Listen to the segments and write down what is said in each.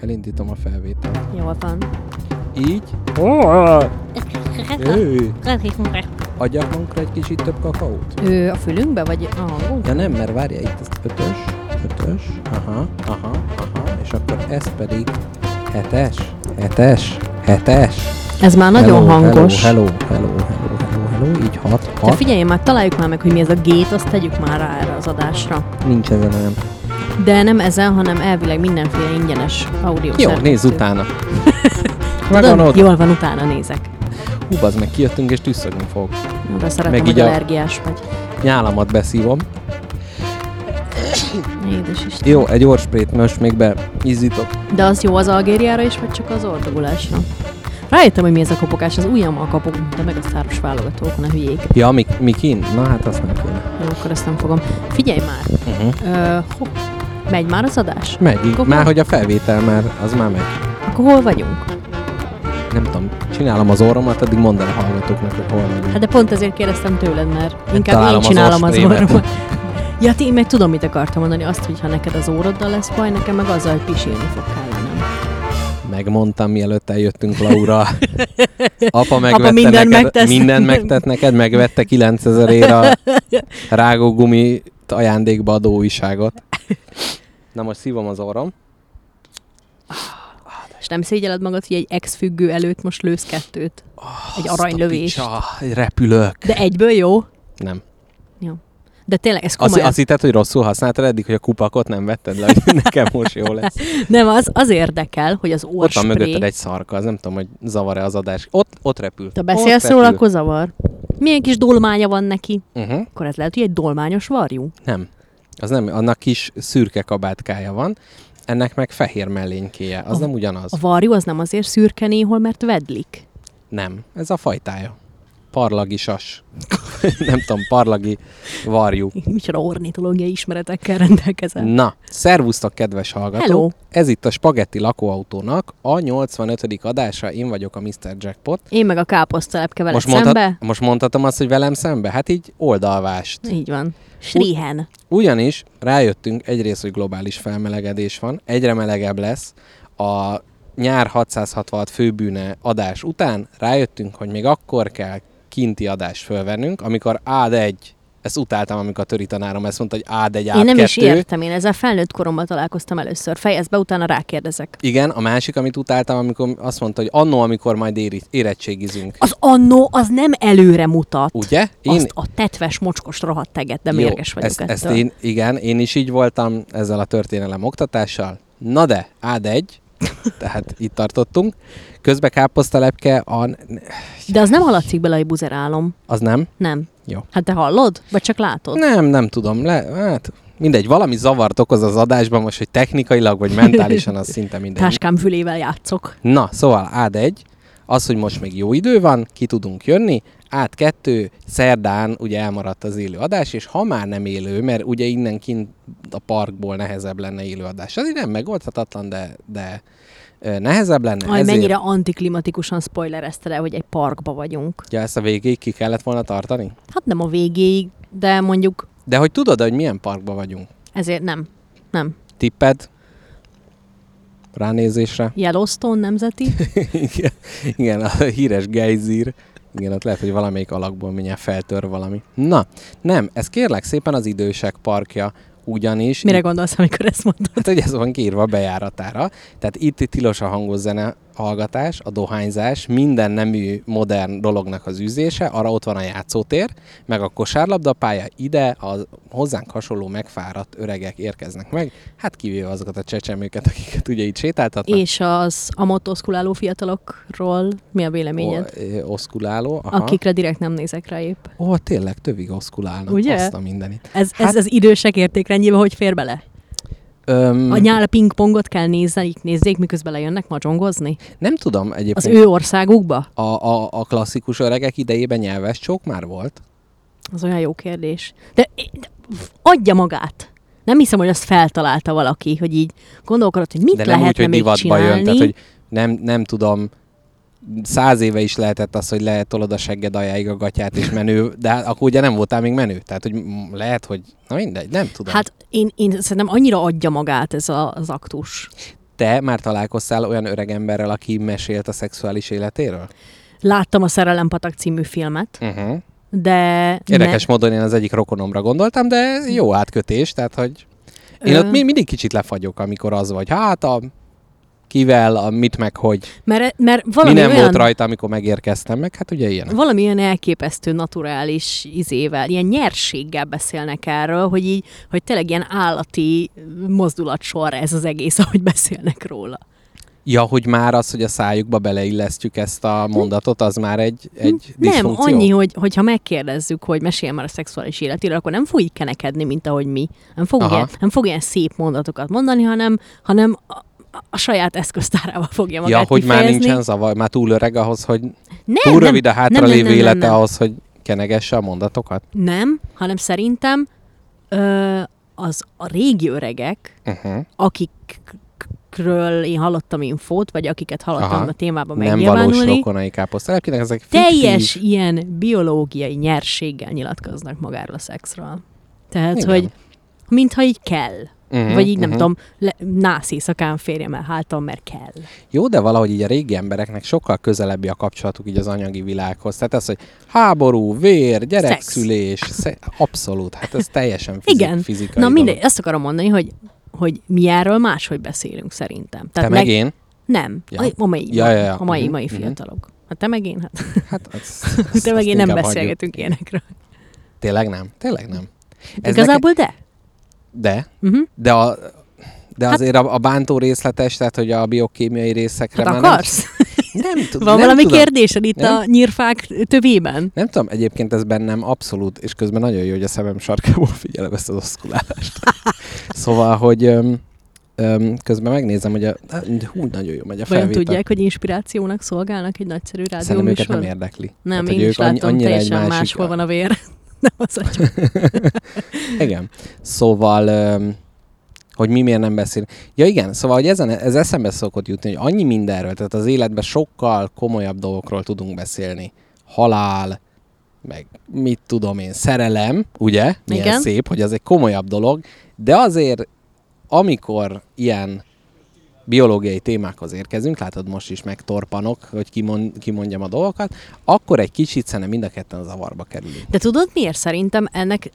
Elindítom a felvételt. Jól van. Így. Ő. Adjak magunkra egy kicsit több kakaót? Ő a fülünkbe, vagy a hangunk? Ja nem, mert várja itt ezt ötös, ötös, aha, aha, aha, és akkor ez pedig hetes, hetes, hetes. Ez már nagyon hello, hangos. Hello, hello, hello, hello, hello, így hat, De hat. figyelj már, találjuk már meg, hogy mi ez a gét, azt tegyük már rá erre az adásra. Nincs ezen olyan. De nem ezen, hanem elvileg mindenféle ingyenes audio Jó, nézz utána. Megvan ott. jól van, utána nézek. Hú, bazd meg, kijöttünk és tüsszögni fog. Oda szeretem, Meg így allergiás vagy. Nyálamat beszívom. Édes Isten. Jó, egy orsprét most még beizítok. De az jó az Algériára is, vagy csak az ordogulásra? Rájöttem, hogy mi ez a kopogás, az ujjammal kapok, de meg a száros válogatókon a hülyék. Ja, mi, mi kin? Na hát azt nem kéne. Jó, akkor ezt nem fogom. Figyelj már, Uh-huh. Ho, megy már az adás? Megy. Akkor már hol- hogy a felvétel már, az már megy. Akkor hol vagyunk? Nem tudom, csinálom az orromat, addig mondd el a hallgatóknak, hogy hol vagyunk. Hát de pont ezért kérdeztem tőled, mert inkább találom én az csinálom az orsprémet. orromat. Ja, ti meg tudom, mit akartam mondani. Azt, hogy ha neked az óroddal lesz baj, nekem meg azzal, hogy pisilni fog kellenem. Megmondtam, mielőtt eljöttünk, Laura. Apa megvette Apa mindent neked, megtesz. mindent megtett neked, megvette 9000 ér a rágógumi ajándékba adó újságot. Na most szívom az orrom. És nem szégyeled magad, hogy egy ex-függő előtt most lősz kettőt? Egy Azt a aranylövést. picsa, repülök. De egyből jó? Nem. De tényleg, ez komolyan. azt hitted, hogy rosszul használtad eddig, hogy a kupakot nem vetted le, hogy nekem most jó lesz. Nem, az, az érdekel, hogy az Ott van mögötted egy szarka, az nem tudom, hogy zavar-e az adás. Ott, ott repül. Te beszélsz róla, akkor zavar. Milyen kis dolmánya van neki? Uh-huh. Akkor ez lehet, hogy egy dolmányos varjú. Nem. Az nem, annak kis szürke kabátkája van, ennek meg fehér mellénykéje. Az A- nem ugyanaz. A varjú az nem azért szürke néhol, mert vedlik. Nem. Ez a fajtája. Parlagi sas. nem tudom, parlagi varjú. Micsoda ornitológiai ismeretekkel rendelkezel. Na, szervusztok, kedves hallgatók! Hello. Ez itt a Spagetti lakóautónak a 85. adása, én vagyok a Mr. Jackpot. Én meg a káposztelepke veled Most, szembe. mondhat, most mondhatom azt, hogy velem szembe? Hát így oldalvást. Így van. Srihen. Ugyanis rájöttünk egyrészt, hogy globális felmelegedés van, egyre melegebb lesz. A nyár 666 főbűne adás után rájöttünk, hogy még akkor kell kinti adást fölvennünk, amikor ád egy, ezt utáltam, amikor a töri tanárom ezt mondta, hogy ád egy, ád Én nem is kettő. értem, én ezzel felnőtt koromban találkoztam először. Fejezd be, utána rákérdezek. Igen, a másik, amit utáltam, amikor azt mondta, hogy annó, amikor majd éri, érettségizünk. Az annó, az nem előre mutat. Ugye? Én... Azt a tetves, mocskos rohadt teget, de mérges vagyok ezt, ettől. ezt én, igen, én is így voltam ezzel a történelem oktatással. Na de, ád egy, tehát itt tartottunk. Közbe káposztalepke, a... De az nem hallatszik bele, hogy buzerálom. az nem? Nem. Jó. Hát te hallod? Vagy csak látod? Nem, nem tudom. Le, hát mindegy, valami zavart okoz az adásban, most, hogy technikailag vagy mentálisan, az szinte mindegy. Táskám fülével játszok. Na, szóval ád egy, az, hogy most még jó idő van, ki tudunk jönni, át kettő, szerdán ugye elmaradt az élő adás, és ha már nem élő, mert ugye innen kint a parkból nehezebb lenne élő adás. Így nem megoldhatatlan, de, de nehezebb lenne. Aj, mennyire antiklimatikusan spoilerezte el, hogy egy parkba vagyunk. Ja, ezt a végéig ki kellett volna tartani? Hát nem a végéig, de mondjuk De hogy tudod, hogy milyen parkba vagyunk? ezért nem. Nem. Tipped? Ránézésre? Yellowstone nemzeti. igen, igen, a híres gejzír. Igen, ott lehet, hogy valamelyik alakból mindjárt feltör valami. Na, nem, ez kérlek szépen az idősek parkja, ugyanis... Mire gondolsz, amikor ezt mondod? Hát, hogy ez van kiírva bejáratára. Tehát itt tilos a hangos zene hallgatás, a dohányzás, minden nemű modern dolognak az űzése, arra ott van a játszótér, meg a kosárlabdapálya, ide a hozzánk hasonló megfáradt öregek érkeznek meg, hát kivéve azokat a csecsemőket, akiket ugye itt sétáltatnak. És az a motoszkuláló fiatalokról mi a véleményed? O, oszkuláló. Aha. Akikre direkt nem nézek rá épp. Ó, tényleg tövig oszkulálnak. Ugye? Azt a mindenit. Ez, Hát- ez az idősek értékrendjébe hogy fér bele? Öm, A nyál pingpongot kell nézni, nézzék, miközben lejönnek magyarongozni? nem tudom Az egyébként. ő országukba? A, a, a klasszikus öregek idejében nyelves csók már volt? Az olyan jó kérdés. De, de adja magát. Nem hiszem, hogy azt feltalálta valaki, hogy így gondolkodott, hogy mit De nem úgy, lehetne hogy még divatba csinálni. jön. Tehát, hogy nem, nem tudom, száz éve is lehetett az, hogy letolod a segged aljáig a gatyát és menő, de hát akkor ugye nem voltál még menő. Tehát, hogy lehet, hogy, na mindegy, nem tudom. Hát én, én szerintem annyira adja magát ez a, az aktus. Te már találkoztál olyan öreg emberrel, aki mesélt a szexuális életéről? Láttam a Szerelempatak című filmet, Uh-huh. de... Érdekes módon én az egyik rokonomra gondoltam, de jó átkötés, tehát hogy én Ö- ott mi- mindig kicsit lefagyok, amikor az vagy, hát a kivel, a mit meg hogy. Mert, mert Mi valami nem olyan, volt rajta, amikor megérkeztem, meg hát ugye ilyen. valami olyan elképesztő naturális izével, ilyen nyerséggel beszélnek erről, hogy így, hogy tényleg ilyen állati mozdulatsor ez az egész, ahogy beszélnek róla. Ja, hogy már az, hogy a szájukba beleillesztjük ezt a mondatot, az már egy, egy Nem, diszfunkció? annyi, hogy, hogyha megkérdezzük, hogy mesél már a szexuális életéről, akkor nem fog így kenekedni, mint ahogy mi. Nem fog, Aha. ilyen, nem fog ilyen szép mondatokat mondani, hanem, hanem a, saját eszköztárával fogja magát Ja, hogy már kifejezni. nincsen zavar, már túl öreg ahhoz, hogy nem, túl nem, rövid a hátralévő nem, nem, nem, élete nem. ahhoz, hogy kenegesse a mondatokat? Nem, hanem szerintem ö, az a régi öregek, Uh-huh. akikről én hallottam infót, vagy akiket hallottam Aha. a témában Nem valós megnyilvánulni, rokonai káposztelepkének, ezek teljes fiktív. ilyen biológiai nyerséggel nyilatkoznak magáról a szexről. Tehát, Igen. hogy mintha így kell. Uh-huh, Vagy így nem uh-huh. tudom, le, nász éjszakán férjem el hátam, mert kell. Jó, de valahogy így a régi embereknek sokkal közelebbi a kapcsolatuk így az anyagi világhoz. Tehát az, hogy háború, vér, gyerekszülés, sze- abszolút, hát ez teljesen fizik, Igen. fizikai Na mindegy, azt akarom mondani, hogy, hogy mi erről máshogy beszélünk szerintem. Te meg én? Nem, Ja. a, a mai, Ja, ja, ja. a mai, Mhm, mai mhm. fiatalok. Hát te meg én, hát Hát, az, te meg én nem beszélgetünk hagyjuk. ilyenekről. Tényleg nem? Tényleg nem. Ez Igazából de. De, Uh-huh. de, a, de Hát- azért a, a bántó részletes, tehát hogy a biokémiai részekre Hát már nem, akarsz? nem, tud, Van nem valami tudom. kérdésed itt Nem? a nyírfák tövében? Nem tudom, egyébként ez bennem abszolút, és közben nagyon jó, hogy a szemem sarkából figyelem ezt az oszkulálást. szóval, hogy öm, közben megnézem, hogy a, hú, nagyon jó megy a Vajon felvétel. tudják, hogy inspirációnak szolgálnak egy nagyszerű Szerintem őket rádióműsor? nem érdekli. Nem, Tehát, én is ők látom, annyira egy teljesen másik- máshol van a vér. nem az a csak. Igen. Szóval, hogy mi miért nem beszél. Ja igen, szóval hogy ezen, ez eszembe szokott jutni, hogy annyi mindenről, tehát az életben sokkal komolyabb dolgokról tudunk beszélni. Halál, meg mit tudom én, szerelem, ugye? Milyen Igen. szép, hogy az egy komolyabb dolog, de azért, amikor ilyen biológiai témákhoz érkezünk, látod most is megtorpanok, hogy kimond, kimondjam a dolgokat, akkor egy kicsit szerintem mind a ketten zavarba kerülünk. De tudod miért szerintem ennek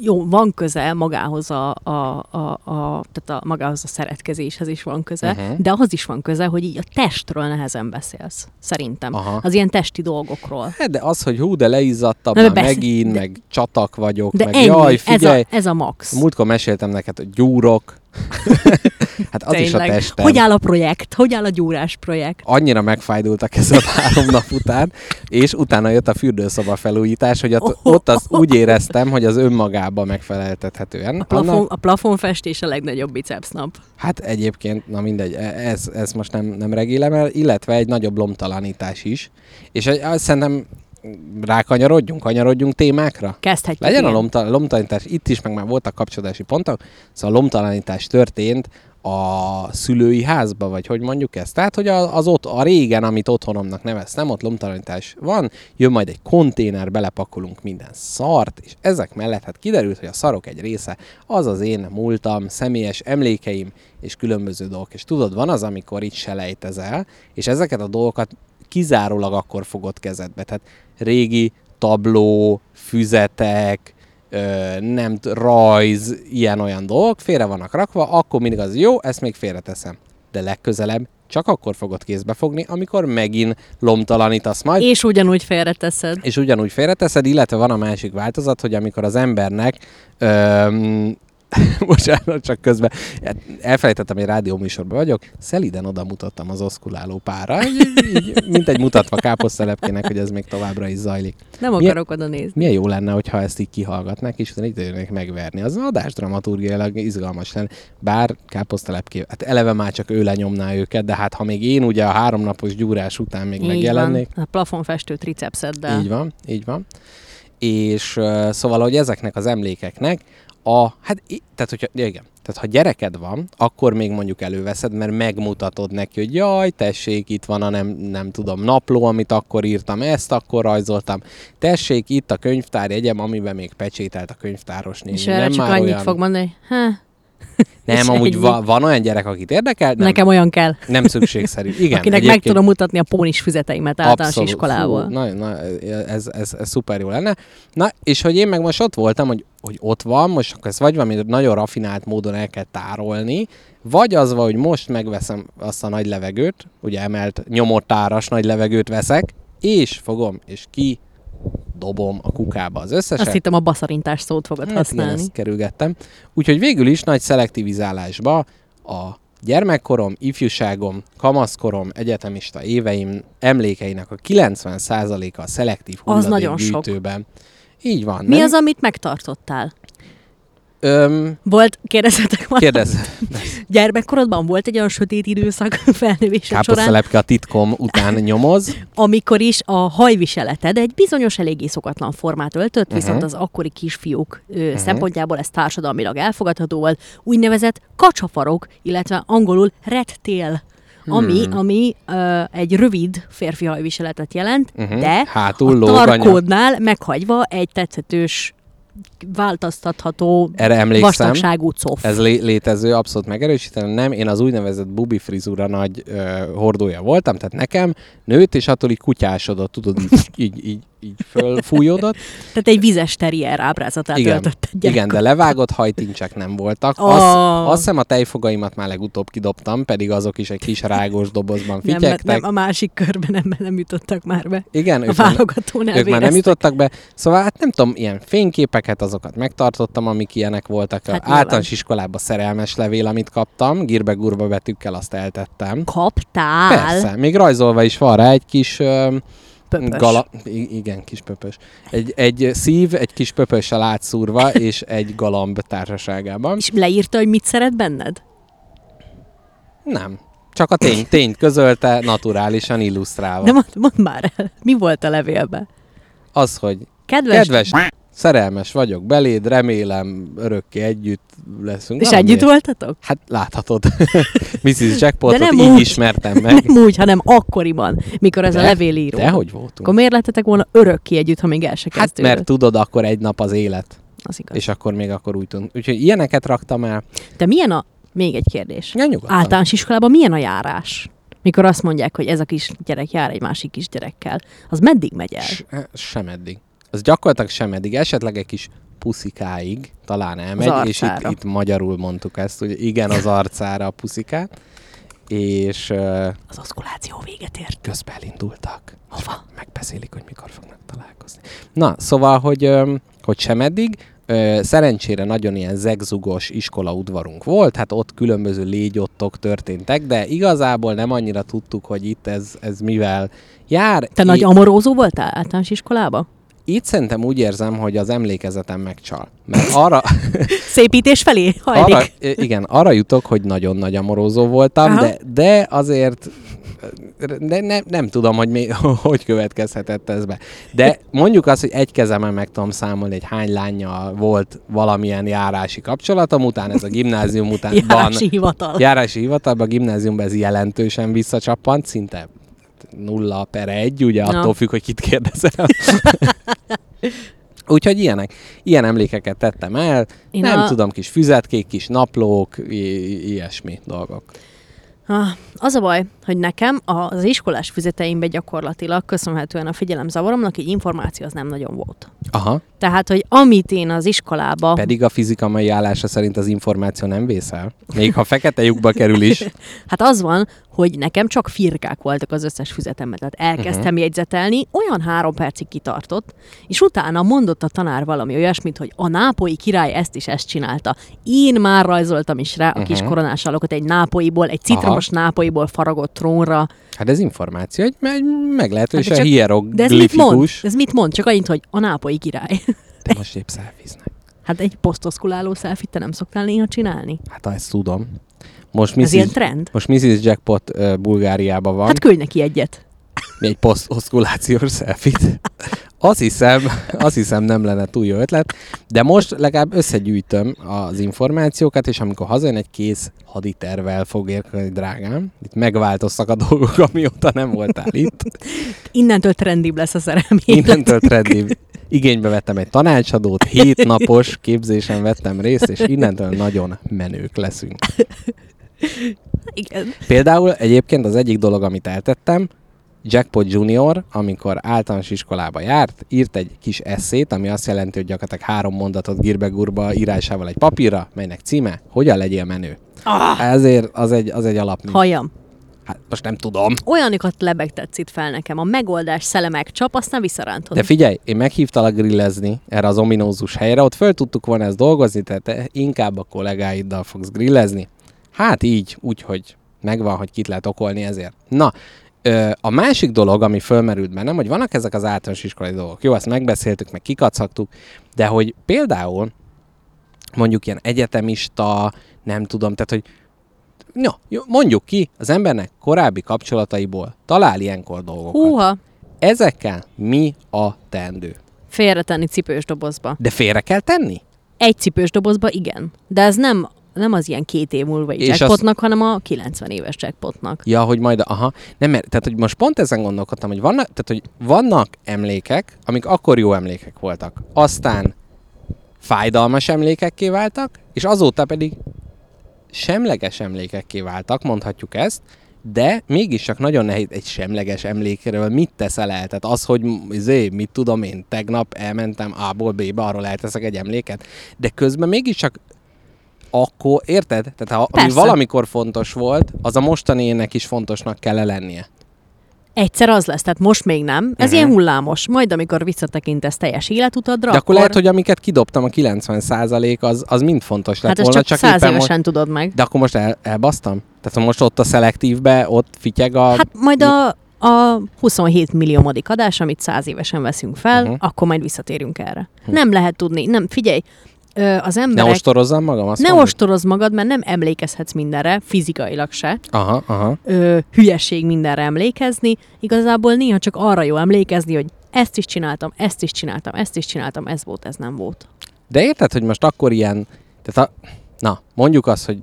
jó, van köze magához a, a, a, a, tehát a magához a szeretkezéshez is van köze, uh-huh. de ahhoz is van köze, hogy így a testről nehezen beszélsz, szerintem. Aha. Az ilyen testi dolgokról. Hát de az, hogy hú, de leizzadtam Na, már de besz- megint, de- meg csatak vagyok, De meg ennyi, jaj, ez, figyelj, a, ez a max. múltkor meséltem neked, hogy gyúrok. hát az is a Tényleg. testem. Hogy áll a projekt? Hogy áll a gyúrás projekt? Annyira megfájdultak ezzel a három nap után, és utána jött a fürdőszoba felújítás, hogy ott, Oh. ott azt úgy éreztem, hogy az önmagában megfeleltethetően. A plafon, Annak, a plafonfestés a legnagyobb biceps nap. hát egyébként, na mindegy, e- ez, ez most nem, nem regélem el, illetve egy nagyobb lomtalanítás is. És azt szerintem rákanyarodjunk, kanyarodjunk témákra? Kezdhetjük Legyen a lomta- lomtalanítás, itt is meg már voltak kapcsolódási pontok, szóval a lomtalanítás történt a szülői házba, vagy hogy mondjuk ezt. Tehát, hogy a- az ott, a régen, amit otthonomnak neveztem, ott lomtalanítás van, jön majd egy konténer, belepakolunk minden szart, és ezek mellett hát kiderült, hogy a szarok egy része az az én múltam, személyes emlékeim és különböző dolgok. És tudod, van az, amikor itt selejtezel, és ezeket a dolgokat kizárólag akkor fogod kezedbe. Tehát régi tabló, füzetek, ö, nem rajz, ilyen-olyan dolgok félre vannak rakva, akkor mindig az jó, ezt még félreteszem. De legközelebb csak akkor fogod kézbe fogni, amikor megint lomtalanítasz majd, És ugyanúgy félreteszed. és ugyanúgy félreteszed, illetve van a másik változat, hogy amikor az embernek öm, bocsánat, csak közben hát elfelejtettem, hogy rádióműsorban vagyok, szeliden oda mutattam az oszkuláló pára, így, mint egy mutatva káposztelepkének, hogy ez még továbbra is zajlik. Nem Milyen- akarok oda nézni. Milyen jó lenne, hogyha ezt így kihallgatnák, és utána jönnék megverni. Az adás dramaturgiailag izgalmas lenne. Bár káposztelepké, hát eleve már csak ő lenyomná őket, de hát ha még én ugye a háromnapos gyúrás után még Így van. megjelennék, A plafonfestő tricepszeddel. így van, így van. És uh, szóval, hogy ezeknek az emlékeknek a, hát, tehát hogyha, igen, tehát ha gyereked van, akkor még mondjuk előveszed, mert megmutatod neki, hogy jaj, tessék, itt van a nem, nem tudom, napló, amit akkor írtam, ezt akkor rajzoltam. Tessék, itt a könyvtár jegyem, amiben még pecsételt a könyvtáros néni. És erre nem csak már annyit olyan... fog mondani, ha, Nem, amúgy ennyi. va- van olyan gyerek, akit érdekel, nem, Nekem olyan kell, nem szükségszerű. Igen, akinek meg tudom mutatni a pónis füzeteimet általános Abszolút. iskolából. Fú, na, na, ez, ez, ez, szuper jó lenne. Na, és hogy én meg most ott voltam, hogy, hogy ott van, most akkor ezt vagy valami nagyon rafinált módon el kell tárolni, vagy az van, hogy most megveszem azt a nagy levegőt, ugye emelt nyomott áras nagy levegőt veszek, és fogom, és ki dobom a kukába az összeset. Azt hittem a baszarintás szót fogod Hát igen, használni. ezt kerülgettem. Úgyhogy végül is nagy szelektivizálásba a gyermekkorom, ifjúságom, kamaszkorom, egyetemista éveim emlékeinek a 90%-a a szelektív hulladékgyűjtőben. Így van. Mi nem? az, amit megtartottál? Öm, Volt, kérdezhetek már, kérdez, gyermekkorodban volt egy olyan sötét időszak felnövésed során, káposztelepke a titkom után nyomoz. amikor is a hajviseleted egy bizonyos eléggé szokatlan formát öltött, Mhm. viszont az akkori kisfiúk ö, szempontjából ez társadalmilag elfogadható volt, úgynevezett kacsafarok, illetve angolul red tail, ami, Hmm. ami ö, egy rövid férfi hajviseletet jelent, Mhm. de Hátul a tarkódnál meghagyva egy tetszetős, változtatható Erre emlékszem. vastagságú cof. Ez lé- létező, abszolút megerősítenem. Nem, én az úgynevezett bubi frizura nagy ö, hordója voltam, tehát nekem nőtt, és attól így kutyásodott, tudod, így, így, így, így fölfújódott. Tehát egy vizes terrier ábrázatát Igen, öltött egy igen, de levágott hajtincsek nem voltak. Oh. Azt, azt hiszem a tejfogaimat már legutóbb kidobtam, pedig azok is egy kis rágós dobozban nem, fityegtek. nem, a másik körben nem, nem jutottak már be. Igen, A ők már, válogatón ők már nem jutottak be. Szóval hát nem tudom, ilyen fényképeket, azokat megtartottam, amik ilyenek voltak. Hát. Általános iskolában szerelmes levél, amit kaptam, gírbe-gurba betűkkel azt eltettem. Kaptál? Persze, még rajzolva is van rá egy kis ö, Pöpös. gala... Igen, kis pöpös. Egy, egy szív, egy kis pöpössel átszúrva, és egy galamb társaságában. És leírta, hogy mit szeret benned? Nem. Csak a tény, tényt közölte, naturálisan illusztrálva. De mondd, mondd már el, mi volt a levélben? Az, hogy Kedves, kedves, szerelmes vagyok beléd, remélem örökké együtt leszünk. és Valami együtt voltatok? Hát láthatod. Mrs. Jackpotot De nem így úgy. ismertem meg. Nem úgy, hanem akkoriban, mikor ez De- a levél író. De hogy voltunk? Akkor miért lettetek volna örökké együtt, ha még el se Hát mert tudod, akkor egy nap az élet. Az igaz. És akkor még akkor úgy tűnt. Úgyhogy ilyeneket raktam el. De milyen a... Még egy kérdés. Ja, nyugodtan. Általános iskolában milyen a járás? Mikor azt mondják, hogy ez a kis gyerek jár egy másik kis gyerekkel. Az meddig megy el? S- sem eddig. Az gyakorlatilag sem eddig. Esetleg egy kis puszikáig talán elmegy, és itt, itt magyarul mondtuk ezt, hogy igen, az arcára a puszikát, és uh, Az oszkuláció véget ért. közben elindultak. Hova? Megbeszélik, hogy mikor fognak találkozni. Na, szóval, hogy, öm, hogy sem eddig, szerencsére nagyon ilyen zegzugos iskolaudvarunk volt, hát ott különböző légyottok történtek, de igazából nem annyira tudtuk, hogy itt ez, ez mivel jár. Te Í- nagy amorózó voltál általános iskolában? Itt szerintem úgy érzem, hogy az emlékezetem megcsal. Mert arra, Szépítés felé hajlik. arra, igen, arra jutok, hogy nagyon nagy amorózó voltam, Aha. de, de azért de ne, nem tudom, hogy mi, hogy következhetett ez be. De mondjuk azt, hogy egy kezemben meg tudom számolni, hogy hány lányjal volt valamilyen járási kapcsolatom, után ez a gimnázium után Járási hivatal. járási hivatalban, a gimnáziumban ez jelentősen visszacsappant, szinte nulla per egy, ugye Na. attól függ, hogy kit kérdezel. Úgyhogy ilyenek, ilyen emlékeket tettem el, Én nem a- tudom, kis füzetkék, kis naplók, i- ilyesmi dolgok. Ah, Az a baj, hogy nekem az iskolás füzeteimben gyakorlatilag köszönhetően a figyelemzavaromnak így információ az nem nagyon volt. Aha, Tehát, hogy amit én az iskolába... pedig a fizikai állása szerint az információ nem vészel. Még ha fekete lyukba kerül is. Hát az van, hogy nekem csak firkák voltak az összes füzetemben. Tehát elkezdtem uh-huh. jegyzetelni, olyan három percig kitartott, és utána mondott a tanár valami olyasmit, hogy a nápolyi király ezt is ezt csinálta. Én már rajzoltam is rá a kis Mhm. koronás alakot egy nápolyból, egy citromos nápolyból faragott trónra. Hát ez információ, egy, egy meglehetősen Hát csak- De ez mit mond? hieroglifikus. Ez mit mond? Csak annyit, hogy a nápolyi király. De most épp szelfiznek. Hát egy posztoszkuláló szelfit te nem szoktál néha csinálni? Hát ezt tudom. Most Ez ilyen Mrs. trend? Most Mrs. Jackpot uh, Bulgáriában van. Hát küldj neki egyet. egy posztoszkulációs szelfit. Azt hiszem, azt hiszem nem lenne túl jó ötlet, de most legalább összegyűjtöm az információkat, és amikor hazajön egy kész haditervel fog érkezni, drágám. Itt megváltoztak a dolgok, amióta nem voltál itt. Innentől trendibb lesz a szerelmi Innentől trendy. igénybe vettem egy tanácsadót, hét napos képzésen vettem részt, és innentől nagyon menők leszünk. Igen. Például egyébként az egyik dolog, amit eltettem, Jackpot Junior, amikor általános iskolába járt, írt egy kis eszét, ami azt jelenti, hogy gyakorlatilag három mondatot gírbe-gurba írásával egy papírra, melynek címe, hogyan legyél menő. Ah, Ezért az egy, az egy alapmű. hajam. Hát most nem tudom. Olyanokat lebegtetsz itt fel nekem. A megoldás szelemek csap, aztán visszarántod. De figyelj, én meghívtalak grillezni erre az ominózus helyre, ott föl tudtuk volna ezt dolgozni, tehát te inkább a kollégáiddal fogsz grillezni. Hát így, úgyhogy megvan, hogy kit lehet okolni ezért. Na, a másik dolog, ami fölmerült bennem, hogy vannak ezek az általános iskolai dolgok. Jó, ezt megbeszéltük, meg kikacagtuk, de hogy például mondjuk ilyen egyetemista, nem tudom, tehát hogy No, mondjuk ki, az embernek korábbi kapcsolataiból talál ilyenkor dolgokat. Húha, Ezekkel mi a teendő? félretenni cipős dobozba. De félre kell tenni? Egy cipős dobozba igen, de ez nem, nem az ilyen két év múlva jackpotnak, hanem a 90 éves jackpotnak. Ja, hogy majd, aha. Nem, mert, tehát, hogy most pont ezen gondolkodtam, hogy vannak, tehát, hogy vannak emlékek, amik akkor jó emlékek voltak. Aztán fájdalmas emlékekké váltak, és azóta pedig semleges emlékekké váltak, mondhatjuk ezt, de mégis csak nagyon nehéz egy semleges emlékről mit teszel el? Tehát az, hogy zé, mit tudom én, tegnap elmentem A-ból B-be, arról elteszek egy emléket, de közben mégiscsak akkor, érted? Tehát ha, ami valamikor fontos volt, az a mostani énnek is fontosnak kell lennie. Egyszer az lesz, tehát most még nem. Ez uh-huh. ilyen hullámos. Majd, amikor visszatekintesz teljes életutadra, De akkor lehet, hogy amiket kidobtam, a 90 az, az mind fontos lett Hát volna, csak száz éppen évesen tudod meg. De akkor most el, elbasztam? Tehát most ott a szelektívbe, ott fityeg a... Hát majd a, a 27 milliómodik adás, amit száz évesen veszünk fel, uh-huh. akkor majd visszatérünk erre. Nem lehet tudni. Nem, figyelj, ö, az ne emberek... ostorozzam magam? Azt ne mondod? ostorozz magad, mert nem emlékezhetsz mindenre, fizikailag se. Aha, aha. Ö, hülyeség mindenre emlékezni. Igazából néha csak arra jó emlékezni, hogy ezt is csináltam, ezt is csináltam, ezt is csináltam, ez volt, ez nem volt. De érted, hogy most akkor ilyen... Tehát a, na, mondjuk azt, hogy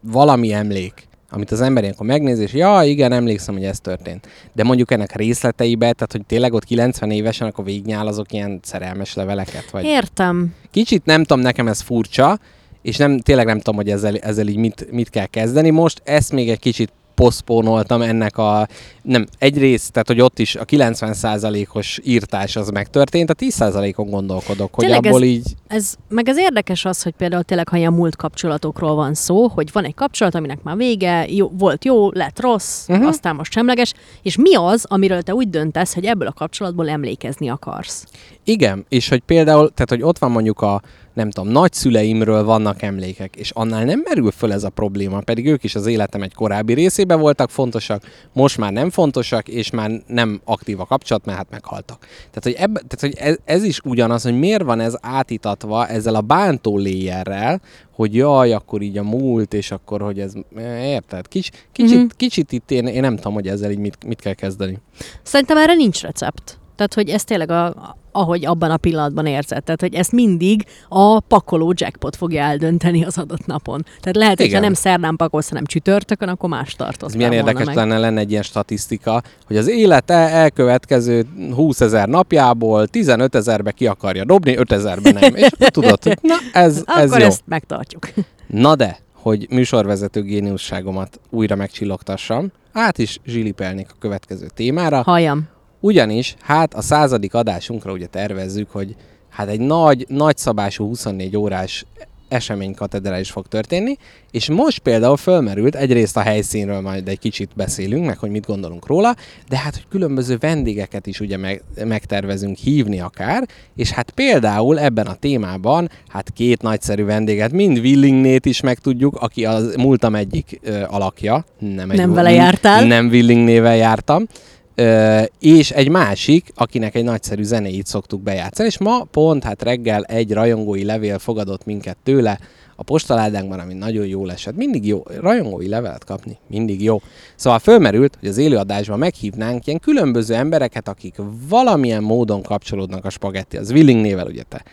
valami emlék, amit az ember ilyenkor megnéz, és ja, igen, emlékszem, hogy ez történt. De mondjuk ennek részleteibe, tehát hogy tényleg ott 90 évesen, akkor végignyál azok ilyen szerelmes leveleket? Vagy... Értem. Kicsit nem tudom, nekem ez furcsa, és nem, tényleg nem tudom, hogy ezzel, ezzel így mit, mit kell kezdeni most. Ezt még egy kicsit poszpónoltam ennek a, nem, egyrészt, tehát hogy ott is a 90%-os írtás az megtörtént, a 10%-on gondolkodok, hogy Tényleg abból ez- így, Ez, meg ez érdekes az, hogy például tényleg, ha ilyen múlt kapcsolatokról van szó, hogy van egy kapcsolat, aminek már vége, jó, volt jó, lett rossz, uh-huh. aztán most semleges, és mi az, amiről te úgy döntesz, hogy ebből a kapcsolatból emlékezni akarsz? igen, és hogy például, tehát hogy ott van mondjuk a, nem tudom, nagyszüleimről vannak emlékek, és annál nem merül föl ez a probléma, pedig ők is az életem egy korábbi részében voltak fontosak, most már nem fontosak, és már nem aktív a kapcsolat, mert hát meghaltak. Tehát, hogy, ebbe, tehát, hogy ez, ez is ugyanaz, hogy miért van ez átítatva ezzel a bántó léjerrel, hogy jaj, akkor így a múlt, és akkor, hogy ez, érted? Kics, kicsit, Mhm. mm-hmm. kicsit itt én, én nem tudom, hogy ezzel így mit, mit kell kezdeni. Szerintem erre nincs recept. Tehát, hogy ez tényleg a, ahogy abban a pillanatban érzed. Tehát, hogy ezt mindig a pakoló jackpot fogja eldönteni az adott napon. Tehát lehet, hogy ha nem szerdán pakolsz, hanem csütörtökön, akkor más tartott. Ez milyen érdekes lenne, lenne egy ilyen statisztika, hogy az élete elkövetkező 20 ezer napjából 15 ezerbe ki akarja dobni, 5 ezerbe nem. És tudod, na ez, ez Akkor jó. ezt megtartjuk. Na de, hogy műsorvezető géniusságomat újra megcsillogtassam, át is zsilipelnék a következő témára. Halljam. Ugyanis, hát a századik adásunkra ugye tervezzük, hogy hát egy nagy, nagyszabású 24 órás esemény katedrális fog történni, és most például fölmerült, egyrészt a helyszínről majd egy kicsit beszélünk, meg hogy mit gondolunk róla, de hát, hogy különböző vendégeket is ugye meg, megtervezünk hívni akár, és hát például ebben a témában, hát két nagyszerű vendéget, mind Willingnét is megtudjuk, aki az múltam egyik ö, alakja, nem, egy, Nem vele jártál? Nem Willingnével jártam, Ö, és egy másik, akinek egy nagyszerű zenéit szoktuk bejátszani, és ma pont hát reggel egy rajongói levél fogadott minket tőle a postaládánkban, ami nagyon jó esett. Mindig jó, rajongói levelet kapni, mindig jó. Szóval fölmerült, hogy az élőadásban meghívnánk ilyen különböző embereket, akik valamilyen módon kapcsolódnak a spagetti. Az Willing nével ugye te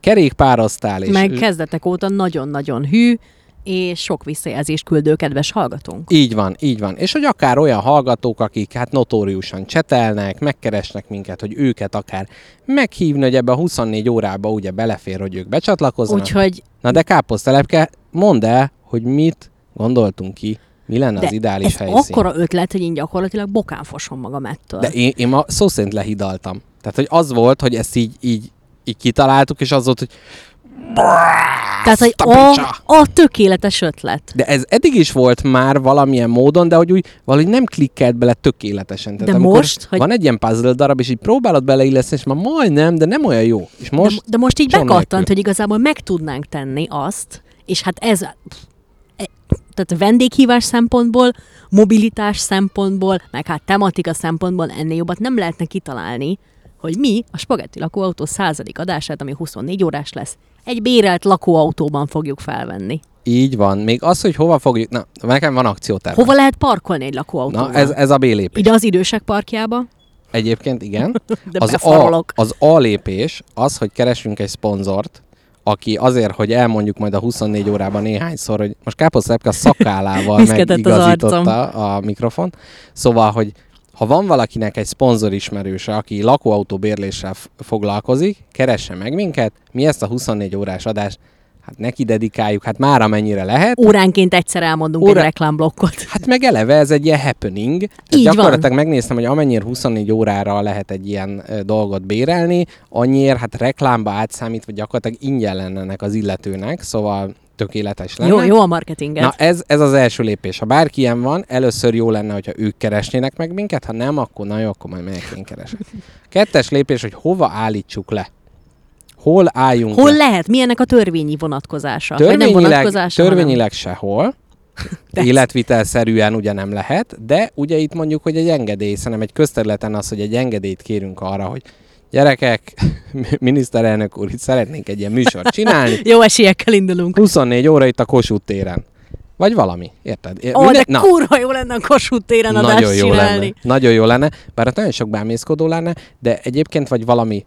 kerékpároztál, és Meg kezdetek óta nagyon-nagyon hű, és sok visszajelzést küldő kedves hallgatónk. Így van, így van. És hogy akár olyan hallgatók, akik hát notóriusan csetelnek, megkeresnek minket, hogy őket akár meghívni, hogy ebbe a 24 órába ugye belefér, hogy ők becsatlakozzanak. Úgyhogy Na de káposztelepke, mondd el, hogy mit gondoltunk ki, mi lenne de az ideális ez helyszín. akkora ötlet, hogy én gyakorlatilag bokán fosom magam ettől. De én, én ma szó szerint lehidaltam. Tehát, hogy az volt, hogy ezt így, így, így kitaláltuk, és az volt, hogy Tehát, hogy a a, picsa! a tökéletes ötlet. De ez eddig is volt már valamilyen módon, de hogy úgy valahogy nem klikkelt bele tökéletesen. Tehát De most, hogy- van egy ilyen puzzle darab, és így próbálod beleilleszteni, és már majdnem, de nem olyan jó. És most de, de most így bekattant, hogy igazából meg tudnánk tenni azt, és hát ez, e- tehát vendéghívás szempontból, mobilitás szempontból, meg hát tematika szempontból ennél jobbat nem lehetne kitalálni, hogy mi a Spagetti lakóautó századik adását, ami 24 órás lesz, egy bérelt lakóautóban fogjuk felvenni. így van. Még az, hogy hova fogjuk... Na, nekem van akcióterv. Hova lehet parkolni egy lakóautóban? Na, ez, ez a B lépés. Ide az idősek parkjába, Egyébként igen. de az, a, befarolok. az A lépés az, hogy keresünk egy szponzort, aki azért, hogy elmondjuk majd a 24 órában néhányszor, hogy most a Viszketett az megigazította a mikrofon. Szóval, hogy ha van valakinek egy szponzor ismerőse, aki lakóautó bérléssel foglalkozik, keresse meg minket, mi ezt a 24 órás adást hát neki dedikáljuk, hát már amennyire lehet. Óránként egyszer elmondunk Óra- egy reklámblokkot. Hát meg eleve ez egy ilyen happening. Tehát Így van. gyakorlatilag megnéztem, hogy amennyire 24 órára lehet egy ilyen dolgot bérelni, annyiért hát reklámba átszámítva gyakorlatilag ingyen lenne ennek az illetőnek, szóval tökéletes lenne. Jó, jó a marketinget. Na ez, ez az első lépés. Ha bárki ilyen van, először jó lenne, hogyha ők keresnének meg minket, ha nem, akkor na jó, akkor majd megyek én keresek. Kettes lépés, hogy hova állítsuk le. Hol álljunk Hol le? lehet? Mi ennek a törvényi vonatkozása? Vagy nem Törvényileg, vonatkozása, törvényileg sehol. De- Életvitelszerűen ugye nem lehet, de ugye itt mondjuk, hogy egy engedély, szerintem egy közterületen az, hogy egy engedélyt kérünk arra, hogy gyerekek, miniszterelnök úr, itt szeretnénk egy ilyen műsort csinálni. Jó esélyekkel indulunk. 24 óra itt a Kossuth téren. Vagy valami, érted? Ó, de na, kurva jó lenne a Kossuth téren adást nagyon jó csinálni. lenne. Nagyon jó lenne, bár ott nagyon sok bámészkodó lenne, de egyébként vagy valami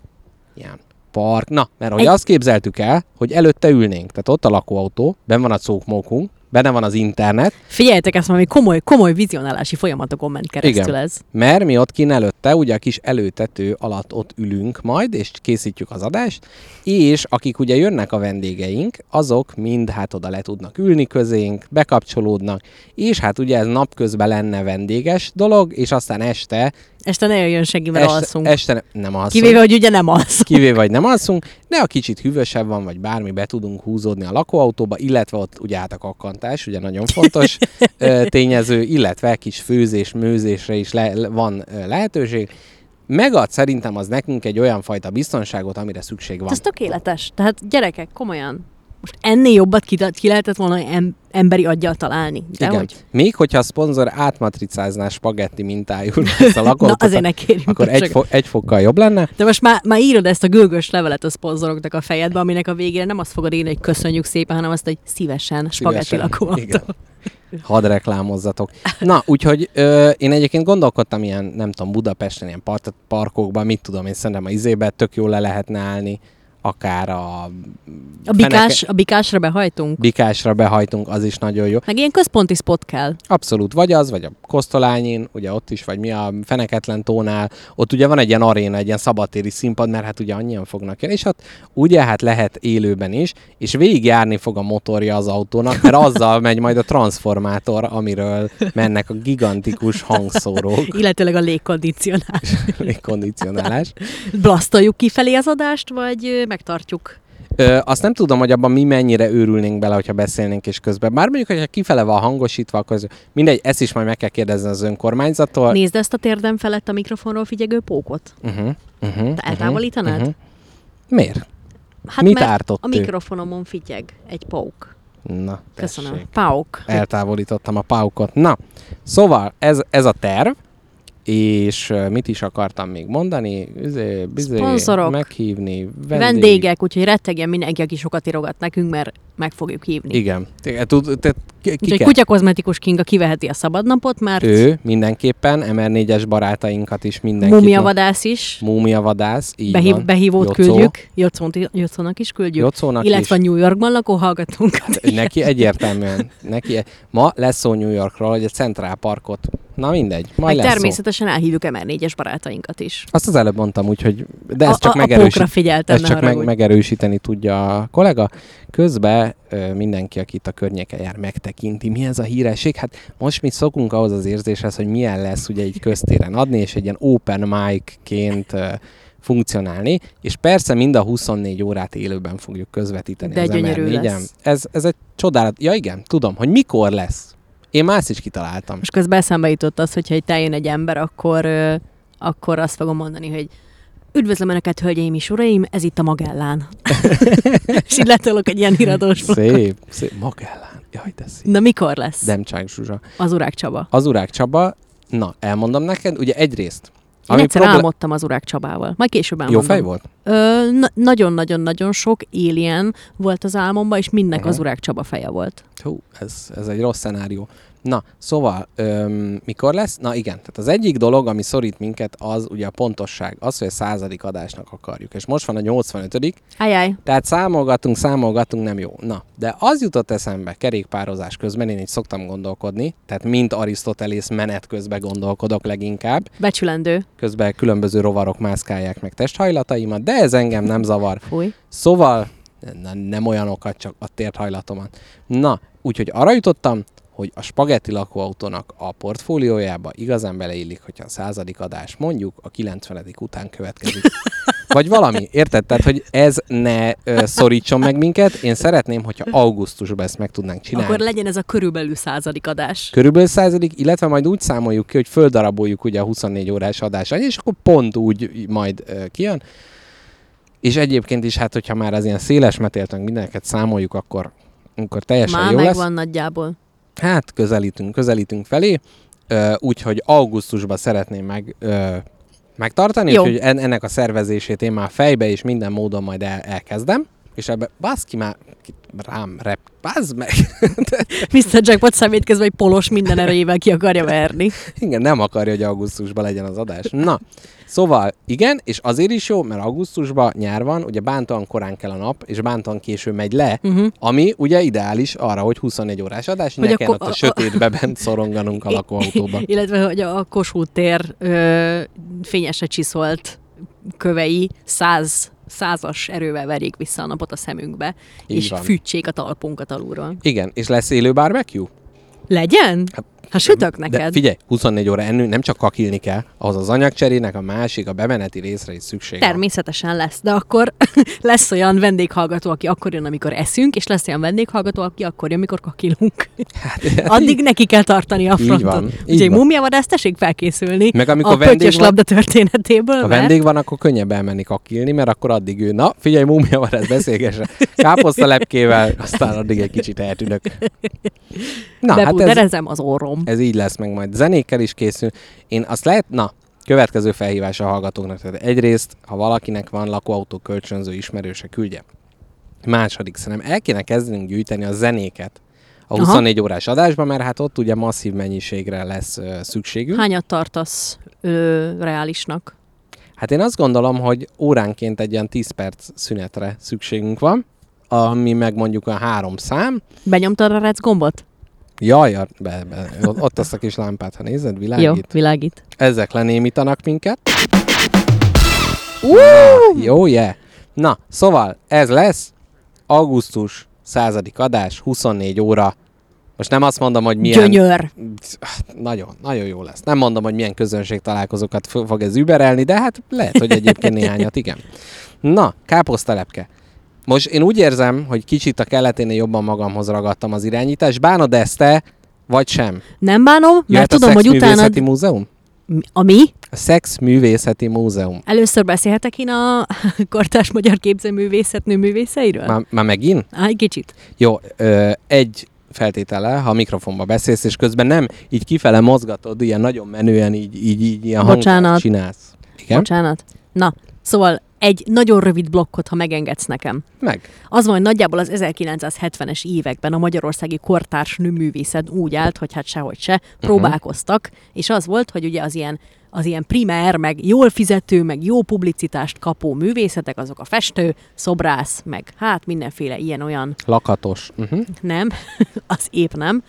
ilyen park. Na, mert hogy Egy- azt képzeltük el, hogy előtte ülnénk. Tehát ott a lakóautó, benne van a cókmókunk, benne van az internet, Figyeljetek, ezt valami komoly, komoly vizionálási folyamatokon ment keresztül Igen. ez. mert mi ott kín előtte, ugye a kis előtető alatt ott ülünk majd, és készítjük az adást, és akik ugye jönnek a vendégeink, azok mind hát oda le tudnak ülni közénk, bekapcsolódnak, és hát ugye ez napközben lenne vendéges dolog, és aztán este, Este ne jöjjön senki, mert este, alszunk. este ne- nem alszunk. Kivéve, hogy ugye nem alszunk. kivéve, vagy nem alszunk, de a kicsit hűvösebb van, vagy bármi, be tudunk húzódni a lakóautóba, illetve ott ugye hát a kakkantás, ugye nagyon fontos tényező, illetve kis főzés, mőzésre is le, van lehetőség. Megad szerintem az nekünk egy olyan fajta biztonságot, amire szükség van. Ez tökéletes. Tehát gyerekek, komolyan. Most ennél jobbat ki, ki lehetett volna em, emberi aggyal találni. De Igen. hogy? Még hogyha a szponzor átmatricázná spagetti mintájú ezt a Na, lakóautót, azért ne kérjünk. akkor egy, fo- egy fokkal jobb lenne. De most már, már írod ezt a gőgös levelet a szponzoroknak a fejedbe, aminek a végére nem azt fogod írni, hogy köszönjük szépen, hanem azt, hogy szívesen, spagetti Szívesen. lakóautó. Igen. Hadd reklámozzatok. Na, úgyhogy ö, én egyébként gondolkodtam ilyen, nem tudom, Budapesten, ilyen part- parkokban, mit tudom én, szerintem a izébe tök jól le lehetne állni, akár a A, bikás, a bikásra behajtunk. bikásra behajtunk, az is nagyon jó. Meg ilyen központi spot kell. Abszolút, vagy az, vagy a Kosztolányin, ugye ott is, vagy mi a Feneketlen tónál, ott ugye van egy ilyen aréna, egy ilyen szabadtéri színpad, mert hát ugye annyian fognak jönni, és ott ugye hát lehet élőben is, és végigjárni fog a motorja az autónak, mert azzal megy majd a transformátor, amiről mennek a gigantikus hangszórók, Illetőleg a légkondicionálás. kondicionálás. Blasztoljuk kifelé az adást, vagy ö, megtartjuk? Ö, azt nem tudom, hogy abban mi mennyire őrülnénk bele, hogyha beszélnénk és közben. Bár mondjuk, hogyha kifele van hangosítva, akkor ez, mindegy, ezt is majd meg kell kérdezni az önkormányzattól. Nézd ezt a térdem felett a mikrofonról figyegő pókot. Uh-huh, uh-huh, Te eltávolítanád? Uh-huh. Miért? Hát Mit mert ártott a ő? mikrofonomon figyeg egy pók. Na, Köszönöm. tessék. Pauk. Eltávolítottam a paukot. Na, szóval ez, ez a terv, és mit is akartam még mondani? Üzé, bizé, Szponzorok. Meghívni, vendég. Vendégek, úgyhogy rettegjen mindenki, aki sokat írogat nekünk, mert meg fogjuk hívni. Igen. Te, tud, te, ki, Úgyhogy kutyakozmetikus Kinga kiveheti a szabadnapot, mert Ő mindenképpen, MR4-es barátainkat is mindenki. Mumia vadász is, Múmia vadász, így behív, van. behívót Jocó. küldjük, Jocónak is küldjük, Jocónak illetve is. New Yorkban lakó hallgatónkat. Neki egyértelműen. Neki, e- ma lesz szó New Yorkról, hogy a Central Parkot. Na mindegy, majd Meg lesz szó. természetesen elhívjuk MR4-es barátainkat is. Azt az előbb mondtam úgy, hogy de ez a, csak, a, megerősít, figyeltem, ez csak meg, megerősíteni tudja a kollega. Közben mindenki, aki itt a környéken jár, megtekinti, mi ez a híresség. Hát most mi szokunk ahhoz az érzéshez, hogy milyen lesz ugye egy köztéren adni, és egy ilyen open mic-ként funkcionálni, és persze mind a 24 órát élőben fogjuk közvetíteni De gyönyörű MR4-en. lesz. Ez, ez egy csodálat. Ja igen, tudom, hogy mikor lesz. Én már ezt is kitaláltam. Most közben eszembe jutott az, hogyha itt eljön egy ember, akkor, akkor azt fogom mondani, hogy Üdvözlöm Önöket, hölgyeim és uraim, ez itt a Magellán. és így letolok egy ilyen blokkot. Szép, szép. Magellán. Jaj, de szép. Na mikor lesz? Demcsák Zsuzsa. Az Urák Csaba. Az Urák Csaba, na, elmondom neked, ugye egyrészt. Én egyszer proble- álmodtam az Urák Csabával. Majd később Jó elmondom. fej volt? Nagyon-nagyon-nagyon sok alien volt az álmomban, és mindnek Aha. az Urák Csaba feje volt. Hú, ez, ez egy rossz szenárió. Na, szóval, öm, mikor lesz? Na igen, tehát az egyik dolog, ami szorít minket, az ugye a pontosság. Az, hogy a századik adásnak akarjuk. És most van a 85 Ajaj, tehát számolgatunk, számolgatunk, nem jó. Na, de az jutott eszembe kerékpározás közben, én így szoktam gondolkodni, tehát mint Arisztotelész menet közben gondolkodok leginkább, becsülendő. közben különböző rovarok mászkálják meg testhajlataimat, de ez engem nem zavar. Fúj. Szóval nem, nem olyanokat, csak a térthajlatomat. Na, úgyhogy arra jutottam, hogy a spagetti lakóautónak a portfóliójába igazán beleillik, hogyha a századik adás mondjuk a 90. után következik. Vagy valami, érted? Tehát, hogy ez ne ö, szorítson meg minket. Én szeretném, hogyha augusztusban ezt meg tudnánk csinálni. Akkor legyen ez a körülbelül századik adás. Körülbelül századik, illetve majd úgy számoljuk ki, hogy földaraboljuk ugye a 24 órás adásra, és akkor pont úgy majd ö, kijön. És egyébként is, hát hogyha már az ilyen széles metéltünk mindeneket számoljuk, akkor, akkor teljesen Már jó lesz. megvan nagyjából. Hát közelítünk, közelítünk felé, úgyhogy augusztusban szeretném meg megtartani, Jó. úgyhogy en- ennek a szervezését én már fejbe és minden módon majd el, elkezdem. És ebbe, baszki már, rám rep, bazd meg! Mr. Jackpot szemétkezve, hogy polos minden erejével ki akarja verni. Igen, nem akarja, hogy augusztusban legyen az adás. Na, szóval igen, és azért is jó, mert augusztusban nyár van, ugye bántóan korán kell a nap, és bántóan késő megy le, Uh-huh. ami ugye ideális arra, hogy 24 órás adás, hogy ne kell ott a, a- sötétbe bent szoronganunk a lakóautóba. Illetve, hogy a Kossuth tér ö, fényesre csiszolt kövei száz, százas erővel verjék vissza a napot a szemünkbe, Így és van. fűtsék a talpunkat alulról. Igen, és lesz élő barbecue? Legyen? Ha sütök neked. De figyelj, 24 óra ennő, nem csak kakilni kell, ahhoz az anyagcserének a másik, a bemeneti részre is szükség van. Természetesen lesz, de akkor lesz olyan vendéghallgató, aki akkor jön, amikor eszünk, és lesz olyan vendéghallgató, aki akkor jön, amikor kakilunk. Hát, Addig neki kell tartani a Így frontot. van, így Úgyhogy van. mumiavadász, tessék felkészülni Meg amikor a vendég van- labda történetéből, Ha mert vendég van, akkor könnyebb elmenni kakilni, mert akkor addig ő, na, figyelj, múmia van, ez beszélgesse. Káposzta lepkével, aztán addig egy kicsit eltűnök. Na, hát ez, az orrom. Ez így lesz meg majd. Zenékkel is készül. Én azt lehet, na, következő felhívás a hallgatóknak. Tehát egyrészt, ha valakinek van lakóautó kölcsönző ismerőse, küldje. Második, szerintem el kéne kezdenünk gyűjteni a zenéket a Aha. 24 órás adásban, mert hát ott ugye masszív mennyiségre lesz ö, szükségünk. Hányat tartasz ö, reálisnak? Hát én azt gondolom, hogy óránként egy ilyen 10 perc szünetre szükségünk van, ami meg mondjuk a három szám. Benyomtad a rec gombot? Jaj, ja, be, be, ott- azt a kis lámpát, ha nézed, világít. Jó, világít. Ezek lenémítanak minket. Uh! Jó, yeah. Na, szóval ez lesz augusztus századik adás, 24 óra. Most nem azt mondom, hogy milyen... Gyönyör. Nagyon, nagyon jó lesz. Nem mondom, hogy milyen közönség találkozókat fog ez überelni, de hát lehet, hogy egyébként néhányat, igen. Na, káposztelepke. Most én úgy érzem, hogy kicsit a keleténél jobban magamhoz ragadtam az irányítást. Bánod ezt te, vagy sem? Nem bánom, mert Jöhet tudom, a hogy utána... Múzeum? A mi? A Szexművészeti Múzeum. Először beszélhetek én a kortárs magyar képzőművészet nőművészeiről? Már, már megint? Á, egy kicsit. Jó, ö, egy feltétele, ha mikrofonba beszélsz, és közben nem így kifele mozgatod, ilyen nagyon menően így, így, így ilyen Bocsánat. csinálsz. Igen? Bocsánat. Na, szóval egy nagyon rövid blokkot, ha megengedsz nekem. Meg. Az van, hogy nagyjából az 1970-es években a magyarországi kortárs nőművészet úgy állt, hogy hát sehogy se, próbálkoztak, és az volt, hogy ugye az ilyen az ilyen primer, meg jól fizető, meg jó publicitást kapó művészetek, azok a festő, szobrász, meg hát mindenféle ilyen-olyan Lakatos. Uh-huh. nem, az épp nem.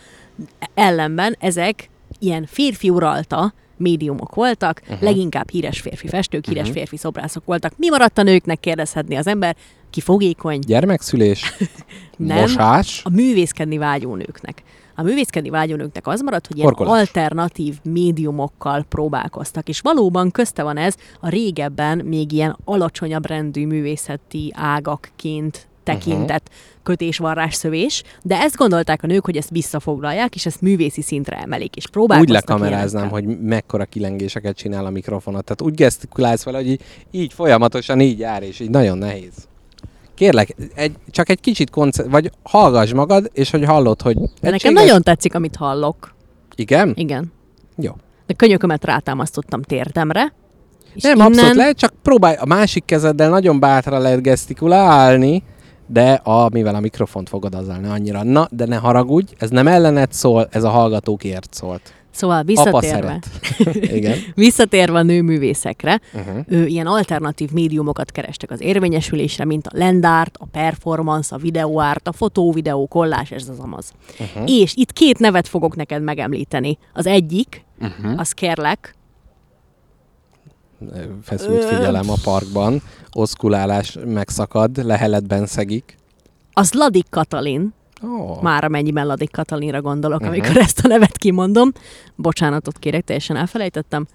Ellenben ezek ilyen férfi uralta médiumok voltak, uh-huh. leginkább híres férfi festők, híres uh-huh. férfi szobrászok voltak. Mi maradt a nőknek, kérdezhetni az ember, ki fogékony, Gyermekszülés, Nem. mosás, a művészkedni vágyó nőknek. A művészkedni vágyó nőknek az maradt, hogy ilyen Horkolás. alternatív médiumokkal próbálkoztak. És valóban közte van ez a régebben még ilyen alacsonyabb rendű művészeti ágakként tekintett uh-huh. kötésvarrás szövés, de ezt gondolták a nők, hogy ezt visszafoglalják, és ezt művészi szintre emelik, és úgy próbálkoztak lekameráznám, ilyenekkel. hogy mekkora kilengéseket csinál a mikrofonot. Tehát úgy gesztikulálsz vele, hogy így, így folyamatosan így jár, és így nagyon nehéz. Kérlek, egy, csak egy kicsit konce- vagy hallgass magad, és hogy hallod, hogy... De nekem nagyon tetszik, amit hallok. Igen? Igen. Jó. De könyökömet rátámasztottam térdemre. És Nem, innen... abszolút lehet, csak próbálj, a másik kezeddel nagyon bátra lehet gesztikulálni, de a, mivel a mikrofont fogod azzal ne annyira. Na, de ne haragudj, ez nem ellened szól, ez a hallgatókért szólt. Szóval visszatérve. Igen. visszatérve a nőművészekre, Uh-huh. ő ilyen alternatív médiumokat kerestek az érvényesülésre, mint a landart, a performance, a videoárt, a fotó, videó, kollás, ez az amaz. Uh-huh. És itt két nevet fogok neked megemlíteni. Az egyik, Uh-huh. az kérlek, Feszült figyelem a parkban, oszkulálás megszakad, leheletben szegik. az Ladik Katalin, Oh. már amennyiben Ladik Katalinra gondolok, Mhm. amikor ezt a nevet kimondom. Bocsánatot kérek, teljesen elfelejtettem.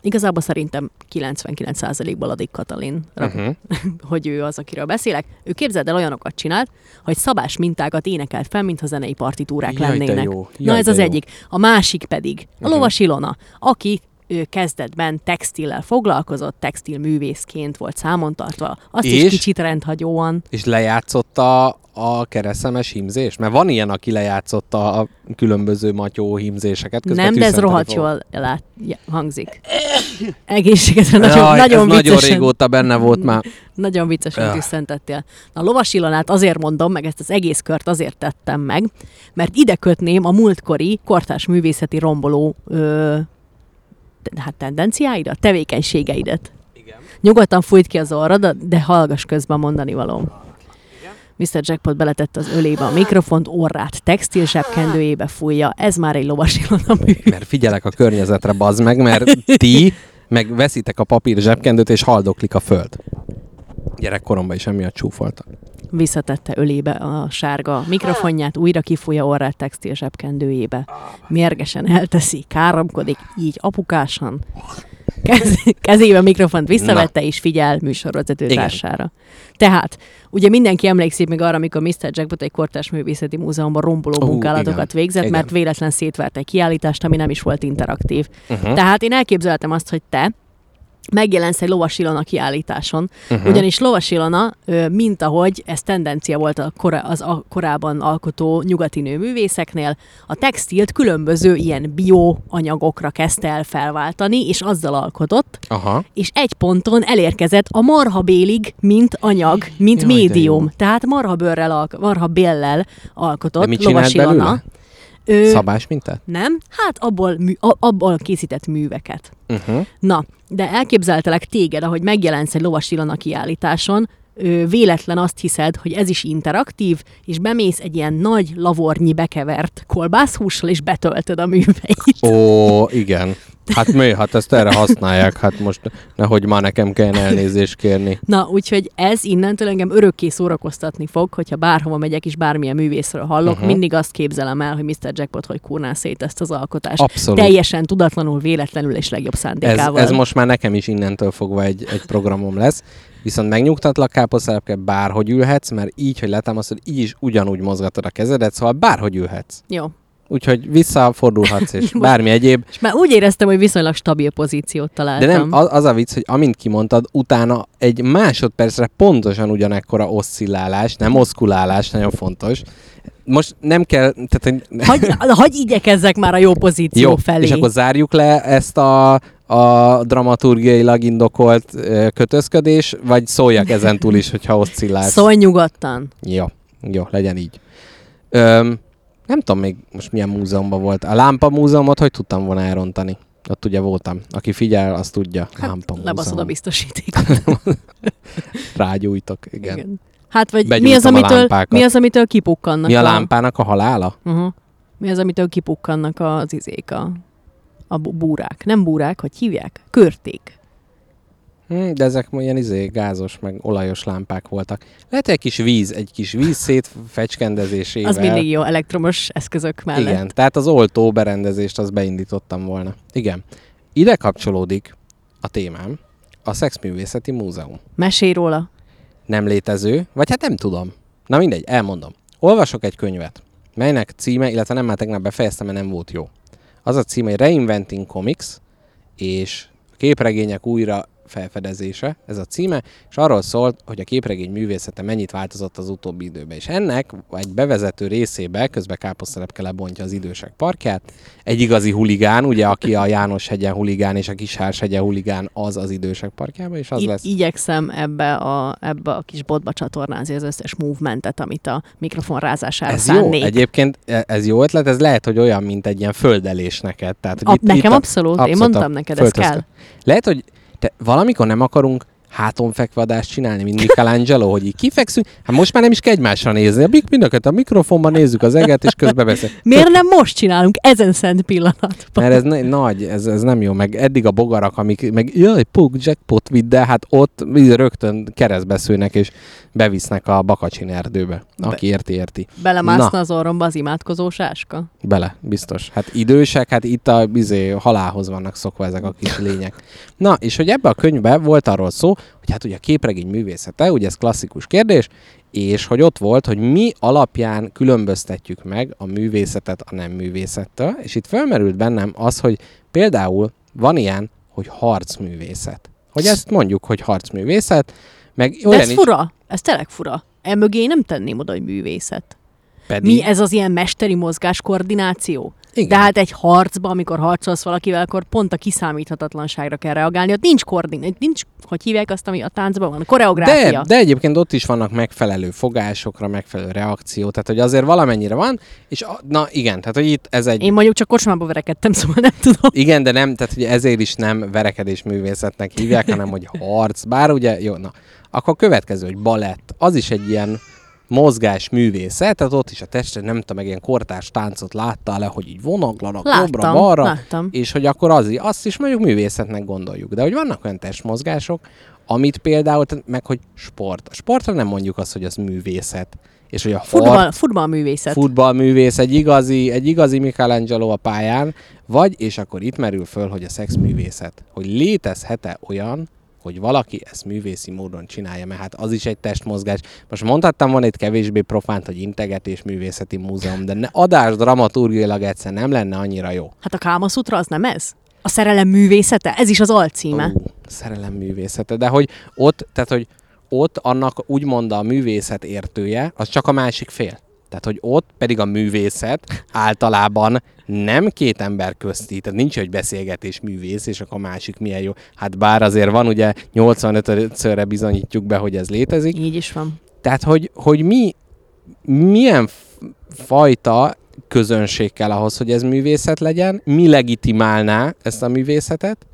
Igazából szerintem 99%-ban Ladik Katalin, Uh-huh. hogy ő az, akiről beszélek. Ő képzeld el olyanokat csinált, hogy szabás mintákat énekelt fel, mintha zenei partitúrák Jaj, lennének. jó. Na Jaj, ez de az jó. egyik. A másik pedig a Mhm. Lovas Ilona, aki ő kezdetben textillel foglalkozott, textilművészként volt számon tartva. Azt is És? kicsit rendhagyóan. És lejátszotta a kereszemes hímzés? Mert van ilyen, aki lejátszotta a különböző matyó hímzéseket. közben Nem, de ez rohadt fog. jól lát, ja, hangzik. Egészségedre nagyon, Jaj, nagyon ez nagyon viccesen. régóta benne volt már. Nagyon viccesen Öh. tüsszentettél. Na, a Lovas Ilonát azért mondom, meg ezt az egész kört azért tettem meg, mert ide kötném a múltkori kortárs művészeti romboló ö, hát tendenciáidat, tevékenységeidet. Igen. Nyugodtan fújt ki az orrad, de hallgass közben mondani valóm. Mr. Jackpot beletette az ölébe a mikrofont, orrát textil zsebkendőjébe fújja. Ez már egy lovas mű. Mert figyelek a környezetre, bazd meg, mert ti meg veszitek a papír zsebkendőt, és haldoklik a föld. Gyerekkoromban is emiatt csúfoltak. Visszatette ölébe a sárga mikrofonját, újra kifújja orrát textil zsebkendőjébe. Mérgesen elteszi, káromkodik, így apukásan. Kez, kezébe a mikrofont visszavette, és figyel műsorvezető társára. Tehát, ugye mindenki emlékszik még arra, amikor Mr. Jackpot egy kortárs művészeti múzeumban romboló Ó, munkálatokat igen. végzett, Igen. mert véletlen szétvert egy kiállítást, ami nem is volt interaktív. Uh-huh. Tehát én elképzeltem azt, hogy te megjelensz egy Lovas Ilona kiállításon, Uh-huh. ugyanis Lovas Ilona, mint ahogy ez tendencia volt a kora, az a korábban alkotó nyugati nőművészeknél, a textilt különböző ilyen bioanyagokra kezdte el felváltani, és azzal alkotott, Aha. és egy ponton elérkezett a marhabélig, mint anyag, mint Jaj, médium. Tehát marhabőrrel, marhabéllel alkotott De mit Lovas Ilona. belőle? Ö, Szabás mintát? nem? Hát abból, mű, a- abból készített műveket. Uh-huh. Na, de elképzeltelek téged, ahogy megjelensz egy Lovas Ilona kiállításon, véletlen azt hiszed, hogy ez is interaktív, és bemész egy ilyen nagy lavornyi bekevert kolbászhússal, és betöltöd a műveit. Ó, igen. Hát mi? Hát ezt erre használják. Hát most nehogy már nekem kelljen elnézést kérni. Na, úgyhogy ez innentől engem örökké szórakoztatni fog, hogyha bárhova megyek, és bármilyen művészről hallok, uh-huh. mindig azt képzelem el, hogy Mr. Jackpot hogy kurná szét ezt az alkotást. Abszolút. Teljesen tudatlanul, véletlenül és legjobb Ez, szándékával. ez most már nekem is innentől fogva egy, egy programom lesz. Viszont megnyugtatlak káposztelepke, bárhogy ülhetsz, mert így, hogy letámasztod, így is ugyanúgy mozgatod a kezedet, szóval bárhogy ülhetsz. Jó. Úgyhogy visszafordulhatsz, és bármi egyéb. És már úgy éreztem, hogy viszonylag stabil pozíciót De találtam. nem, az, az a vicc, hogy amint kimondtad, utána egy másodpercre pontosan ugyanekkora oszcillálás, nem oszkulálás, nagyon fontos. Most nem kell, tehát hogy Hagy, hagy igyekezzek már a jó pozíció Jó, felé. és akkor zárjuk le ezt a, a dramaturgiailag indokolt kötözködés, vagy szóljak ezen túl is, hogyha oszcillálsz? Szólj nyugodtan. Jó, jó, legyen így. Öm, nem tudom még most milyen múzeumban volt. A Lámpa Múzeumot hogy tudtam volna elrontani? Ott ugye voltam. Aki figyel, az tudja. Hát, Lámpa lebaszod a biztosítékot. Rágyújtok, igen. Igen. Hát vagy mi az, amitől, mi az, amitől kipukkannak? Mi a lámpának a halála? Uh-huh. Mi az, amitől kipukkannak az izék, a, a búrák? Nem búrák, hogy hívják? Körték. Hm, de ezek ilyen izé, gázos, meg olajos lámpák voltak. Lehet egy kis víz, egy kis víz szétfecskendezésével. Az mindig jó elektromos eszközök mellett. Igen, tehát az oltó berendezést az beindítottam volna. Igen. Ide kapcsolódik a témám, a Szexművészeti Múzeum. Mesélj róla. Nem létező, vagy hát nem tudom. Na mindegy, elmondom. Olvasok egy könyvet, melynek címe, illetve nem már tegnap befejeztem, mert nem volt jó. Az a címe, hogy Reinventing Comics, és a képregények újra felfedezése, ez a címe, és arról szólt, hogy a képregény művészete mennyit változott az utóbbi időben. És ennek egy bevezető részébe, közben káposztelepke lebontja az idősek parkját, egy igazi huligán, ugye, aki a János hegyen huligán és a Kishárs hegyen huligán, az az idősek parkjában, és az I- lesz. igyekszem ebbe a, ebbe a kis botba csatornázni az összes movementet, amit a mikrofon rázására Ez jó, szánnék. egyébként e- ez jó ötlet, ez lehet, hogy olyan, mint egy ilyen földelés neked. Tehát, hogy A, nekem a- abszolút, abszolút én a mondtam neked, ez kell. Lehet, hogy te valamikor nem akarunk háton fekve adást csinálni, mint Michelangelo, hogy így kifekszünk. Hát most már nem is kell egymásra nézni. A mik mindöket a mikrofonban nézzük az eget, és közben beszél. Miért nem most csinálunk ezen szent pillanatban? Mert ez na- nagy, ez, ez nem jó, meg eddig a bogarak, amik, meg jaj, puk, jackpot vidd, de hát ott rögtön keresztbe szőnek, és bevisznek a bakacsin erdőbe. Aki érti, érti. Belemászna Na. az orromba az imádkozó sáska? Bele, biztos. Hát idősek, hát itt a bizé, halálhoz vannak szokva ezek a kis lények. Na, és hogy ebbe a könyvbe volt arról szó, hogy hát ugye a képregény művészete, ugye ez klasszikus kérdés, és hogy ott volt, hogy mi alapján különböztetjük meg a művészetet a nem művészettől, és itt felmerült bennem az, hogy például van ilyen, hogy harcművészet. Hogy ezt mondjuk, hogy harcművészet, meg De olyan ez is, fura. Ez tényleg fura. Emögé nem tenném oda, hogy művészet. pedig, Mi ez az ilyen mesteri mozgás koordináció? Igen. De hát egy harcban, amikor harcolsz valakivel, akkor pont a kiszámíthatatlanságra kell reagálni. Ott nincs koordináció, nincs, hogy hívják azt, ami a táncban van, a koreográfia. De, de egyébként ott is vannak megfelelő fogásokra, megfelelő reakció, tehát hogy azért valamennyire van, és a, na igen, tehát hogy itt ez egy... Én mondjuk csak kocsmába verekedtem, szóval nem tudom. Igen, de nem, tehát ugye ezért is nem verekedés művészetnek hívják, hanem hogy harc. Bár ugye, jó, na. Akkor a következő, hogy balett, az is egy ilyen mozgás művészet, tehát ott is a testre, nem tudom, meg ilyen kortárs táncot láttál le, hogy így vonaglanak jobbra-balra, és hogy akkor az, azt is mondjuk művészetnek gondoljuk. De hogy vannak olyan testmozgások, amit például, meg hogy sport. A sportra nem mondjuk azt, hogy az művészet. És hogy a Futball, harc, futballművészet. futballművész, egy igazi, egy igazi Michelangelo a pályán, vagy, és akkor itt merül föl, hogy a szexművészet. Hogy létezhet-e olyan, hogy valaki ezt művészi módon csinálja, mert hát az is egy testmozgás. Most mondhattam volna egy kevésbé profánt, hogy integetés művészeti múzeum, de ne, adás dramaturgiailag egyszer nem lenne annyira jó. Hát a Kámaszutra az nem ez? A szerelem művészete? Ez is az alcíme. Ó, szerelem művészete. De hogy ott, tehát hogy ott annak úgymond a művészet értője, az csak a másik fél. Tehát, hogy ott pedig a művészet általában nem két ember közti, tehát nincs, hogy beszélgetés művész, és akkor a másik milyen jó. Hát bár azért van, ugye 85-szörre bizonyítjuk be, hogy ez létezik. Így is van. Tehát, hogy, hogy mi, milyen fajta közönség kell ahhoz, hogy ez művészet legyen, mi legitimálná ezt a művészetet,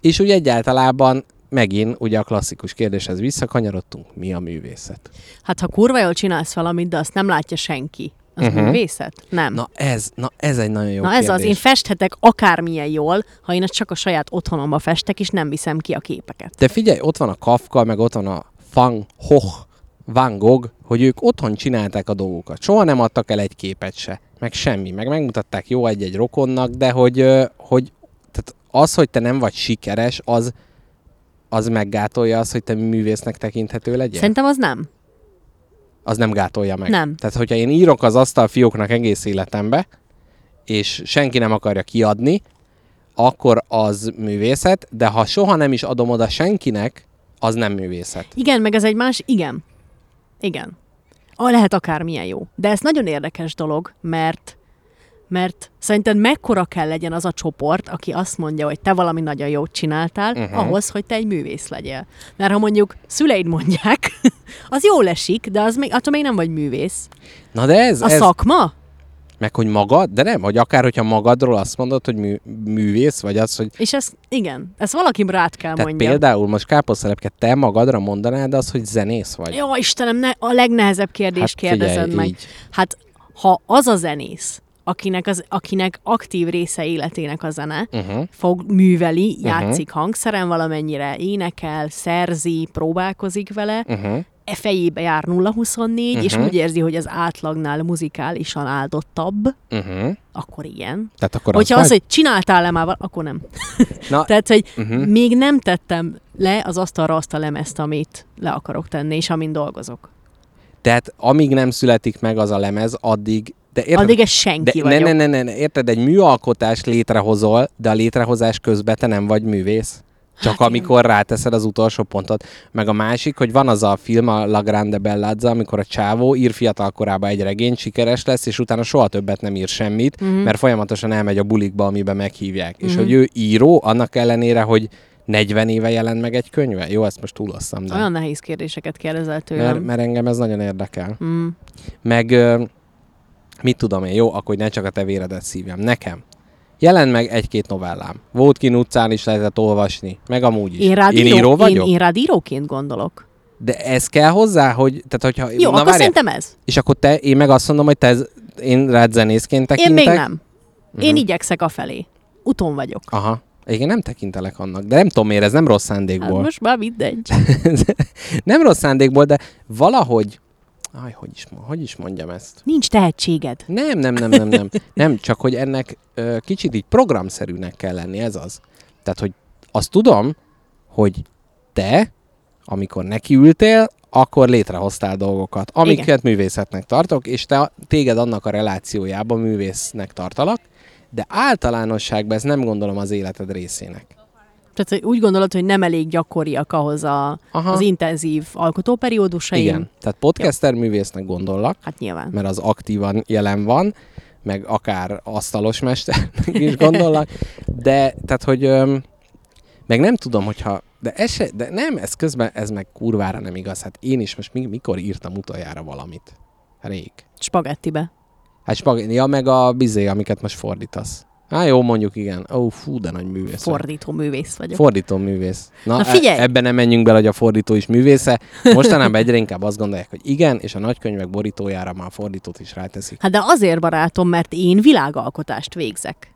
és úgy egyáltalában megint ugye a klasszikus kérdéshez visszakanyarodtunk, mi a művészet. Hát ha kurva jól csinálsz valamit, de azt nem látja senki, az uh-huh. művészet? Nem. Na ez, na ez egy nagyon jó Na ez kérdés. az, én festhetek akármilyen jól, ha én azt csak a saját otthonomba festek, és nem viszem ki a képeket. De figyelj, ott van a Kafka, meg ott van a Van Gogh, Van Gogh, hogy ők otthon csinálták a dolgokat. Soha nem adtak el egy képet se, meg semmi. Meg megmutatták jó egy-egy rokonnak, de hogy, hogy tehát az, hogy te nem vagy sikeres, az, az meggátolja az, hogy te művésznek tekinthető legyél? Szerintem az nem. Az nem gátolja meg. Nem. Tehát, hogyha én írok az asztal fióknak egész életembe, és senki nem akarja kiadni, akkor az művészet, de ha soha nem is adom oda senkinek, az nem művészet. Igen, meg ez egy más, igen. Igen. A, lehet akármilyen jó. De ez nagyon érdekes dolog, mert Mert szerinted mekkora kell legyen az a csoport, aki azt mondja, hogy te valami nagyon jót csináltál, uh-huh. ahhoz, hogy te egy művész legyél. Mert ha mondjuk szüleid mondják, az jól esik, de az még, attól még nem vagy művész. Na de ez, A ez szakma? meg hogy magad, de nem, hogy akár, hogyha magadról azt mondod, hogy mű, művész, vagy az, hogy És ez, igen, ezt valaki rád kell tehát mondja. például most káposztelepke, te magadra mondanád azt, hogy zenész vagy. Jó, Istenem, ne, a legnehezebb kérdést Hát figyelj, kérdezed meg. így. Hát, ha az a zenész, akinek, az, akinek aktív része életének a zene, Uh-huh. fog, műveli, játszik hangszeren valamennyire, énekel, szerzi, próbálkozik vele, Uh-huh. e fejébe jár 0-24, és Mhm. úgy érzi, hogy az átlagnál muzikálisan áldottabb, Uh-huh. akkor igen. Tehát akkor Hogyha az az, vagy? hogy csináltál-e már, akkor nem. Na, Tehát, hogy uh-huh. még nem tettem le az asztalra azt a lemezt, amit le akarok tenni, és amin dolgozok. tehát amíg nem születik meg az a lemez, addig... De érted, Addig ez senki de ne, vagyok. ne, ne, ne, érted, egy műalkotást létrehozol, de a létrehozás közben te nem vagy művész. Csak Hát amikor ráteszed az utolsó pontot. Meg a másik, hogy van az a film, a La Grande Bellazza, amikor a csávó ír fiatal korában egy regényt, sikeres lesz, és utána soha többet nem ír semmit, Mhm. mm-hmm. mert folyamatosan elmegy a bulikba, amiben meghívják. Mm-hmm. És hogy ő író, annak ellenére, hogy 40 éve jelent meg egy könyve. Jó, ezt most túlosszam, de... Olyan nehéz kérdéseket kérdezel tőlem. Mert, mert engem ez nagyon érdekel. Mm. Meg ö, mit tudom én, jó, akkor ne csak a te véredet szívjam. Nekem. Jelent meg egy-két novellám. Vótkin utcán is lehetett olvasni, meg amúgy is. Én rád, én író, vagyok? Én, én rád íróként gondolok. De ez kell hozzá, hogy... Tehát, hogyha, Jó, na, akkor várjál, szerintem ez. És akkor te, én meg azt mondom, hogy te, én rád zenészként Én tekintek. még nem. Én Mhm. igyekszek a felé. Uton vagyok. Aha. Igen, nem tekintelek annak, de nem tudom miért, ez nem rossz Hát szándékból. most már mindegy. nem rossz szándékból, de valahogy... Aj, hogy is, hogy is mondjam ezt? Nincs tehetséged. Nem, nem, nem, nem, nem. Nem, csak hogy ennek ö, kicsit így programszerűnek kell lenni, ez az. Tehát, hogy azt tudom, hogy te, amikor nekiültél, akkor létrehoztál dolgokat, amiket Igen. művészetnek tartok, és te, téged annak a relációjában művésznek tartalak, de általánosságban ezt nem gondolom az életed részének. Tehát hogy úgy gondolod, hogy nem elég gyakoriak ahhoz a, Aha. az intenzív alkotóperiódusaim? Igen. Tehát podcaster művésznek gondollak, Hát nyilván. mert az aktívan jelen van, meg akár asztalos mesternek is gondolnak, de tehát, hogy öm, meg nem tudom, hogyha, de ez se, de nem, ez közben, ez meg kurvára nem igaz. Hát én is most mi, mikor írtam utoljára valamit? Rég. Spagettibe. Hát spag- ja, meg a bizé, amiket most fordítasz. Á, jó, mondjuk igen. Ó, fú, de nagy művész. Fordító művész vagyok. Fordító művész. Na, Na figyelj! E- ebben nem menjünk bele, hogy a fordító is művésze. Mostanában egyre inkább azt gondolják, hogy igen, és a nagykönyvek borítójára már fordítót is ráteszik. Hát de azért, barátom, mert én világalkotást végzek.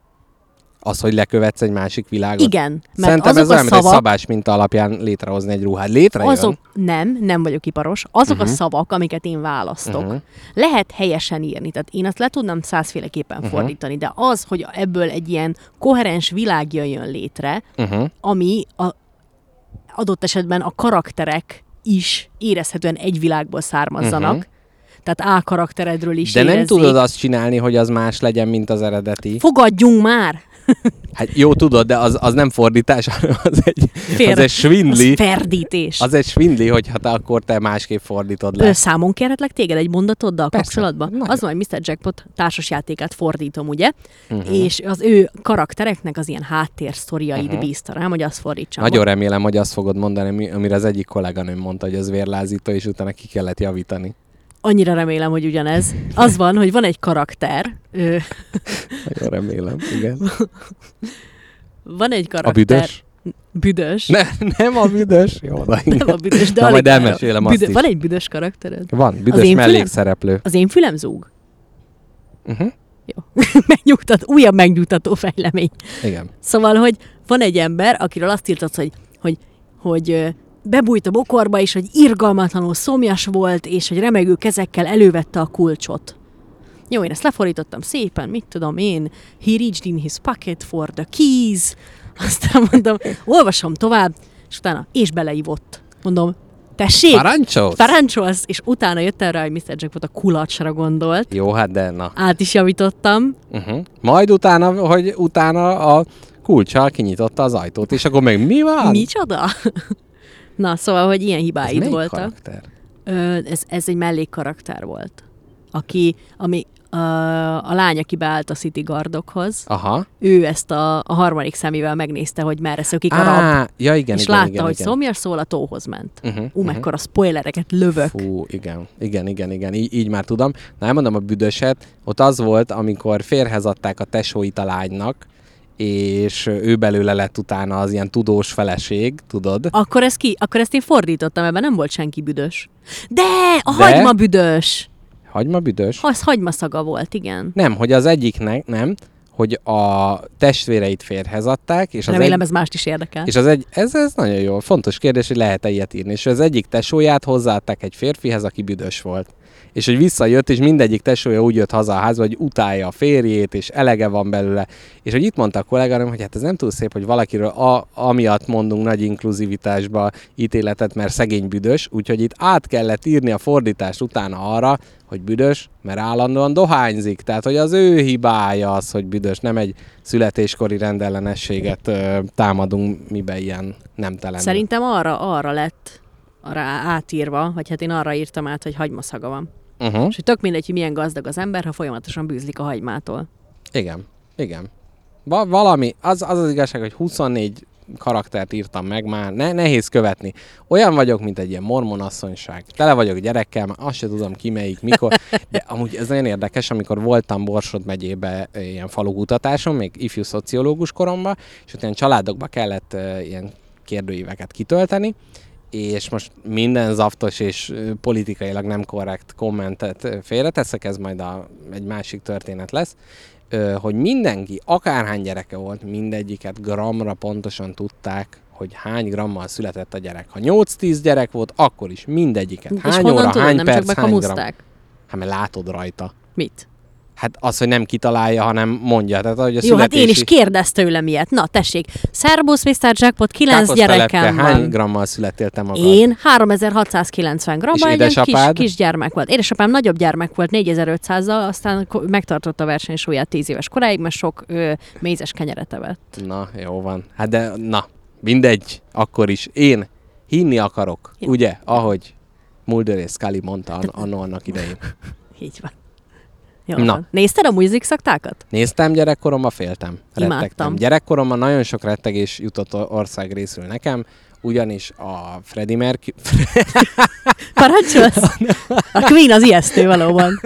Az, hogy lekövetsz egy másik világot. Igen, mert Szerintem azok ez a olyan, mint egy szavak, szabás minta alapján létrehozni egy ruhát. Létrejön. azok, nem, nem vagyok iparos, azok Mhm. uh-huh. a szavak, amiket én választok, Mhm. uh-huh. lehet helyesen írni, tehát én azt le tudnám százféleképpen Mhm. uh-huh. fordítani, de az, hogy ebből egy ilyen koherens világ jöjjön létre, Uh-huh. ami a, adott esetben a karakterek is érezhetően egy világból származzanak, Mhm. uh-huh. tehát A karakteredről is De nem érezzék. tudod azt csinálni, hogy az más legyen, mint az eredeti. Fogadjunk már! Hát jó, tudod, de az, az nem fordítás, hanem az egy, az Félre- egy svindli. Az ferdítés. Az egy svindli, hogyha te akkor te másképp fordítod le. Számon kérhetlek téged egy mondatoddal Persze. kapcsolatban? Nagyon. Az hogy Mr. Jackpot társasjátékát fordítom, ugye? Mhm. Uh-huh. És az ő karaktereknek az ilyen háttérsztoriait Mhm. uh-huh. bízta rám, hogy azt fordítsam. Nagyon remélem, hogy azt fogod mondani, ami- amire az egyik kolléganőm mondta, hogy az vérlázító, és utána ki kellett javítani. Annyira remélem, hogy ugyanez. Az van, hogy van egy karakter, ö, Nagyon remélem, igen. van egy A karakter. büdös? Büdös. Ne, nem a büdös. Jó, na, igen. Nem a büdös, de Na, majd elmesélem azt Büdö- is. Van egy büdös karaktered? Van, Az büdös én fülem? mellékszereplő. Az én fülem zúg. Uh-huh. Megnyugtat, újabb megnyugtató fejlemény. Igen. Szóval, hogy van egy ember, akiről azt írtad, hogy, hogy, hogy bebújt a bokorba, és hogy irgalmatlanul szomjas volt, és hogy remegő kezekkel elővette a kulcsot. Jó, én ezt lefordítottam szépen, mit tudom én, he reached in his pocket for the keys, aztán mondom, olvasom tovább, és utána, és beleívott. Mondom, tessék, Parancsot? parancsolsz, és utána jöttem rá, hogy Mr. Jackpot a kulacsra gondolt. Jó, hát de na. Át is javítottam, Uh-huh. Majd utána, hogy utána a kulcsal kinyitotta az ajtót, és akkor meg mi van? Micsoda? Na, szóval, hogy ilyen Ez hibáid melyik voltak. karakter? Ö, ez, ez egy mellékkarakter volt. Aki, ami, a, a lány, aki beállt a City Guardokhoz, Aha. ő ezt a, a harmadik szemével megnézte, hogy merre szökik a rab, Á, ja igen, és igen, látta, igen, hogy igen. szomjas szól, a tóhoz ment. Uh-huh, Ú, mekkora spoilereket lövök. Fú, igen, igen, igen, igen, így, így már tudom. Na, elmondom a büdöset, ott az volt, amikor férhez adták a tesóit a lánynak, és ő belőle lett utána az ilyen tudós feleség, tudod? Akkor, ez ki, akkor ezt én fordítottam, ebben nem volt senki büdös. De, a De? hagyma büdös. Hagyma büdös? Az hagyma szaga volt, igen. Nem, hogy az egyiknek, nem, hogy a testvéreit férhez adták, és az Remélem egy, ez mást is érdekel. és az egy, ez, ez nagyon jó, fontos kérdés, hogy lehet-e ilyet írni. És az egyik tesóját hozzáadták egy férfihez, aki büdös volt. És hogy visszajött, és mindegyik tesója úgy jött haza a házba, hogy utálja a férjét, és elege van belőle. És hogy itt mondta a kolléganőm, hogy hát ez nem túl szép, hogy valakiről a, amiatt mondunk nagy inkluzivitásba ítéletet, mert szegény büdös, úgyhogy itt át kellett írni a fordítást utána arra, hogy büdös, mert állandóan dohányzik. Tehát, hogy az ő hibája az, hogy büdös, nem egy születéskori rendellenességet ö, támadunk mibe ilyen nemtelenül. Szerintem arra, arra lett arra átírva, vagy hát én arra írtam át, hogy hagymaszaga van. Uh-huh. És hogy tök mindegy, hogy milyen gazdag az ember, ha folyamatosan bűzlik a hagymától. Igen, igen. Va- valami, az, az az igazság, hogy 24 karaktert írtam meg már, ne, nehéz követni. Olyan vagyok, mint egy ilyen mormonasszonyság. Tele vagyok gyerekkel, már azt se tudom ki melyik, mikor. De amúgy ez nagyon érdekes, amikor voltam Borsod megyébe eh, ilyen falukutatáson, még ifjú szociológus koromban, és ott ilyen családokba kellett uh, ilyen kérdőíveket kitölteni, és most minden zaftos és politikailag nem korrekt kommentet félreteszek, ez majd a, egy másik történet lesz, hogy mindenki, akárhány gyereke volt, mindegyiket gramra pontosan tudták, hogy hány grammal született a gyerek. Ha 8-10 gyerek volt, akkor is mindegyiket. és Hány honnan óra, tudod, hány nem perc, csak hány gram. Hát mert látod rajta. Mit? Hát az, hogy nem kitalálja, hanem mondja. Tehát, hogy a Jó, hát én is születési- kérdez tőlem ilyet. Na, tessék. Szerbusz, Mr. Jackpot, 9 káposztalepke, gyerekem Hány van. grammal születtél te magad? Én 3690 És grammal egy kis, kis gyermek volt. Édesapám nagyobb gyermek volt, 4500-zal, aztán megtartotta a versenysúlyát 10 éves koráig, mert sok ö, mézes kenyeret evett. Na, jó van. Hát de, na, mindegy, akkor is. Én hinni akarok, Jó. ugye, ahogy Mulder és Scully mondta an- annó annak idején. Így van. Jó Na. van. Nézted a music szaktákat? Néztem gyerekkoromban, féltem. Imádtam. Rettegtem. Gyerekkoromban nagyon sok rettegés jutott ország részül nekem, ugyanis a Freddie Mercury... Parancsolsz? A Queen az ijesztő valóban.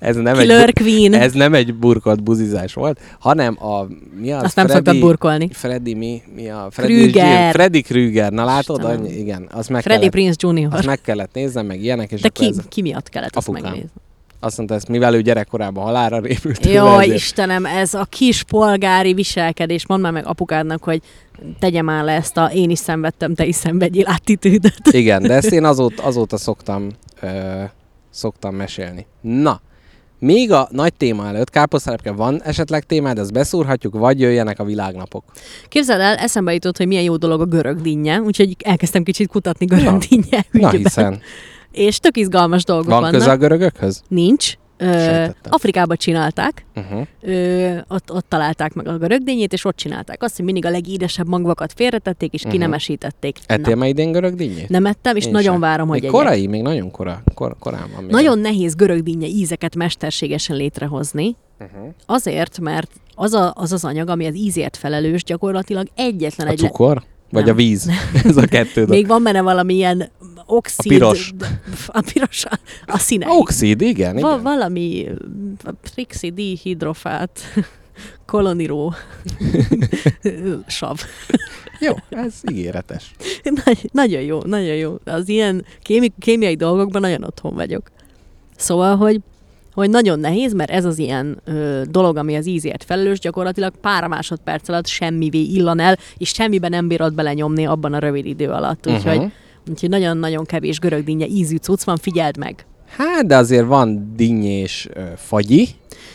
ez nem Killer egy, Queen. ez nem egy burkolt buzizás volt, hanem a... Mi az? Azt nem Freddie, szoktad burkolni. Freddy mi? Mi a Freddy Krüger. Freddy Krüger. Na látod? Annyi, igen, azt meg Freddie kellett, Prince Jr. azt meg kellett néznem, meg ilyenek, és De ki, ez, ki miatt kellett Apukám. megnézni? Azt mondta, ezt mivel ő gyerekkorában halára répült. ezért- Istenem, ez a kis polgári viselkedés. Mondd már meg apukádnak, hogy tegye már le ezt a én is szenvedtem, te is szenvedjél attitűdöt. Igen, de ezt én azóta, azóta szoktam, ö, szoktam mesélni. Na, még a nagy téma előtt, káposztelepke, van esetleg témád, ezt beszúrhatjuk, vagy jöjjenek a világnapok. Képzeld el, eszembe jutott, hogy milyen jó dolog a görög dinnye, úgyhogy elkezdtem kicsit kutatni görög Na. dinnye Na ügyben. hiszen, És tök izgalmas dolgok van vannak. a görögökhöz? Nincs. Ö. Afrikában csinálták, Uh-huh. ö, ott, ott találták meg a görög dinnyét, és ott csinálták azt, hogy mindig a legédesebb magvakat félretették, és Mhm. kinemesítették. Ettél már idén görög dinnyét? Nem ettem, és Én nagyon sem. várom, hogy még korai, még nagyon kora, kor, korán van. Még Nagyon nehéz görög dinnye ízeket mesterségesen létrehozni, Uh-huh. azért, mert az, a, az az anyag, ami az ízért felelős, gyakorlatilag egyetlen A egy... le- cukor? Vagy Nem. a víz? Ez a kettő. Még van benne valami ilyen oxid... A piros. A piros, a, a színe. Oxid, igen, Va- igen. valami a trixi dihidrofát, koloniró, sav. Jó, ez ígéretes. Nagy, nagyon jó, nagyon jó. Az ilyen kémi, kémiai dolgokban nagyon otthon vagyok. Szóval, hogy hogy nagyon nehéz, mert ez az ilyen ö, dolog, ami az ízért felelős, gyakorlatilag pár másodperc alatt semmivé illan el, és semmibe nem bírod belenyomni abban a rövid idő alatt. Úgyhogy, Mhm. Úgyhogy nagyon-nagyon kevés görög dinnye ízű cucc van, figyeld meg. Hát, de azért van dinnyés ö, fagyi,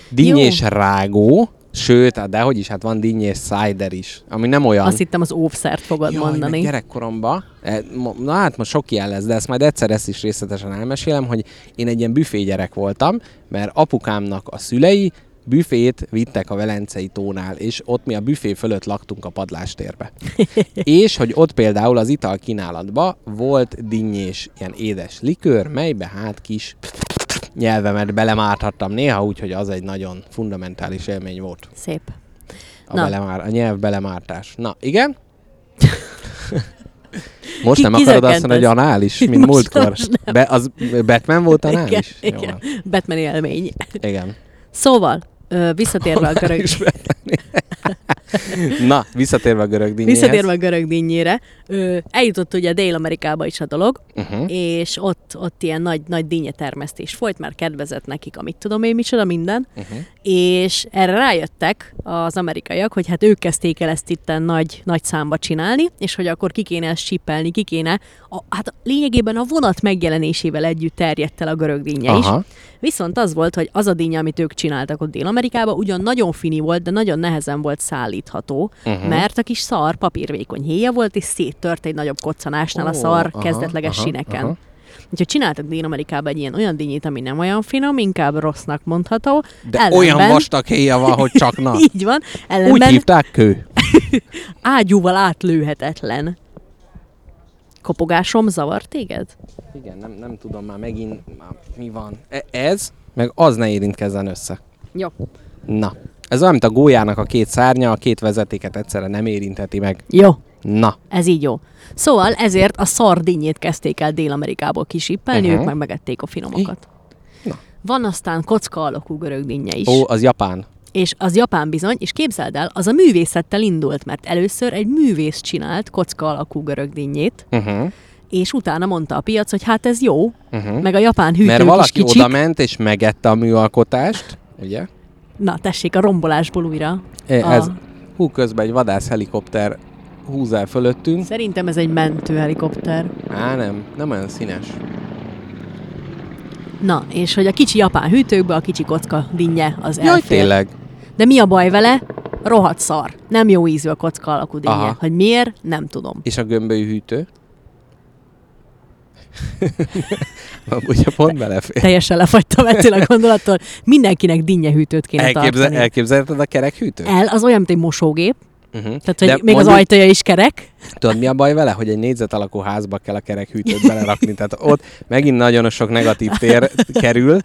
dinnyés rágó, sőt, de hogy is, hát van dinnyés cider is, ami nem olyan. Azt hittem az óvszert fogod Jaj, mondani. gyerekkoromban, e, na hát most sok ilyen lesz, de ezt majd egyszer ezt is részletesen elmesélem, hogy én egy ilyen büfé gyerek voltam, mert apukámnak a szülei büfét vittek a Velencei tónál, és ott mi a büfé fölött laktunk a padlástérbe. és hogy ott például az ital kínálatban volt dinnyés ilyen édes likőr, melybe hát kis nyelvemet belemárthattam néha, úgyhogy az egy nagyon fundamentális élmény volt. Szép. A, Na. belemár, a nyelv belemártás. Na, igen? Most Ki- nem akarod azt mondani, hogy anális, mint Most- múltkor? Be, az Batman volt anális? Igen, Jó igen. van. Batman élmény. igen. Szóval, ö, visszatérve a görög... Na, visszatérve a görög dinnyéhez. Visszatérve a görög dinnyére, ö, eljutott ugye Dél-Amerikába is a dolog, Uh-huh. és ott, ott ilyen nagy, nagy dinnyetermesztés folyt, mert kedvezett nekik, amit tudom én micsoda, minden, Uh-huh. és erre rájöttek az amerikaiak, hogy hát ők kezdték el ezt itten nagy, nagy számba csinálni, és hogy akkor ki kéne ezt sippelni, ki kéne, a, hát lényegében a vonat megjelenésével együtt terjedt el a görög dinnye is. Viszont az volt, hogy az a dinnye, amit ők csináltak ott Dél-Amerikában, ugyan nagyon fini volt, de nagyon nehezen volt szállítható, uh-huh. mert a kis szar papírvékony héja volt, és széttört egy nagyobb koccanásnál a Ó, szar aha, kezdetleges aha, sineken. aha. Úgyhogy csináltak Dél-Amerikában egy ilyen olyan dinnyét, ami nem olyan finom, inkább rossznak mondható. De olyan vastag héja van, hogy csak na. Így van. Úgy Ellenben hívták kő. ágyúval átlőhetetlen. Kopogásom zavar téged? Igen, nem, nem tudom már megint, már mi van. E- Ez, meg az ne érintkezzen össze. Jó. Na. Ez olyan, mint a gólyának a két szárnya, a két vezetéket egyszerre nem érintheti meg. Jó. Na. Ez így jó. Szóval ezért a szardinyét kezdték el Dél-Amerikából kisippelni, Mhm. uh-huh. ők meg megették a finomokat. Na. Van aztán kocka alakú görög dinnye is. Ó, az japán. És az japán bizony, és képzeld el, az a művészettel indult, mert először egy művész csinált kocka alakú görög dinnyét, Uh-huh. és utána mondta a piac, hogy hát ez jó, Uh-huh. meg a japán hűtők Mert is valaki kicsik. oda ment és megette a műalkotást, ugye? Na, tessék, a rombolásból újra. E, A- Ez, hú, közben egy vadász helikopter húz el fölöttünk. Szerintem ez egy mentőhelikopter. Á, nem, nem olyan színes. Na, és hogy a kicsi japán hűtőkbe a kicsi kocka dinnye az Jaj, elfér. tényleg. De mi a baj vele? Rohadt szar. Nem jó ízű a kocka alakú dinnye. Aha. Hogy miért? Nem tudom. És a gömbölyű hűtő? Ugye pont belefér. Teljesen lefagytam ettől a gondolattól. Mindenkinek dinnyehűtőt kéne Elképzel, tartani. elképzelted a kerek hűtőt? El, az olyan, mint egy mosógép, Uh-huh. tehát hogy még az ajtaja is kerek. Tudod, mi a baj vele? Hogy egy négyzet alakú házba kell a kerek hűtőt belerakni. Tehát ott megint nagyon sok negatív tér kerül,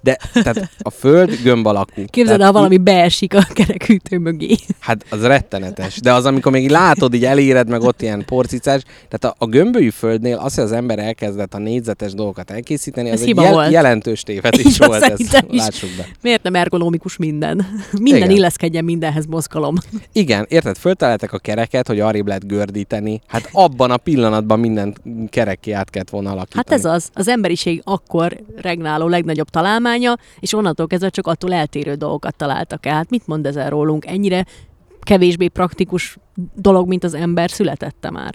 de tehát a föld gömb alakú. Képzeld el, Tehát ha valami beesik a kerek hűtő mögé. Hát az rettenetes. De az, amikor még látod, így eléred meg ott ilyen porcicás, tehát a, a gömbölyű földnél az, hogy az ember elkezdett a négyzetes dolgokat elkészíteni, Ez az egy jel- volt. jelentős tévedés volt. Ezt is. lássuk be. Miért nem ergonomikus minden? Minden Igen. illeszkedjen mindenhez mozgalom. Igen, érted, föltaláltak a kereket, hogy arrébb lehet gördíteni. Hát abban a pillanatban minden kerekké át kellett volna alakítani. Hát ez az, az emberiség akkor regnáló legnagyobb találmánya, és onnantól kezdve csak attól eltérő dolgokat találtak el. Hát mit mond ezzel rólunk? Ennyire kevésbé praktikus dolog, mint az ember születette már.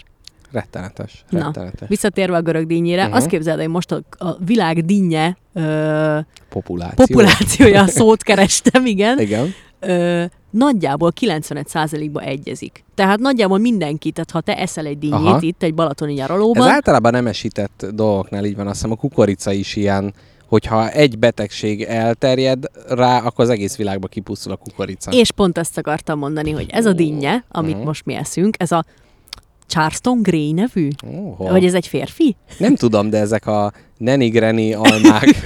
Rettenetes. Na, Rettenetes. Visszatérve a görög dinnyére, uh-huh. Mhm. azt képzeld, hogy most a, a világ dinnye ö, Populáció. populációja, a szót kerestem, igen, Igen. ö, nagyjából 95%-ba egyezik. Tehát nagyjából mindenki, tehát ha te eszel egy dinnyét Aha. itt egy balatoni Ez nyaralóban, általában nem esített dolgoknál így van, azt hiszem a kukorica is ilyen, hogyha egy betegség elterjed rá, akkor az egész világba kipusztul a kukorica. És pont ezt akartam mondani, hogy ez a dinnye, amit Mhm. most mi eszünk, ez a Charleston Grey nevű? Ó, Vagy ez egy férfi? Nem tudom, de ezek a neni-greni almák.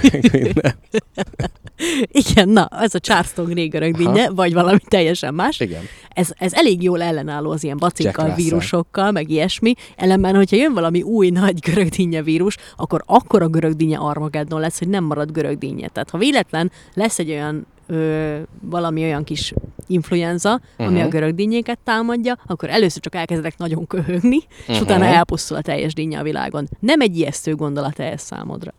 Igen, na, ez a Charleston Grey görög Aha. dinnye, vagy valami teljesen más. Igen. Ez, ez elég jól ellenálló az ilyen Russell. vírusokkal, meg ilyesmi. Ellenben, hogyha jön valami új nagy görögdinnye vírus, akkor akkor a görögdinnye Armageddon lesz, hogy nem marad görögdinnye. Tehát ha véletlen lesz egy olyan ö, valami olyan kis influenza, uh-huh. ami a görögdinnyéket támadja, akkor először csak elkezdek nagyon köhögni, és Mhm. utána elpusztul a teljes dinnye a világon. Nem egy ijesztő gondolat ez számodra.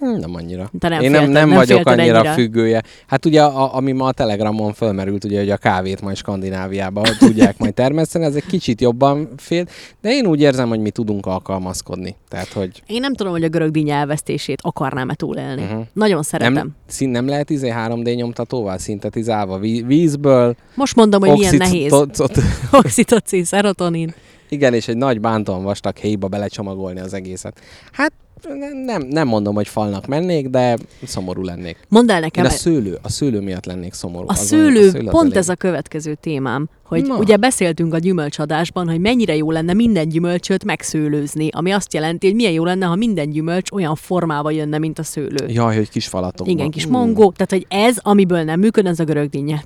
Hm, Nem annyira. Te nem Én nem, félted- nem, nem vagyok félted annyira ennyire. függője. Hát ugye, a, ami ma a Telegramon fölmerült, ugye, hogy a kávét majd Skandináviában tudják majd termeszteni, ez egy kicsit jobban fél, de én úgy érzem, hogy mi tudunk alkalmazkodni. Tehát, hogy Én nem tudom, hogy a görögdinnye elvesztését akarnám-e túlélni. Uh-huh. Nagyon szeretem. nem, szín, nem lehet izé 3D nyomtatóval szintetizálva ví- vízből, Most mondom, hogy milyen nehéz. Oxitocin, serotonin. Igen, és egy nagy bántóan vastag héjba belecsomagolni az egészet. Hát nem, nem mondom, hogy falnak mennék, de szomorú lennék. Mondd el Én nekem, a szőlő, a szőlő miatt lennék szomorú. a szőlő, a szőlő pont elég- ez a következő témám, hogy Na. ugye beszéltünk a gyümölcsadásban, hogy mennyire jó lenne minden gyümölcsöt megszőlőzni, ami azt jelenti, hogy milyen jó lenne, ha minden gyümölcs olyan formába jönne, mint a szőlő. Jaj, hogy kis falatok. Igen, kis mangó, tehát hogy ez, amiből nem működ, az a görög dinnye.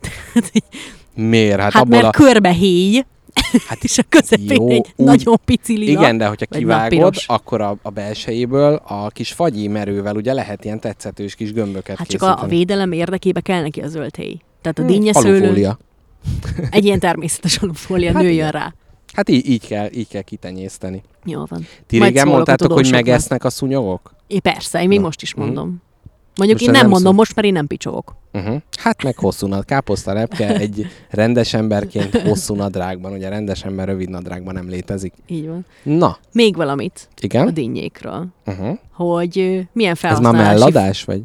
Miért? Hát, hát abból mert a... körbe héj, Hát és a közepén jó, egy úgy- nagyon pici lila. Igen, de hogyha kivágod, akkor a, a belsejéből a kis fagyi merővel ugye lehet ilyen tetszetős kis gömböket Hát csak a, a védelem érdekébe kell neki a zöld héj. Tehát a Hm, dinnye egy ilyen természetes alufólia Hát nőjön igen. rá. Hát így, így, kell, így kell kitenyészteni. Jó van. Ti Majd régen mondtátok, hogy megesznek a szúnyogok? É, persze, én még Na. most is Mhm. mondom. Mondjuk Most én nem nem mondom szó. most, mert én nem picsogok. Uh-huh. Hát meg hosszú nad, káposzta repke egy rendes emberként hosszú nadrágban, ugye rendes ember rövid nadrágban nem létezik. Így van. Na, Még valamit a igen? dinnyékről, Uh-huh. hogy milyen Ez már felhasználási... melladás, vagy?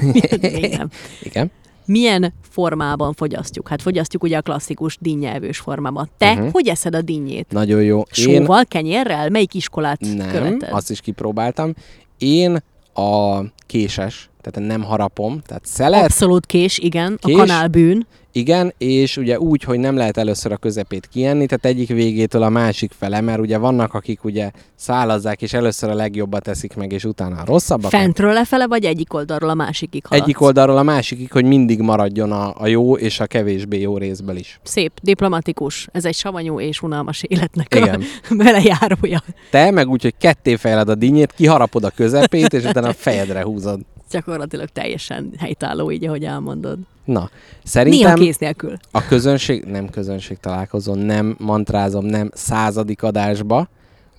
Még nem. Igen. Milyen formában fogyasztjuk? Hát fogyasztjuk ugye a klasszikus dinnyelvős formában. Te Mhm. hogy eszed a dinnyét? Nagyon jó. Én Sóval, kenyérrel? Melyik iskolát nem, követed? azt is kipróbáltam. Én a késes, tehát nem harapom, tehát szelet, Abszolút kés, igen. Kés? A kanálbűn. Igen, és ugye úgy, hogy nem lehet először a közepét kienni, tehát egyik végétől a másik fele, mert ugye vannak, akik ugye szálazzák, és először a legjobbat teszik meg, és utána a rosszabbat. Fentről lefele, vagy egyik oldalról a másikig haladsz? Egyik oldalról a másikig, hogy mindig maradjon a, a jó és a kevésbé jó részből is. Szép, diplomatikus. Ez egy savanyú és unalmas életnek Igen. a belejárója. Te meg úgy, hogy ketté fejled a dinnyét, kiharapod a közepét, és utána a fejedre húzod. Gyakorlatilag teljesen helytálló, így, ahogy elmondod. Na, Néha szerintem kész nélkül. a közönség, nem közönség találkozó, nem mantrázom, nem századik adásba,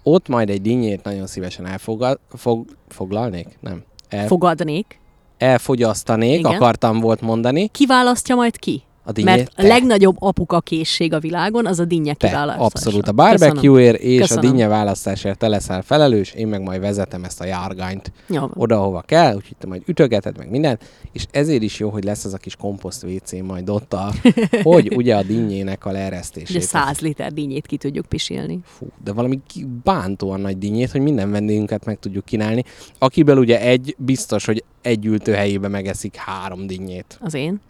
ott majd egy dinnyét nagyon szívesen elfogad, fog, foglalnék? Nem. El, Fogadnék. elfogyasztanék, Igen. akartam volt mondani. Kiválasztja majd ki? A dinnyét, Mert a legnagyobb apuka készség a világon az a dinnye te, kiválasztása. abszolút a barbecue-ért és Köszönöm. a dinnye választásért te leszel felelős, én meg majd vezetem ezt a járgányt Jó oda, hova kell, úgyhogy te majd ütögeted meg mindent, és ezért is jó, hogy lesz az a kis komposzt WC majd ott, a, hogy ugye a dinnyének a Ugye leeresztését. 100 liter dinnyét ki tudjuk pisilni. Fú, de valami bántóan nagy dinnyét, hogy minden vendégünket meg tudjuk kínálni, akiből ugye egy biztos, hogy egy ültőhelyébe megeszik három dinnyét. Az én?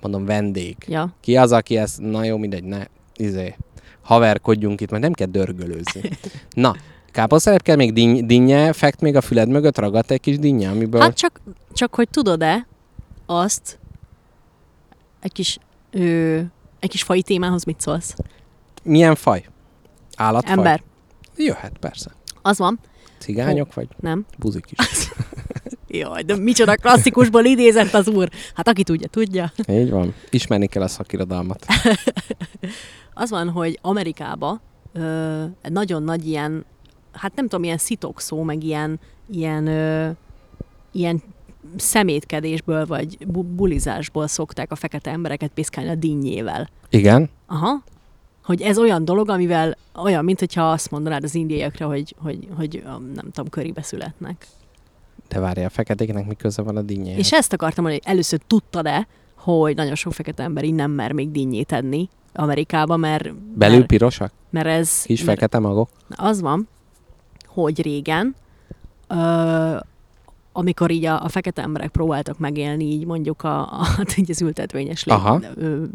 Mondom, vendég. Ja. Ki az, aki ezt, na jó, mindegy, ne, izé, haverkodjunk itt, mert nem kell dörgölőzni. Na, káposztelepkel még dinny, dinnye, fekt még a füled mögött, ragadt egy kis dinnye, amiből... Hát csak, csak hogy tudod-e azt, egy kis, ö, egy kis fai témához mit szólsz? Milyen faj? Állatfaj? Ember. Jöhet, persze. Az van? Cigányok vagy Nem? buzik is. Jaj, de micsoda klasszikusból idézett az úr. Hát aki tudja, tudja. Így van. Ismerni kell a szakirodalmat. Az van, hogy Amerikába ö, nagyon nagy ilyen, hát nem tudom, ilyen szitokszó, meg ilyen, ilyen, ö, ilyen szemétkedésből, vagy bu- bulizásból szokták a fekete embereket piszkálni a dinnyével. Igen. Aha. Hogy ez olyan dolog, amivel olyan, mint hogyha azt mondanád az indiaiakra, hogy, hogy, hogy nem tudom, köribe születnek. De várjál, a feketéknek mi köze van a dinnyéhez? És ezt akartam mondani, hogy először tudtad-e, hogy nagyon sok fekete ember így nem mer még dinnyét enni Amerikába, mert, Belül mert, pirosak? mert ez... Kis mert, fekete magok? Az van, hogy régen, ö, amikor így a, a fekete emberek próbáltak megélni így mondjuk a, a, hát így az ültetvényes lé,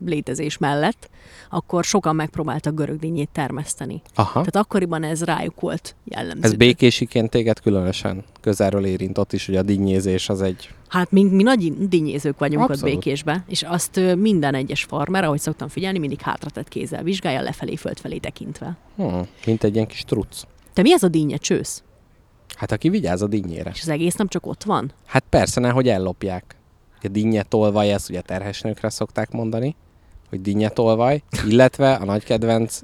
létezés mellett, akkor sokan megpróbáltak görögdinnyét termeszteni. Aha. Tehát akkoriban ez rájuk volt jellemző. Ez békésiként téged különösen közelről érint ott is, hogy a dinnyézés az egy... Hát mi, mi nagy dinnyézők vagyunk Abszolút. ott békésbe, és azt minden egyes farmer, ahogy szoktam figyelni, mindig hátratett kézzel vizsgálja, lefelé, földfelé tekintve. Hm, mint egy ilyen kis truc. Te mi az a dinnye csősz? Hát aki vigyáz a dinnyére. És az egész nem csak ott van? Hát persze, nehogy ellopják. A dinnyetolvaj, ezt ugye terhesnőkre szokták mondani, hogy dinnyetolvaj, illetve a nagy kedvenc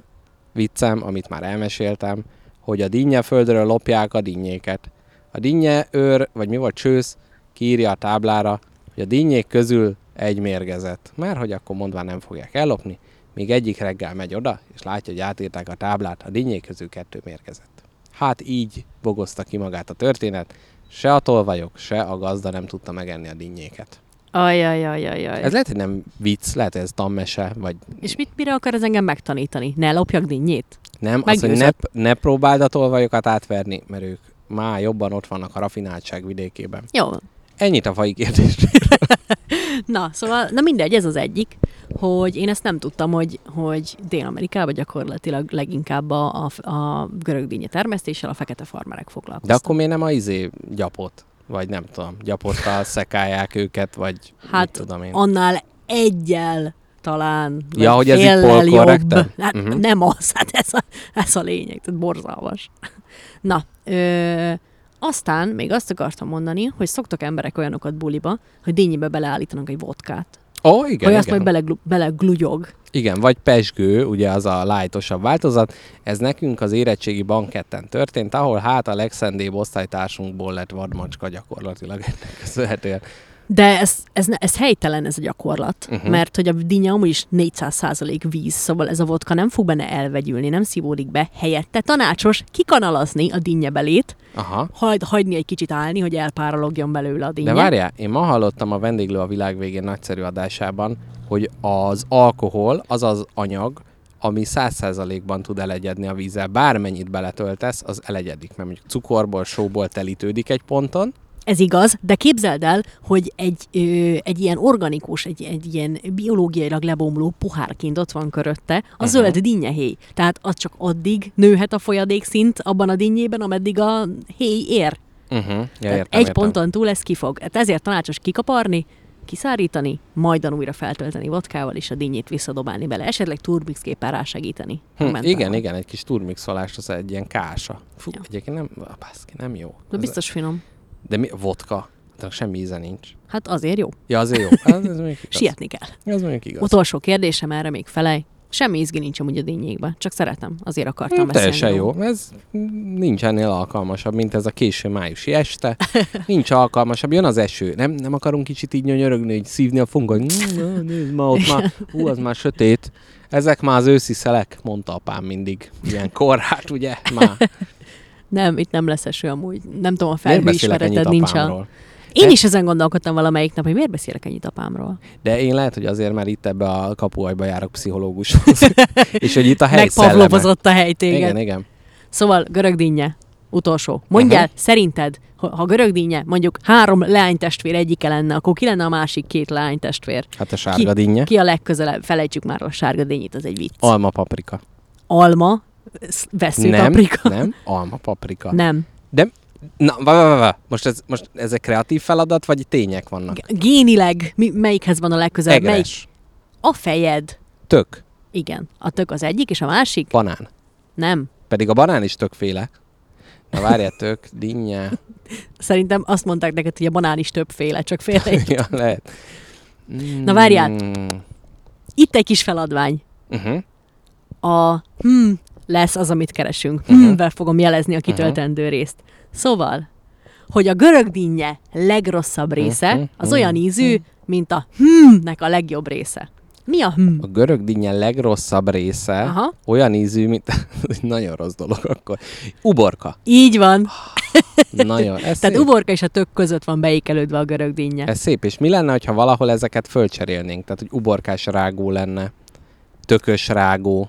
viccem, amit már elmeséltem, hogy a dinnye földről lopják a dinnyéket. A dinnye őr, vagy mi volt csősz, kiírja a táblára, hogy a dinnyék közül egy mérgezett. Mert hogy akkor mondván nem fogják ellopni, míg egyik reggel megy oda, és látja, hogy átírták a táblát, a dinnyék közül kettő mérgezett. Hát így bogozta ki magát a történet, se a tolvajok, se a gazda nem tudta megenni a dinnyéket. Ajajajajaj. Ez lehet, hogy nem vicc, lehet, hogy ez tammese, vagy És mit, mire akar ez engem megtanítani? Ne lopjak dinnyét? nem. Az, hogy ne, Meggyőzött. ne próbáld a tolvajokat átverni, mert ők már jobban ott vannak a rafináltság vidékében. Jó. Ennyit a fai kérdés. Na, szóval, na mindegy, ez az egyik, hogy én ezt nem tudtam, hogy, hogy Dél-Amerikában gyakorlatilag leginkább a, a, a görög dinnye termesztéssel a fekete farmerek De foglalkoztak. akkor miért nem a izé gyapot? Vagy nem tudom, gyapottal szekálják őket, vagy Hát, tudom én. annál egyel talán. Ja, hogy ez corrected? jobb. Hát uh-huh. nem az, hát ez a, ez a lényeg, tehát borzalmas. Na, ö, aztán még azt akartam mondani, hogy szoktak emberek olyanokat buliba, hogy dinnyibe beleállítanak egy vodkát. Ó, oh, igen, hogy azt igen. majd beleglu, beleglugyog. Igen, vagy pesgő, ugye az a lájtosabb változat. Ez nekünk az érettségi banketten történt, ahol hát a legszendébb osztálytársunkból lett vadmacska gyakorlatilag ennek köszönhetően. De ez, ez, ez helytelen ez a gyakorlat, uh-huh. mert hogy a dinnye amúgy is 400% víz, szóval ez a vodka nem fog benne elvegyülni, nem szívódik be. Helyette tanácsos kikanalazni a dinnyebelét, Aha. hagy, hagyni egy kicsit állni, hogy elpárologjon belőle a dinnye. De várjál, én ma hallottam a vendéglő a világ végén nagyszerű adásában, hogy az alkohol az az anyag, ami 100%-ban tud elegyedni a vízzel. Bármennyit beletöltesz, az elegyedik, mert mondjuk cukorból, sóból telítődik egy ponton, Ez igaz, de képzeld el, hogy egy, ö, egy ilyen organikus, egy, egy ilyen biológiailag lebomló pohárként ott van körötte a Aha. zöld dinnyehéj. Tehát az csak addig nőhet a folyadékszint abban a dinnyében, ameddig a héj ér. Uh-huh. Ja, Tehát értem, egy értem. ponton túl ez kifog. Hát ezért tanácsos kikaparni, kiszárítani, majdan újra feltölteni vodkával, és a dinnyét visszadobálni bele. Esetleg turbixképpen rásegíteni. Hm, igen, igen, egy kis turmixolás, az egy ilyen kása. Fú, Ja. egyébként nem, baszki, nem jó. De biztos finom. De mi, vodka? Tehát semmi íze nincs. Hát azért jó. Ja, azért jó. Ez, ez mondjuk igaz. Sietni kell. Ez mondjuk igaz. Utolsó kérdésem erre még felej. Semmi izgi nincs amúgy a dinnyékben, csak szeretem, azért akartam Hm, beszélni. Teljesen jó. Ez nincs ennél alkalmasabb, mint ez a késő májusi este. Nincs alkalmasabb. Jön az eső. Nem, nem akarunk kicsit így nyönyörögni, hogy szívni a fungot. Mm, Nézd ma ott már, hú, az már sötét. Ezek már az őszi szelek, mondta apám mindig. Ilyen korhát, ugye? Már. Nem, itt nem lesz eső amúgy. Nem tudom, a felhőismereted nincs. A... Én De- is ezen gondolkodtam valamelyik nap, hogy miért beszélek ennyit apámról. De én lehet, hogy azért, mert itt ebbe a kapuajba járok pszichológushoz. és hogy itt a hely. Megpavlovozott a hely téged. Igen, igen. Szóval görög dinnye, utolsó. Mondjál, Aha. szerinted, ha, ha görög dinnye mondjuk három leánytestvér egyike lenne, akkor ki lenne a másik két leánytestvér? Hát a sárga dinnye. Ki a legközelebb? Felejtsük már a sárga dinnyit, az egy vicc. Alma paprika. Alma, vesző nem, paprika. nem, alma paprika. Nem. Na, va, va, va. Most ez, most ez egy kreatív feladat, vagy tények vannak? Génileg, mi, melyikhez van a legközelebb? Melyik? Egres, A fejed. tök, Igen. A tök az egyik, és a másik? banán. Nem. Pedig a banán is többféle. Na várjál, tök, dinnye. Szerintem azt mondták neked, hogy a banán is többféle, csak fél egy. ja, lehet. Mm, Na várjál. Itt egy kis feladvány. Uh-huh. A hmm lesz az, amit keresünk. Mhm. Hmm-vel fogom jelezni a kitöltendő részt. Szóval, hogy a görög dinnye legrosszabb része, Mhm, az mhm, olyan ízű, mint a hmm-nek a legjobb része. Mi a hmm? A görög dinnye legrosszabb része Aha. olyan ízű, mint... Nagyon rossz dolog akkor. Uborka. Így van. Nagyon. Ez Tehát szép. uborka és a tök között van beékelődve a görög dinnye. Ez szép. És mi lenne, ha valahol ezeket fölcserélnénk? Tehát, hogy uborkás rágó lenne, tökös rágó.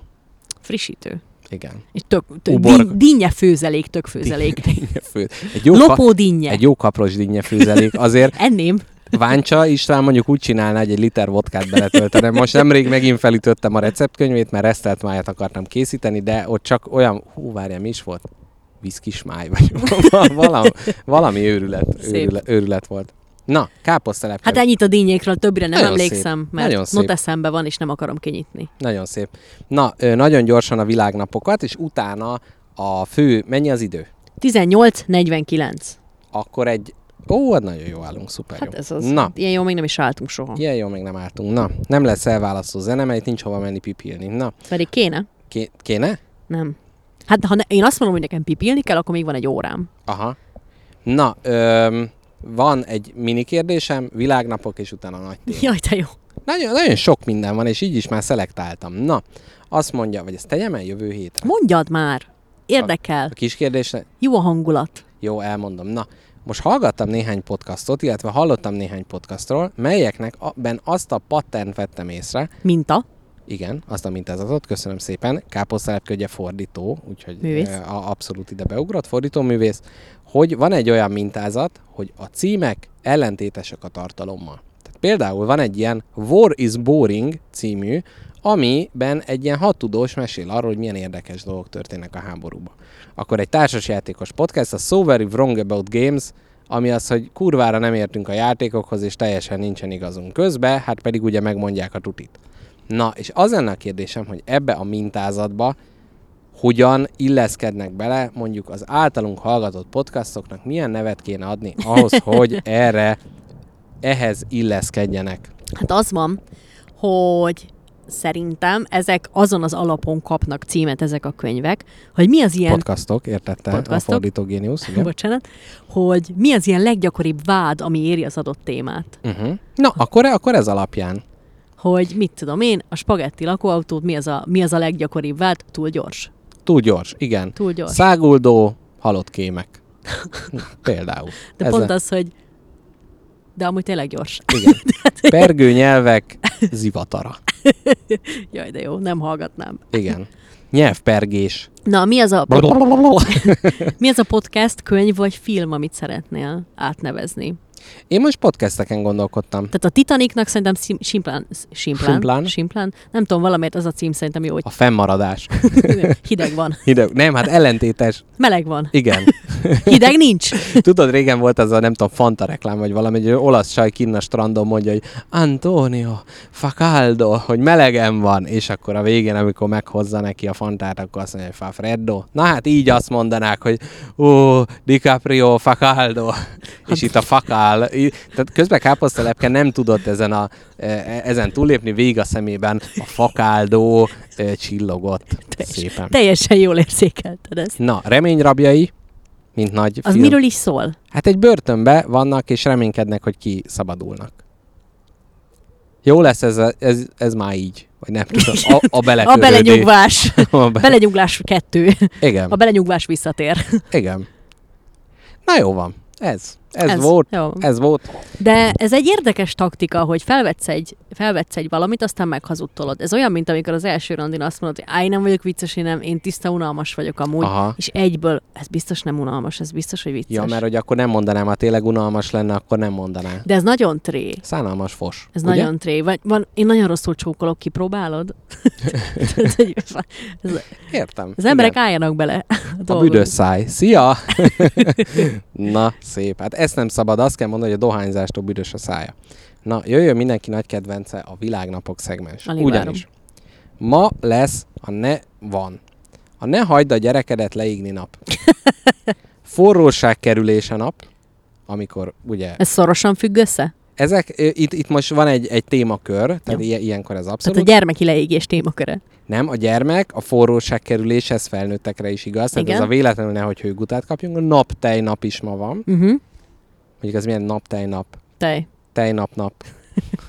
Frissítő. Igen. És tök, tök din, dinnye főzelék, tök főzelék. Dinnye fő. Egy jó, Lopó dinnye. egy jó kapros dinnye főzelék. Azért Enném. Váncsa István mondjuk úgy csinálná, hogy egy liter vodkát beletöltene. Most nemrég megint felütöttem a receptkönyvét, mert resztelt májat akartam készíteni, de ott csak olyan, hú, várjál, mi is volt? Viszkis máj, vagy valami, valami őrület, őrület, őrület volt. Na, káposztelepke. Hát ennyit a dinnyékről, többre nem Nagyon emlékszem, szép. mert Nagyon szép. not eszembe van, és nem akarom kinyitni. Nagyon szép. Na, nagyon gyorsan a világnapokat, és utána a fő, mennyi az idő? 18.49. Akkor egy, ó, hát nagyon jó állunk, szuper Hát jó. ez az. Na, Ilyen jó még nem is álltunk soha. ilyen jó még nem álltunk. Na, nem lesz elválasztó zene, mert itt nincs hova menni pipilni. Na, Pedig kéne? ké- kéne? Nem. Hát ha ne, én azt mondom, hogy nekem pipilni kell, akkor még van egy órám. Aha. Na, öm, van egy mini kérdésem, világnapok és utána nagy téma. Jaj, te jó. Nagyon, nagyon sok minden van, és így is már szelektáltam. Na, azt mondja, vagy ezt tegyem el jövő hétre? Mondjad már. Érdekel. A kis kérdésre? Jó a hangulat. Jó, elmondom. Na, most hallgattam néhány podcastot, illetve hallottam néhány podcastról, melyeknek a- ben azt a patternt vettem észre, Minta. Igen, azt a mintázatot, köszönöm szépen. Káposztelepke ugye fordító, úgyhogy Művész. eh, a- abszolút ide beugrott, fordító művész, hogy van egy olyan mintázat, hogy a címek ellentétesek a tartalommal. Tehát például van egy ilyen War is Boring című, amiben egy ilyen hat tudós mesél arról, hogy milyen érdekes dolgok történnek a háborúban. Akkor egy társasjátékos podcast, a So Very Wrong About Games, ami az, hogy kurvára nem értünk a játékokhoz, és teljesen nincsen igazunk közbe, hát pedig ugye megmondják a tutit. Na, és az lenne a kérdésem, hogy ebbe a mintázatba hogyan illeszkednek bele mondjuk az általunk hallgatott podcastoknak, milyen nevet kéne adni ahhoz, hogy erre, ehhez illeszkedjenek. Hát az van, hogy szerintem ezek azon az alapon kapnak címet ezek a könyvek, hogy mi az ilyen Podcastok, értette a Podcastok. fordító géniusz, igen. bocsánat, hogy mi az ilyen leggyakoribb vád, ami éri az adott témát. Uh-huh. Na, akkor, akkor ez alapján. Hogy mit tudom én, a spagetti lakóautót mi az a, mi az a leggyakoribb vád? Túl gyors. Túl gyors, igen. Túl gyors. Száguldó, halott kémek. Na, Például. De Ezzel- pont az, hogy de amúgy tényleg gyors. Igen. Pergő nyelvek zivatara. Jaj, de jó, nem hallgatnám. Igen. Nyelvpergés. Na, mi az a, mi az a podcast, könyv vagy film, amit szeretnél átnevezni? Én most podcasteken gondolkodtam. Tehát a Titanicnak szerintem szim, simplán, simplán, Simplán? simplán, nem tudom, valamiért az a cím szerintem jó, hogy A fennmaradás. hideg van, Hideg. Nem, hát ellentétes. meleg van, Igen. hideg nincs. Tudod, régen volt az a, nem tudom, Fanta reklám, vagy valami, egy olasz csaj kinn a strandon mondja, hogy Antonio, facaldo, hogy melegen van, és akkor a végén, amikor meghozza neki a Fantát, akkor azt mondja, hogy fa freddo. Na hát így azt mondanák, hogy ó, DiCaprio, facaldo, és itt a fakál. Í- Tehát közben káposztalepke nem tudott ezen, a, e- ezen túllépni, végig a szemében a fakáldo e, csillogott szépen. Teljesen jól érzékelted ezt. Na, reményrabjai, mint nagy Az film. miről is szól? Hát egy börtönbe vannak, és reménykednek, hogy ki szabadulnak. Jó lesz ez, a- ez, ez már így. Vagy nem tudom. A, a A belenyugvás. A be... Belenyugvás kettő. Igen, A belenyugvás visszatér. igen. Na jó van. Ez. Ez, Ez, volt. jó. Ez volt. De ez egy érdekes taktika, hogy felvetsz egy, felvetsz egy valamit, aztán meghazudtolod. Ez olyan, mint amikor az első randin azt mondod, hogy áj, nem vagyok vicces, én nem, én tiszta unalmas vagyok amúgy. Aha. És egyből, ez biztos nem unalmas, ez biztos, hogy vicces. Ja, mert hogy akkor nem mondanám, ha tényleg unalmas lenne, akkor nem mondaná. De ez nagyon tré. Szánalmas fos. Ez ugye? nagyon tré. Vagy van, én nagyon rosszul csókolok, kipróbálod? Ez ez- Értem. az emberek Igen. álljanak bele a, A büdös száj. Szia! Na, szép. Hát ezt nem szabad. Azt kell mondani, hogy a dohányzástól büdös a szája. Na, jöjjön mindenki nagy kedvence a világnapok szegmens. Alig Ugyanis ma lesz a ne van. A ne hagyd a gyerekedet leégni nap. Forróság kerülése nap, amikor ugye Ez szorosan függ össze? ezek, itt, itt most van egy, egy témakör, tehát ilyen, ilyenkor ez Tehát abszolút. a gyermeki leégés témaköre. Nem, a gyermek, a forróság kerülés, ez felnőttekre is igaz. Tehát Igen. ez a véletlenül nehogy hőgutát kapjunk. A naptej nap is ma van. Uh-huh. Mondjuk ez milyen naptej nap. Tej. Tejnap nap.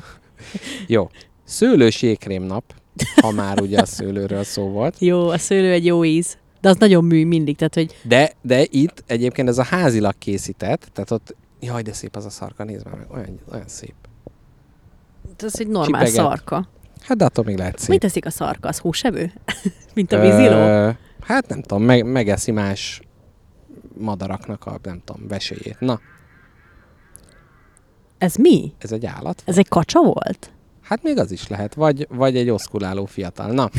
Jó. Szőlős jégkrém nap, ha már ugye a szőlőről szó volt. Jó, a szőlő egy jó íz. De az nagyon mű mindig, tehát hogy De, de itt egyébként ez a házilag készített, tehát ott, jaj, de szép az a szarka, nézd már meg, olyan, olyan szép. ez egy normál Csipeget. szarka. Hát de attól még lehet szép. Mit teszik a szarka? Az húsevő? Mint a víziló? Ö, hát nem tudom, meg, megeszi más madaraknak a, nem tudom, veséjét. Na, Ez mi? ez egy állat? Ez egy kacsa volt? Hát még az is lehet, vagy, vagy egy oszkuláló fiatal. Na,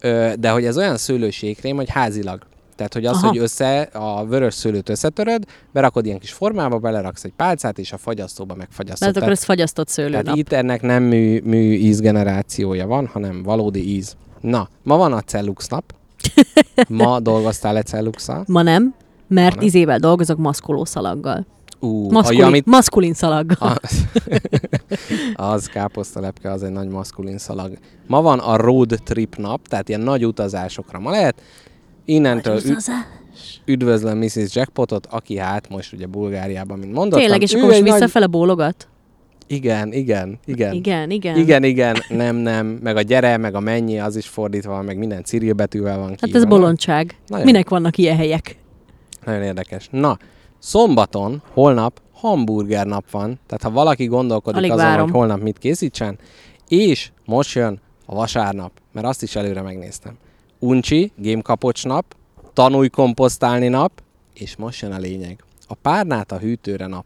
ö, de hogy ez olyan szőlőségkrém, hogy házilag. Tehát, hogy az, Aha. hogy össze, a vörös szőlőt összetöröd, berakod ilyen kis formába, beleraksz egy pálcát, és a fagyasztóba megfagyasztod. Tehát akkor Tehát, ez fagyasztott tehát szőlőnap. itt ennek nem mű, mű ízgenerációja van, hanem valódi íz. Na, ma van a Cellux nap. Ma dolgoztál egy Celluxal. Ma nem, mert nem. izével dolgozok maszkolószalaggal. Ú, Maszkulin, a, amit, maszkulin szalaggal. a, az káposztalepke, az egy nagy maszkulin szalag. Ma van a road trip nap, tehát ilyen nagy utazásokra ma lehet. Innentől ü- üdvözlöm Mrs. Jackpotot, aki hát most ugye Bulgáriában, mint mondottam. Tényleg, és akkor most egy nagy- visszafele bólogat? Igen, igen, igen. Igen, igen. Igen, igen, nem, nem, meg a gyere, meg a mennyi, az is fordítva van, meg minden Cyril betűvel van Hát kiírva. ez bolondság. Nagyon. Minek vannak ilyen helyek? Nagyon érdekes. Na, szombaton, holnap hamburger nap van, tehát ha valaki gondolkodik Alig azon, várom. hogy holnap mit készítsen, és most jön a vasárnap, mert azt is előre megnéztem. Uncsi, gémkapocs nap, tanulj komposztálni nap, és most jön a lényeg. A párnát a hűtőre nap.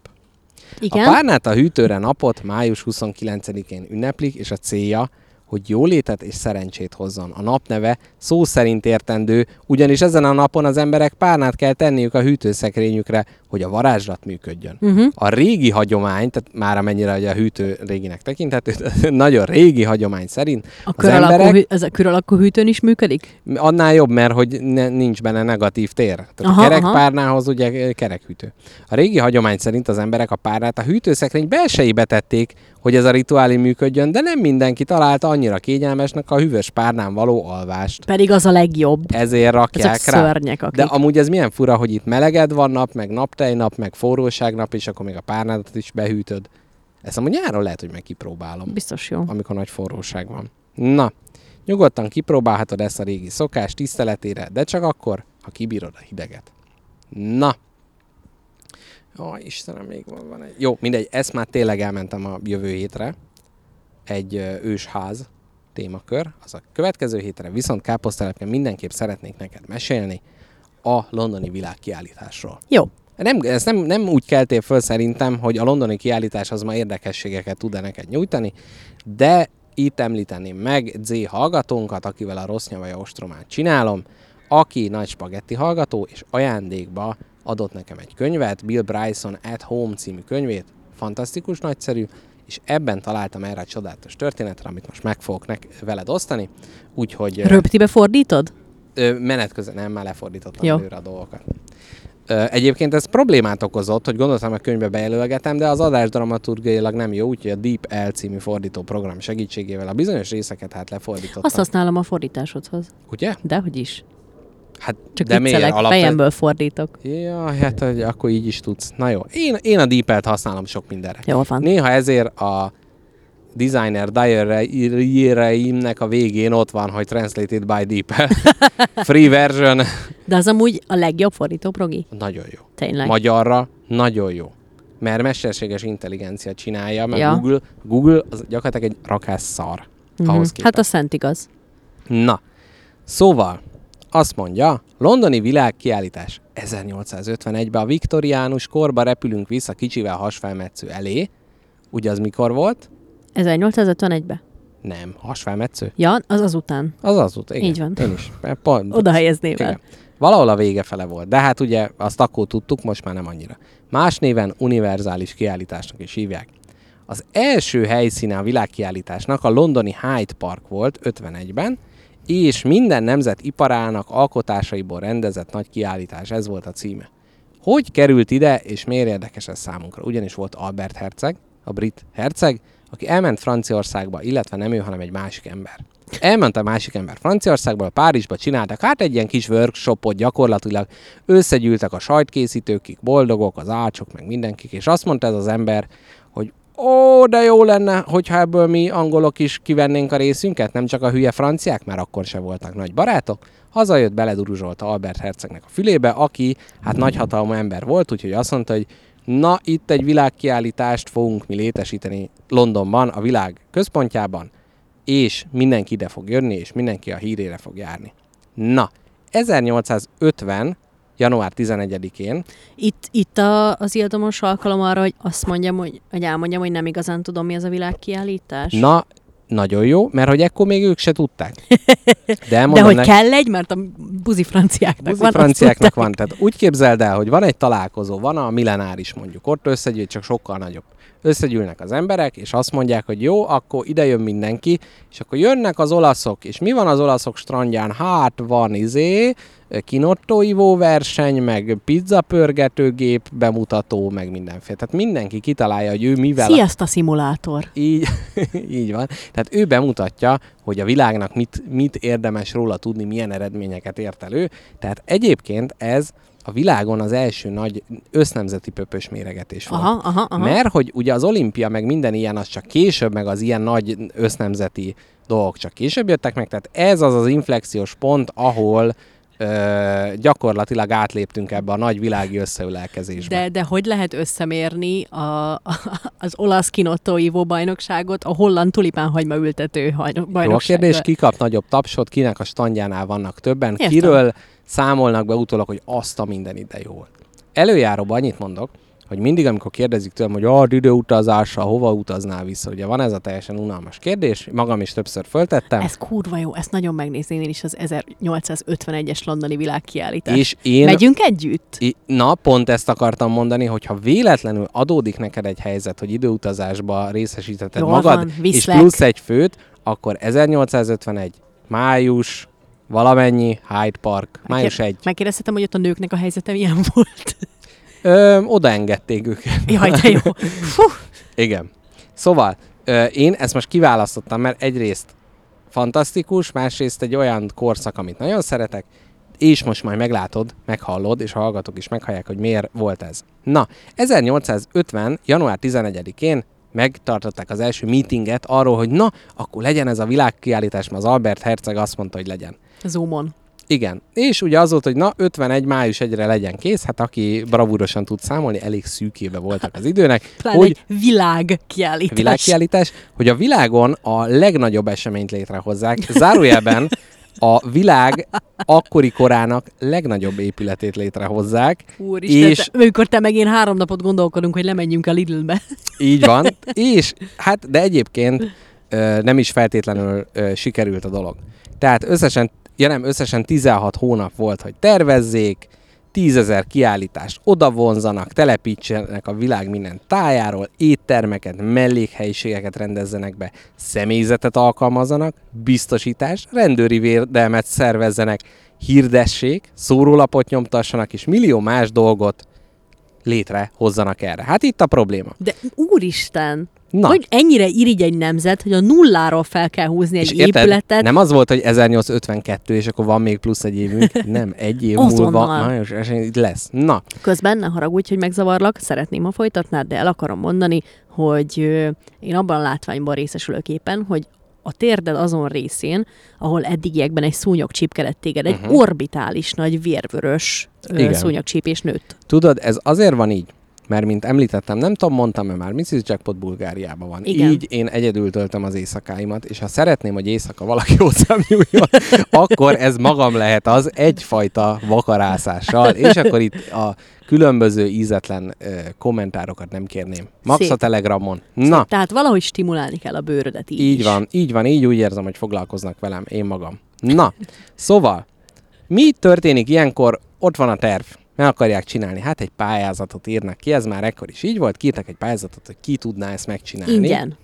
Igen? A párnát a hűtőre napot május 29-én ünneplik, és a célja, hogy jólétet és szerencsét hozzon. A nap neve szó szerint értendő, ugyanis ezen a napon az emberek párnát kell tenniük a hűtőszekrényükre, hogy a varázslat működjön. Uh-huh. A régi hagyomány, tehát már amennyire hogy a hűtő réginek tekinthető, nagyon régi hagyomány szerint A az emberek, hű, ez a kör alakú hűtőn is működik? annál jobb, mert hogy ne, nincs benne negatív tér. Tehát Aha, a kerek aha. ugye kerekhűtő. A régi hagyomány szerint az emberek a párnát a hűtőszekrény belsejébe tették, hogy ez a rituálé működjön, de nem mindenki találta annyira kényelmesnek a hűvös párnán való alvást. Pedig az a legjobb. Ezért Ezek rakják rá. szörnyek, akik. De amúgy ez milyen fura, hogy itt meleged van nap, meg naptejnap, meg forróságnap, és akkor még a párnádat is behűtöd. Ezt amúgy nyáron lehet, hogy meg kipróbálom, Biztos jó. amikor nagy forróság van. Na, nyugodtan kipróbálhatod ezt a régi szokás tiszteletére, de csak akkor, ha kibírod a hideget. Na. Ó, Istenem, még van, van egy... Jó, mindegy, ezt már tényleg elmentem a jövő hétre. Egy ősház témakör. Az a következő hétre viszont káposztelepken mindenképp szeretnék neked mesélni a londoni világkiállításról. Jó. Nem, ezt nem, nem úgy keltél föl szerintem, hogy a londoni kiállítás az ma érdekességeket tud-e neked nyújtani, de itt említeném meg Z hallgatónkat, akivel a rossz nyavaja ostromát csinálom, aki nagy spagetti hallgató, és ajándékba adott nekem egy könyvet, Bill Bryson At Home című könyvét, fantasztikus, nagyszerű, és ebben találtam erre a csodálatos történetre, amit most meg fogok nek- veled osztani, úgyhogy... Röptibe fordítod? Ö, menet közben nem, már lefordítottam Jó. előre a dolgokat. Egyébként ez problémát okozott, hogy gondoltam, a könyvbe bejelölgetem, de az adás dramaturgiailag nem jó, úgyhogy a Deep L című fordító program segítségével a bizonyos részeket hát lefordítottam. Azt használom a fordításodhoz. Ugye? Dehogy is. Hát Csak de miért? viccelek, Alapvet- fejemből fordítok. Ja, hát hogy akkor így is tudsz. Na jó, én, én a Deep L-t használom sok mindenre. Jól van. Néha ezért a designer diary-reimnek a végén ott van, hogy translated by Deep L. Free version. De az amúgy a legjobb fordító progi. Nagyon jó. Tényleg. Magyarra nagyon jó. Mert mesterséges intelligencia csinálja, mert Ja. Google, Google az gyakorlatilag egy rakás szar. Mhm. Ahhoz képest. Hát a szent igaz. Na, szóval azt mondja, londoni világkiállítás 1851-ben a viktoriánus korba repülünk vissza kicsivel hasfelmetsző elé. Ugye az mikor volt? 1851-ben. Nem, hasfelmetsző. Ja, az azután. Az az volt, igen. Így van. Ön is. Pont, Oda helyeznével. Igen. Valahol a vége fele volt, de hát ugye azt akkor tudtuk, most már nem annyira. Más néven univerzális kiállításnak is hívják. Az első helyszíne a világkiállításnak a londoni Hyde Park volt 51-ben, és minden nemzet iparának alkotásaiból rendezett nagy kiállítás, ez volt a címe. Hogy került ide, és miért érdekes ez számunkra? Ugyanis volt Albert herceg, a brit herceg, aki elment Franciaországba, illetve nem ő, hanem egy másik ember. Elment a másik ember Franciaországba, Párizsba csináltak hát egy ilyen kis workshopot gyakorlatilag, összegyűltek a sajtkészítők, kik boldogok, az ácsok, meg mindenkik, és azt mondta ez az ember, hogy ó, de jó lenne, hogyha ebből mi angolok is kivennénk a részünket, nem csak a hülye franciák, már akkor se voltak nagy barátok. Hazajött, beleduruzsolta Albert Hercegnek a fülébe, aki hát nagyhatalmú ember volt, úgyhogy azt mondta, hogy na, itt egy világkiállítást fogunk mi létesíteni Londonban, a világ központjában, és mindenki ide fog jönni, és mindenki a hírére fog járni. Na, 1850. január 11-én Itt, itt a, az illatomos alkalom arra, hogy azt mondjam, hogy, hogy elmondjam, hogy nem igazán tudom, mi az a világkiállítás. Na, nagyon jó, mert hogy ekkor még ők se tudták. De De hogy nek- kell egy, mert a buzi franciáknak Buzi van. franciáknak van. Tehát úgy képzeld el, hogy van egy találkozó, van a millenáris mondjuk, ott összegyűl, csak sokkal nagyobb. Összegyűlnek az emberek, és azt mondják, hogy jó, akkor ide jön mindenki, és akkor jönnek az olaszok, és mi van az olaszok strandján? Hát van izé, kinottóivó verseny, meg pizzapörgetőgép bemutató, meg mindenféle. Tehát mindenki kitalálja, hogy ő mivel... Sziasztok, szimulátor! Így, így van. Tehát ő bemutatja, hogy a világnak mit, mit érdemes róla tudni, milyen eredményeket ért elő. Tehát egyébként ez a világon az első nagy össznemzeti pöpös méregetés volt. Aha, aha, aha. Mert hogy ugye az olimpia, meg minden ilyen, az csak később, meg az ilyen nagy össznemzeti dolgok csak később jöttek meg, tehát ez az az inflexiós pont, ahol ö, gyakorlatilag átléptünk ebbe a nagy világi összeülelkezésbe. De, de hogy lehet összemérni a, a, az olasz kinottóívó bajnokságot a holland tulipánhagyma ültető bajnoksággal? Jó a kérdés, ki kap nagyobb tapsot, kinek a standjánál vannak többen, Értem. kiről számolnak be utólag, hogy azt a minden ide jó volt. Előjáróban annyit mondok, hogy mindig, amikor kérdezik tőlem, hogy a időutazásra hova utaznál vissza, ugye van ez a teljesen unalmas kérdés, magam is többször föltettem. Ez kurva jó, ezt nagyon megnézném én is az 1851-es londoni világkiállítást. És én, Megyünk együtt? I- Na, pont ezt akartam mondani, hogy ha véletlenül adódik neked egy helyzet, hogy időutazásba részesítheted Jól magad, van, és plusz egy főt, akkor 1851, május, valamennyi, Hyde Park, május 1. Megkérdezhetem, hogy ott a nőknek a helyzete milyen volt. Ö, oda engedték őket. Jaj, de jó. Fú, Igen. Szóval, ö, én ezt most kiválasztottam, mert egyrészt fantasztikus, másrészt egy olyan korszak, amit nagyon szeretek, és most majd meglátod, meghallod, és a hallgatók is meghallják, hogy miért volt ez. Na, 1850. január 11-én megtartották az első meetinget arról, hogy na, akkor legyen ez a világkiállítás, mert az Albert Herceg azt mondta, hogy legyen. Zoomon. Igen. És ugye az volt, hogy na, 51. május 1-re legyen kész, hát aki bravúrosan tud számolni, elég szűkébe voltak az időnek, Pláne hogy egy világkiállítás. világkiállítás, hogy a világon a legnagyobb eseményt létrehozzák. Zárójelben a világ akkori korának legnagyobb épületét létrehozzák. Úristen, És- te, amikor te meg én három napot gondolkodunk, hogy lemenjünk a Lidlbe. Így van. És hát, de egyébként nem is feltétlenül sikerült a dolog. Tehát összesen, ja nem, összesen 16 hónap volt, hogy tervezzék, 10 ezer kiállítást odavonzanak, telepítsenek a világ minden tájáról, éttermeket, mellékhelyiségeket rendezzenek be, személyzetet alkalmazzanak, biztosítást, rendőri védelmet szervezzenek, hirdessék, szórólapot nyomtassanak, és millió más dolgot létrehozzanak erre. Hát itt a probléma. De úristen, Na. Hogy ennyire irigy egy nemzet, hogy a nulláról fel kell húzni egy És érted, épületet. nem az volt, hogy 1852, és akkor van még plusz egy évünk. Nem, egy év múlva május esély lesz. Na, Közben ne haragudj, hogy megzavarlak, szeretném, ha folytatnád, de el akarom mondani, hogy én abban a látványban részesülök éppen, hogy a térded azon részén, ahol eddigiekben egy szúnyog csípkedett téged, egy Mhm. orbitális nagy vérvörös Igen. szúnyogcsípés nőtt. tudod, ez azért van így, mert mint említettem, nem tudom, mondtam-e már, Mrs. Jackpot Bulgáriában van. Igen. Így én egyedül töltöm az éjszakáimat, és ha szeretném, hogy éjszaka valaki hozzám nyúljon, akkor ez magam lehet az egyfajta vakarászással, és akkor itt a különböző ízetlen ö, kommentárokat nem kérném. Max Szép. a Telegramon. Na, Tehát valahogy stimulálni kell a bőrödet így Így is. van, így van, így úgy érzem, hogy foglalkoznak velem, én magam. Na, szóval, mi történik ilyenkor? Ott van a terv. Meg akarják csinálni. Hát egy pályázatot írnak ki, ez már ekkor is így volt, kiírtak egy pályázatot, hogy ki tudná ezt megcsinálni. Ingyen.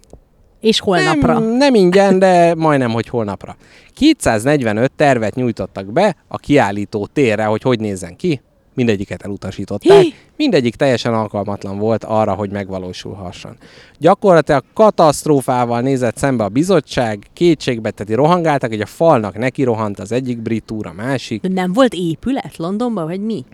És holnapra. Nem, nem ingyen, de majdnem, hogy holnapra. 245 tervet nyújtottak be a kiállító térre, hogy hogy nézzen ki. Mindegyiket elutasították. Hí! Mindegyik teljesen alkalmatlan volt arra, hogy megvalósulhasson. Gyakorlatilag katasztrófával nézett szembe a bizottság, kétségbeteti rohangáltak, hogy a falnak neki rohant az egyik brit úr, a másik. De nem volt épület Londonban, vagy mi?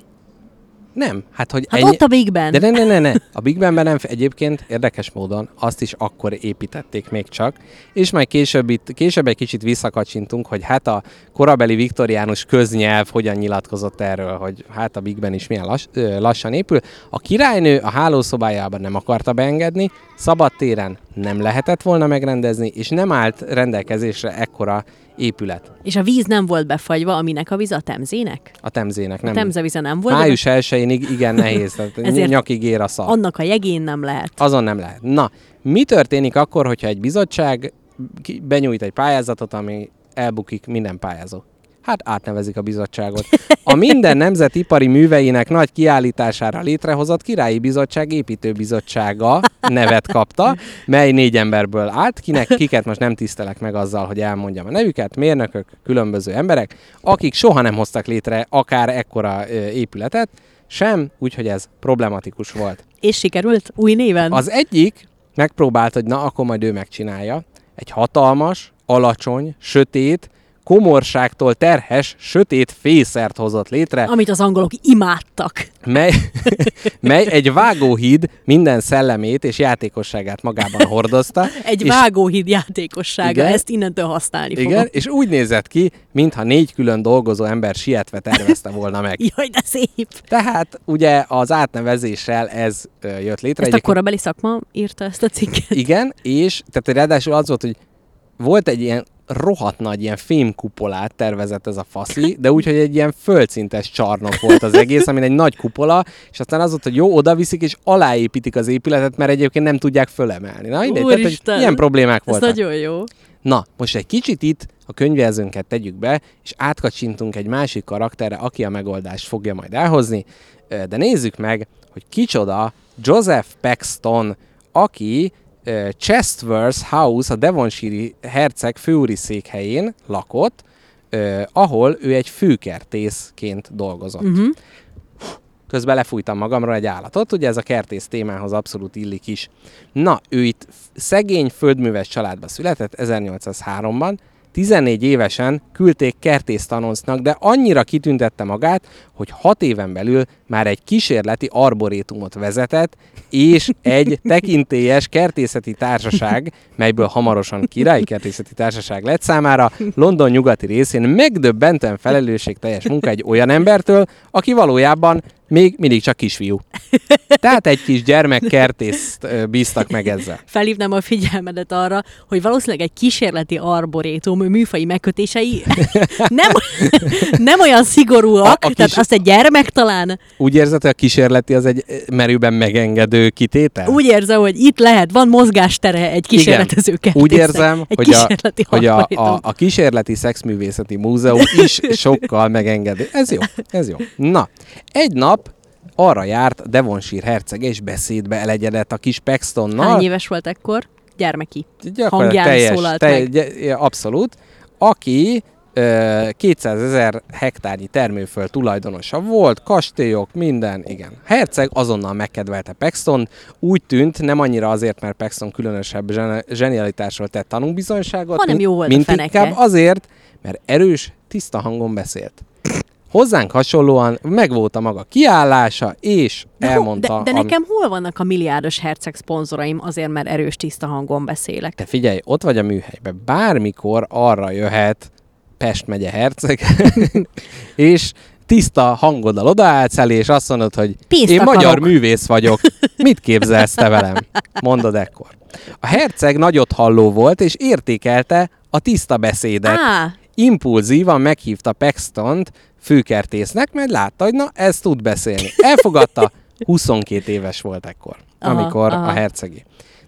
Nem, hát hogy Hát ott a Big Ben. De ne, ne, ne, ne. A Big Benben nem, egyébként érdekes módon azt is akkor építették még csak, és majd később, itt, később egy kicsit visszakacsintunk, hogy hát a korabeli viktoriánus köznyelv hogyan nyilatkozott erről, hogy hát a Big Ben is milyen lass, ö, lassan épül. A királynő a hálószobájában nem akarta beengedni, szabadtéren nem lehetett volna megrendezni, és nem állt rendelkezésre ekkora épület És a víz nem volt befagyva, aminek a víz a temzének? a Temzének. A Nem. temzevize nem volt, Május 1-én igen nehéz, tehát Ezért- nyakig ér a szar. annak a jegén nem lehet. Azon nem lehet. Na, mi történik akkor, hogyha egy bizottság benyújt egy pályázatot, ami elbukik minden pályázó? Hát átnevezik a bizottságot. A minden nemzet ipari műveinek nagy kiállítására létrehozott Királyi Bizottság építőbizottsága nevet kapta, mely négy emberből állt, kinek, kiket most nem tisztelek meg azzal, hogy elmondjam a nevüket, mérnökök, különböző emberek, akik soha nem hoztak létre akár ekkora ö, épületet, sem, úgyhogy ez problematikus volt. És sikerült új néven? Az egyik megpróbált, hogy na, akkor majd ő megcsinálja. Egy hatalmas, alacsony, sötét, komorságtól terhes, sötét fészert hozott létre, Amit az angolok imádtak. mely, mely egy vágóhíd minden szellemét és játékosságát magában hordozta. Egy és, vágóhíd játékossága, Igen. ezt innentől használni fogom. Igen, és úgy nézett ki, mintha négy külön dolgozó ember sietve tervezte volna meg. Jaj, de szép! Tehát ugye az átnevezéssel ez jött létre. Ezt a Egyébként- korabeli szakma írta ezt a cikket. Igen, és tehát ráadásul az volt, hogy volt egy ilyen rohadt nagy ilyen fémkupolát tervezett ez a faszi, de úgy, hogy egy ilyen földszintes csarnok volt az egész, amin egy nagy kupola, és aztán az volt, hogy jó, oda viszik, és aláépítik az épületet, mert egyébként nem tudják fölemelni. Na mindegy, tehát, hogy ilyen problémák Ez voltak. nagyon jó. Na, most egy kicsit itt a könyvjelzőnket tegyük be, és átkacsintunk egy másik karakterre, aki a megoldást fogja majd elhozni, de nézzük meg, hogy kicsoda Joseph Paxton, aki Chestworth House, a Devonshire herceg főúri székhelyén lakott, ahol ő egy főkertészként dolgozott. Uh-huh. Közben lefújtam magamról egy állatot, ugye ez a kertész témához abszolút illik is. Na, ő itt szegény földműves családba született 1803-ban, 14 évesen küldték kertésztanoncnak, de annyira kitüntette magát, hogy 6 éven belül már egy kísérleti arborétumot vezetett, és egy tekintélyes kertészeti társaság, melyből hamarosan királyi kertészeti társaság lett számára, London nyugati részén megdöbbentően felelősségteljes munka egy olyan embertől, aki valójában még mindig csak kisfiú. Tehát egy kis gyermekkertészt bíztak meg ezzel. Felhívnám a figyelmedet arra, hogy valószínűleg egy kísérleti arborétum műfai megkötései nem, nem olyan szigorúak, A- a, kis- tehát azt egy gyermek talán Úgy érzed, hogy a kísérleti az egy merőben megengedő kitétel? úgy érzem, hogy itt lehet, van mozgástere egy kísérletező kertésznek. Úgy érzem, egy hogy, a, kísérleti hogy a, a, a kísérleti szexművészeti múzeum is sokkal megengedő. Ez jó, ez jó. Na, egy nap arra járt a Devonshire herceg, és beszédbe elegyedett a kis Paxtonnal. Hány éves volt ekkor? Gyermeki. Hangján teljes, szólalt teljes, meg. gy- abszolút, aki ö, 200 ezer hektárnyi termőföld tulajdonosa volt, kastélyok, minden, igen. Herceg azonnal megkedvelte Paxton, úgy tűnt, nem annyira azért, mert Paxton különösebb zsene- zsenialitásról tett tanúbizonyságot, Hanem mint, jó volt a mint feneke. inkább azért, mert erős, tiszta hangon beszélt. Hozzánk hasonlóan megvolt a maga kiállása, és elmondta... de, de ami- nekem hol vannak a milliárdos herceg szponzoraim azért, mert erős, tiszta hangon beszélek? Te figyelj, ott vagy a műhelyben, bármikor arra jöhet Pest megye herceg, és tiszta hangoddal odaállsz elé, és azt mondod, hogy Pénzt én magyar akarok." művész vagyok, mit képzelsz te velem? Mondod ekkor. A herceg nagyot halló volt, és értékelte a tiszta beszédet. Á, Impulzívan meghívta Paxtont főkertésznek, mert látta, hogy na, ez tud beszélni. Elfogadta, 22 éves volt ekkor, Aha, amikor aha. a hercegi.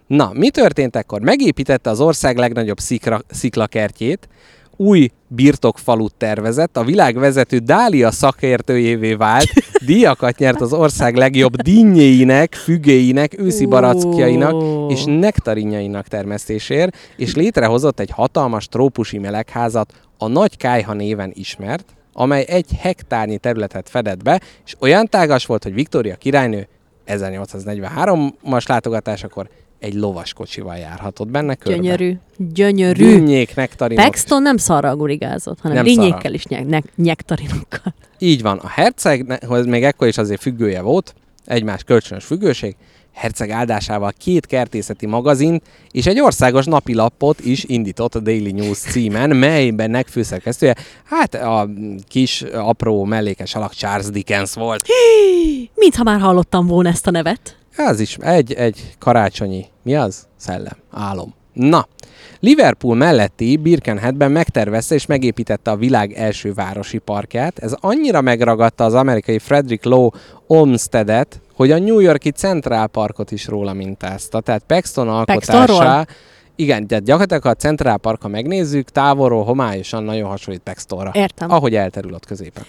Na, mi történt ekkor? Megépítette az ország legnagyobb szikra, sziklakertjét, új birtokfalut tervezett, a világ vezető Dália szakértőjévé vált, díjakat nyert az ország legjobb dinnyéinek, fügéinek, őszi barackjainak és nektarinjainak termesztésért, és létrehozott egy hatalmas trópusi melegházat, a Nagy Kájha néven ismert, amely egy hektárnyi területet fedett be, és olyan tágas volt, hogy Viktória királynő 1843-as látogatásakor egy lovaskocsival járhatott benne körbe. gyönyörű, gyönyörű. Dinnyék, nektarinok. Paxton nem szarral gurigázott, hanem Nem dinnyékkel szarral. is nyek, nek, nyektarinokkal. Így van. A herceghez még ekkor is azért függője volt, egymás kölcsönös függőség, herceg áldásával két kertészeti magazint és egy országos napilapot is indított a Daily News címen, melyben főszerkesztője, hát a kis, apró, mellékes alak Charles Dickens volt. Mintha már hallottam volna ezt a nevet. Ez is egy, egy karácsonyi, mi az? Szellem, álom. Na, Liverpool melletti Birkenheadben megtervezte és megépítette a világ első városi parkját. Ez annyira megragadta az amerikai Frederick Law Olmstedet, hogy a New Yorki Central Parkot is róla mintázta. Tehát Paxton alkotásá... Paxtonról? Igen, tehát gyakorlatilag ha a Central Park, ha megnézzük, távolról homályosan nagyon hasonlít Paxtonra. Értem. Ahogy elterül ott középen.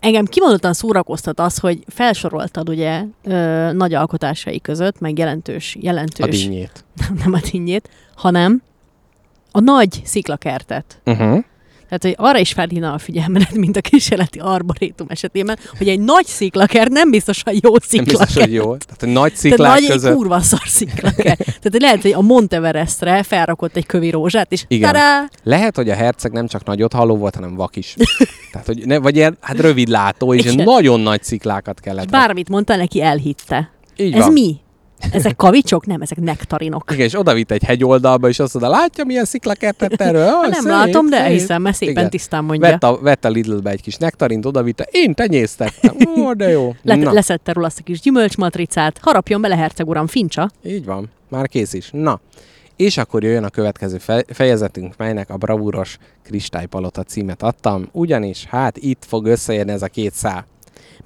Engem kimondottan szórakoztat az, hogy felsoroltad ugye ö, nagy alkotásai között, meg jelentős, A jelentős, dinnyét. nem a dinnyét, hanem a nagy sziklakertet. Uh-huh. Tehát, hogy arra is felhívna a figyelmedet, mint a kísérleti arborétum esetében, hogy egy nagy sziklaker nem biztos, hogy jó Nem sziklaker. biztos, hogy jó. Tehát, hogy nagy Tehát sziklák nagy egy között... kurva szar sziklaker. Tehát lehet, hogy a Monteverestre felrakott egy kövi rózsát, és Igen. Tadá! Lehet, hogy a herceg nem csak nagyot halló volt, hanem vak is. Tehát, hogy ne, vagy ilyen, hát rövid látó, és Igen. nagyon nagy sziklákat kellett. És bármit mondta, neki elhitte. Így Ez van. mi? Ezek kavicsok? Nem, ezek nektarinok. Igen, és oda vitt egy hegyoldalba, és azt mondta, látja, milyen sziklakertet erről? Ha nem szép, látom, de szép. elhiszem, mert szépen Igen. tisztán mondja. Vett a, vett a Lidl-be egy kis nektarint, oda vitte, én tenyésztettem. Ó, de jó. Le- Na, leszedte róla azt a kis gyümölcsmatricát, harapjon bele, herceg uram, fincsa. így van, már kész is. Na, és akkor jöjjön a következő fe- fejezetünk, melynek a bravúros kristálypalota címet adtam, ugyanis hát itt fog összeérni ez a két szál.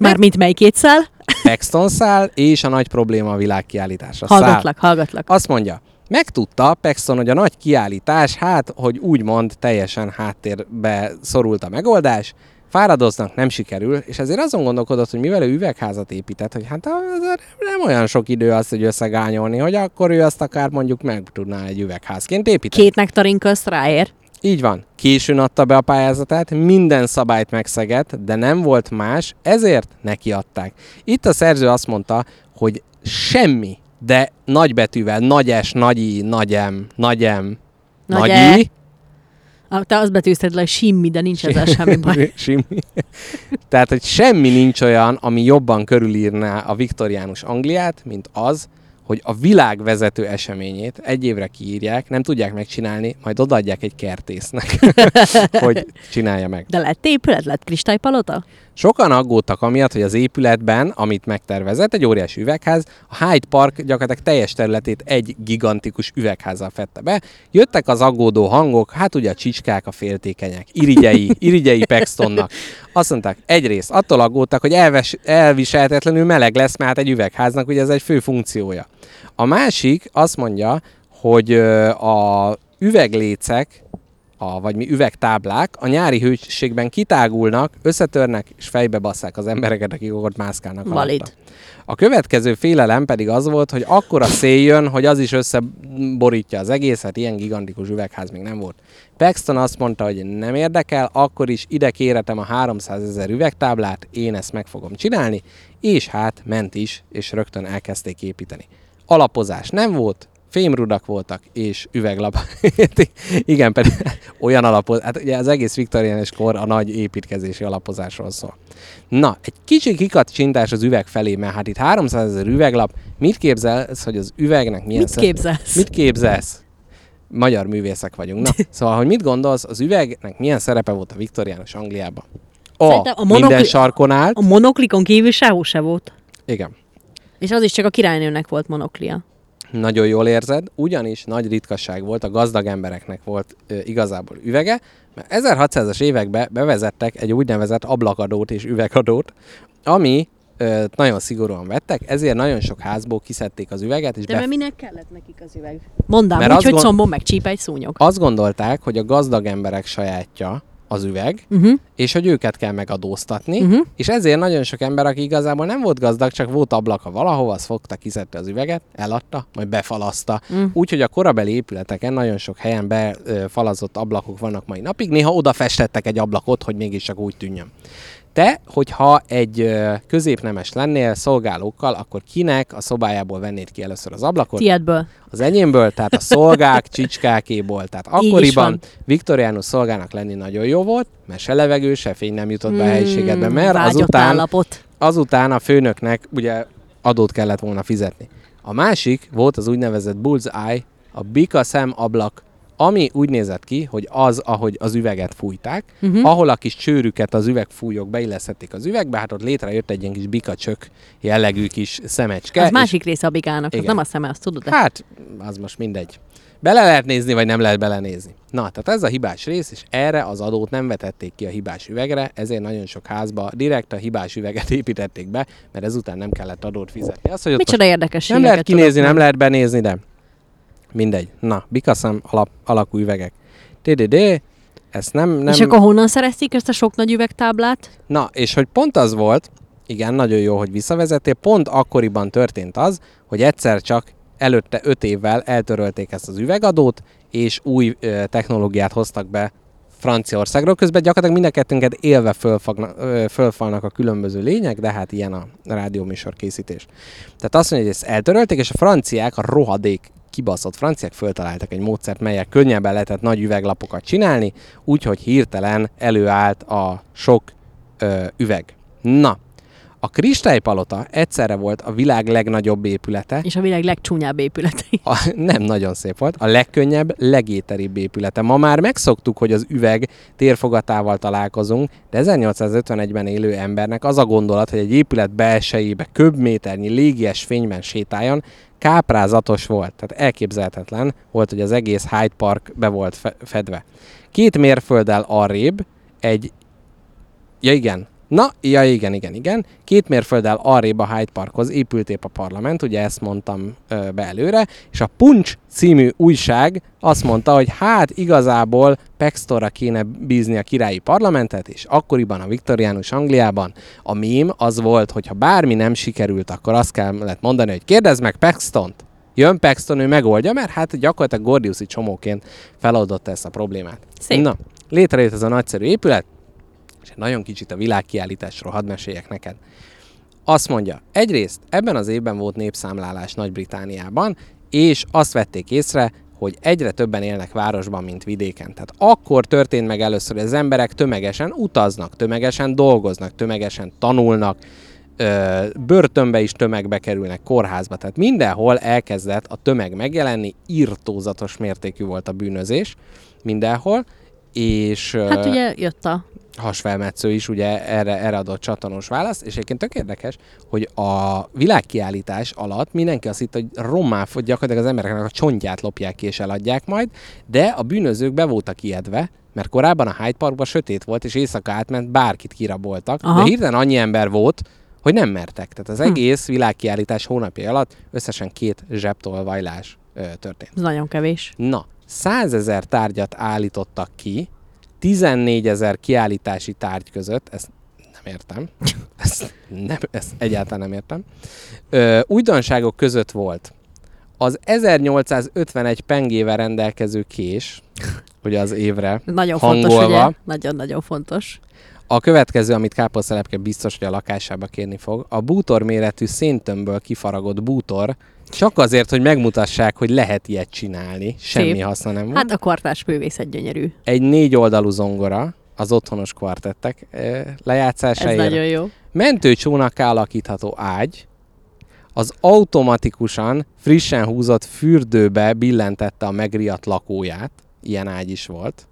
Mármint mely két szál? Paxton szál és a nagy probléma a világkiállítása szál. Hallgatlak, hallgatlak. Azt mondja, megtudta Paxton, hogy a nagy kiállítás, hát, hogy úgymond teljesen háttérbe szorult a megoldás, fáradoznak, nem sikerül, és ezért azon gondolkodott, hogy mivel ő üvegházat épített, hogy hát az nem olyan sok idő azt, hogy összegányolni, hogy akkor ő azt akár mondjuk meg tudná egy üvegházként építeni. Két nektarin közt ráér. Így van. Későn adta be a pályázatát, minden szabályt megszegett, de nem volt más, ezért nekiadták. Itt a szerző azt mondta, hogy semmi, de nagybetűvel, nagy S, nagy I, nagy M, nagy M, Nagy nagy. I, Ah, Te azt betűzted le, hogy simmi, de nincs ezzel semmi baj. Semmi. Tehát, hogy semmi nincs olyan, ami jobban körülírná a viktoriánus Angliát, mint az, hogy a világ vezető eseményét egy évre kiírják, nem tudják megcsinálni, majd odaadják egy kertésznek, hogy csinálja meg. De lett épület, lett kristálypalota? Sokan aggódtak amiatt, hogy az épületben, amit megtervezett, egy óriási üvegház, a Hyde Park gyakorlatilag teljes területét egy gigantikus üvegházzal fette be. Jöttek az aggódó hangok, hát ugye a csicskák, a féltékenyek, irigyei, irigyei Paxtonnak. Azt mondták, egyrészt attól aggódtak, hogy elves, elviselhetetlenül meleg lesz, mert hát egy üvegháznak ugye ez egy fő funkciója. A másik azt mondja, hogy a üveglécek, a, vagy mi üvegtáblák a nyári hőségben kitágulnak, összetörnek és fejbe basszák az embereket, akik ott mászkálnak Valid. alatta. A következő félelem pedig az volt, hogy akkora szél jön, hogy az is összeborítja az egészet, ilyen gigantikus üvegház még nem volt. Paxton azt mondta, hogy nem érdekel, akkor is ide kéretem a 300 ezer üvegtáblát, én ezt meg fogom csinálni, és hát ment is, és rögtön elkezdték építeni. Alapozás nem volt, fémrudak voltak, és üveglap. Igen, pedig olyan alapozás, hát ugye az egész viktoriánus kor a nagy építkezési alapozásról szól. Na, egy kicsi kikacsintás az üveg felé, mert hát itt 300 ezer üveglap, mit képzelsz, hogy az üvegnek milyen Mit szer- képzelsz? Mit képzelsz? Magyar művészek vagyunk. Na, szóval, hogy mit gondolsz, az üvegnek milyen szerepe volt a viktoriánus Angliában? A, Szerintem a minden monokli- sarkon állt. A monoklikon kívül sehol se volt. Igen. És az is csak a királynőnek volt monoklia. Nagyon jól érzed, ugyanis nagy ritkasság volt, a gazdag embereknek volt ö, igazából üvege, mert 1600-as években bevezettek egy úgynevezett ablakadót és üvegadót, ami ö, nagyon szigorúan vettek, ezért nagyon sok házból kiszedték az üveget, és De bef- mert minek kellett nekik az üveg? Mondám Mert úgy, hogy gond- combon megcsíp egy szúnyog. azt gondolták, hogy a gazdag emberek sajátja az üveg, Uh-huh. és hogy őket kell megadóztatni, Uh-huh. és ezért nagyon sok ember, aki igazából nem volt gazdag, csak volt ablaka valahova, az fogta, kiszedte az üveget, eladta, majd befalaszta. Mm. Úgyhogy a korabeli épületeken nagyon sok helyen befalazott ablakok vannak mai napig, néha oda festettek egy ablakot, hogy mégiscsak úgy tűnjön. Te, hogyha egy középnemes lennél szolgálókkal, akkor kinek a szobájából vennéd ki először az ablakot? Tiedből. Az enyémből, tehát a szolgák, csicskákéból. Tehát akkoriban viktoriánus szolgának lenni nagyon jó volt, mert se levegő, se fény nem jutott be a helyiségedbe, mert Hmm, azután, állapot. azután a főnöknek ugye adót kellett volna fizetni. A másik volt az úgynevezett bullseye, a bika szem ablak, ami úgy nézett ki, hogy az, ahogy az üveget fújták, uh-huh. ahol a kis csőrüket az üvegfújók beillesztették az üvegbe, hát ott létrejött egy ilyen kis bikacsök jellegű kis szemecske. Az és- másik része a bigának, az Igen. nem a szeme, azt tudod? Hát, az most mindegy. Bele lehet nézni, vagy nem lehet belenézni. Na, tehát ez a hibás rész, és erre az adót nem vetették ki a hibás üvegre, ezért nagyon sok házba direkt a hibás üveget építették be, mert ezután nem kellett adót fizetni. Az, hogy Micsoda érdekességeket nem lehet kinézni, tudok nem lehet benézni, de mindegy. Na, bikaszem alap, alakú üvegek. TDD, ezt nem, nem... És akkor honnan szerezték ezt a sok nagy üvegtáblát? Na, és hogy pont az volt, igen, nagyon jó, hogy visszavezettél, pont akkoriban történt az, hogy egyszer csak előtte öt évvel eltörölték ezt az üvegadót, és új ö, technológiát hoztak be Franciaországról. Közben gyakorlatilag mind a kettőnket élve fölfagna, ö, fölfalnak a különböző lények, de hát ilyen a rádióműsor készítés. Tehát azt mondja, hogy ezt eltörölték, és a franciák, a rohadék kibaszott franciák föltaláltak egy módszert, melyek könnyebben lehetett nagy üveglapokat csinálni, úgyhogy hirtelen előállt a sok ö, üveg. Na, a kristálypalota egyszerre volt a világ legnagyobb épülete, És a világ legcsúnyább épületei. a, nem nagyon szép volt, a legkönnyebb, legéteribb épülete. Ma már megszoktuk, hogy az üveg térfogatával találkozunk, de 1851-ben élő embernek az a gondolat, hogy egy épület belsejébe köbméternyi légies fényben sétáljon, káprázatos volt. Tehát elképzelhetetlen volt, hogy az egész Hyde Park be volt fe- fedve. Két mérfölddel arrébb egy... Ja igen, Na, ja igen, igen, igen. Két mérfölddel arrébb a Hyde Parkhoz épült épp a parlament, ugye ezt mondtam ö, be előre, és a Punch című újság azt mondta, hogy hát igazából Paxtonra kéne bízni a királyi parlamentet, és akkoriban a viktoriánus Angliában a mém az volt, hogy ha bármi nem sikerült, akkor azt kellett mondani, hogy kérdezd meg Paxtont. Jön Paxton, ő megoldja, mert hát gyakorlatilag Gordiuszi csomóként feloldotta ezt a problémát. Szép. Na, létrejött ez a nagyszerű épület, és nagyon kicsit a világkiállításról hadd meséljek neked. Azt mondja, egyrészt ebben az évben volt népszámlálás Nagy-Britániában, és azt vették észre, hogy egyre többen élnek városban, mint vidéken. Tehát akkor történt meg először, hogy az emberek tömegesen utaznak, tömegesen dolgoznak, tömegesen tanulnak, börtönbe is tömegbe kerülnek, kórházba. Tehát mindenhol elkezdett a tömeg megjelenni, írtózatos mértékű volt a bűnözés mindenhol, és... Hát ugye jött a... hasfelmetsző is ugye erre, erre adott csatanos választ, és egyébként tök érdekes, hogy a világkiállítás alatt mindenki azt hitt, hogy rommá gyakorlatilag az embereknek a csontját lopják ki és eladják majd, de a bűnözők be voltak ijedve, mert korábban a Hyde Parkban sötét volt, és éjszaka átment, bárkit kiraboltak, Aha. de hirtelen annyi ember volt, hogy nem mertek. Tehát az Hm. egész világkiállítás hónapja alatt összesen két zsebtolvajlás ö, történt. Ez nagyon kevés. Na, 100 ezer tárgyat állítottak ki, 14 ezer kiállítási tárgy között, ezt nem értem, ezt, nem, ezt egyáltalán nem értem. Ö, újdonságok között volt az 1851 pengével rendelkező kés, ugye az évre, Nagyon fontos, Hangolva. ugye? Nagyon-nagyon fontos. a következő, amit káposztelepke biztos, hogy a lakásába kérni fog, a bútor méretű széntömbből kifaragott bútor, csak azért, hogy megmutassák, hogy lehet ilyet csinálni. Semmi Szép. haszna nem volt. Hát a kvartás művészet gyönyörű. egy négy oldalú zongora, az otthonos kvartettek eh, Ez lejátszásáért. nagyon jó. Mentőcsónakká alakítható ágy, az automatikusan frissen húzott fürdőbe billentette a megriadt lakóját. Ilyen ágy is volt.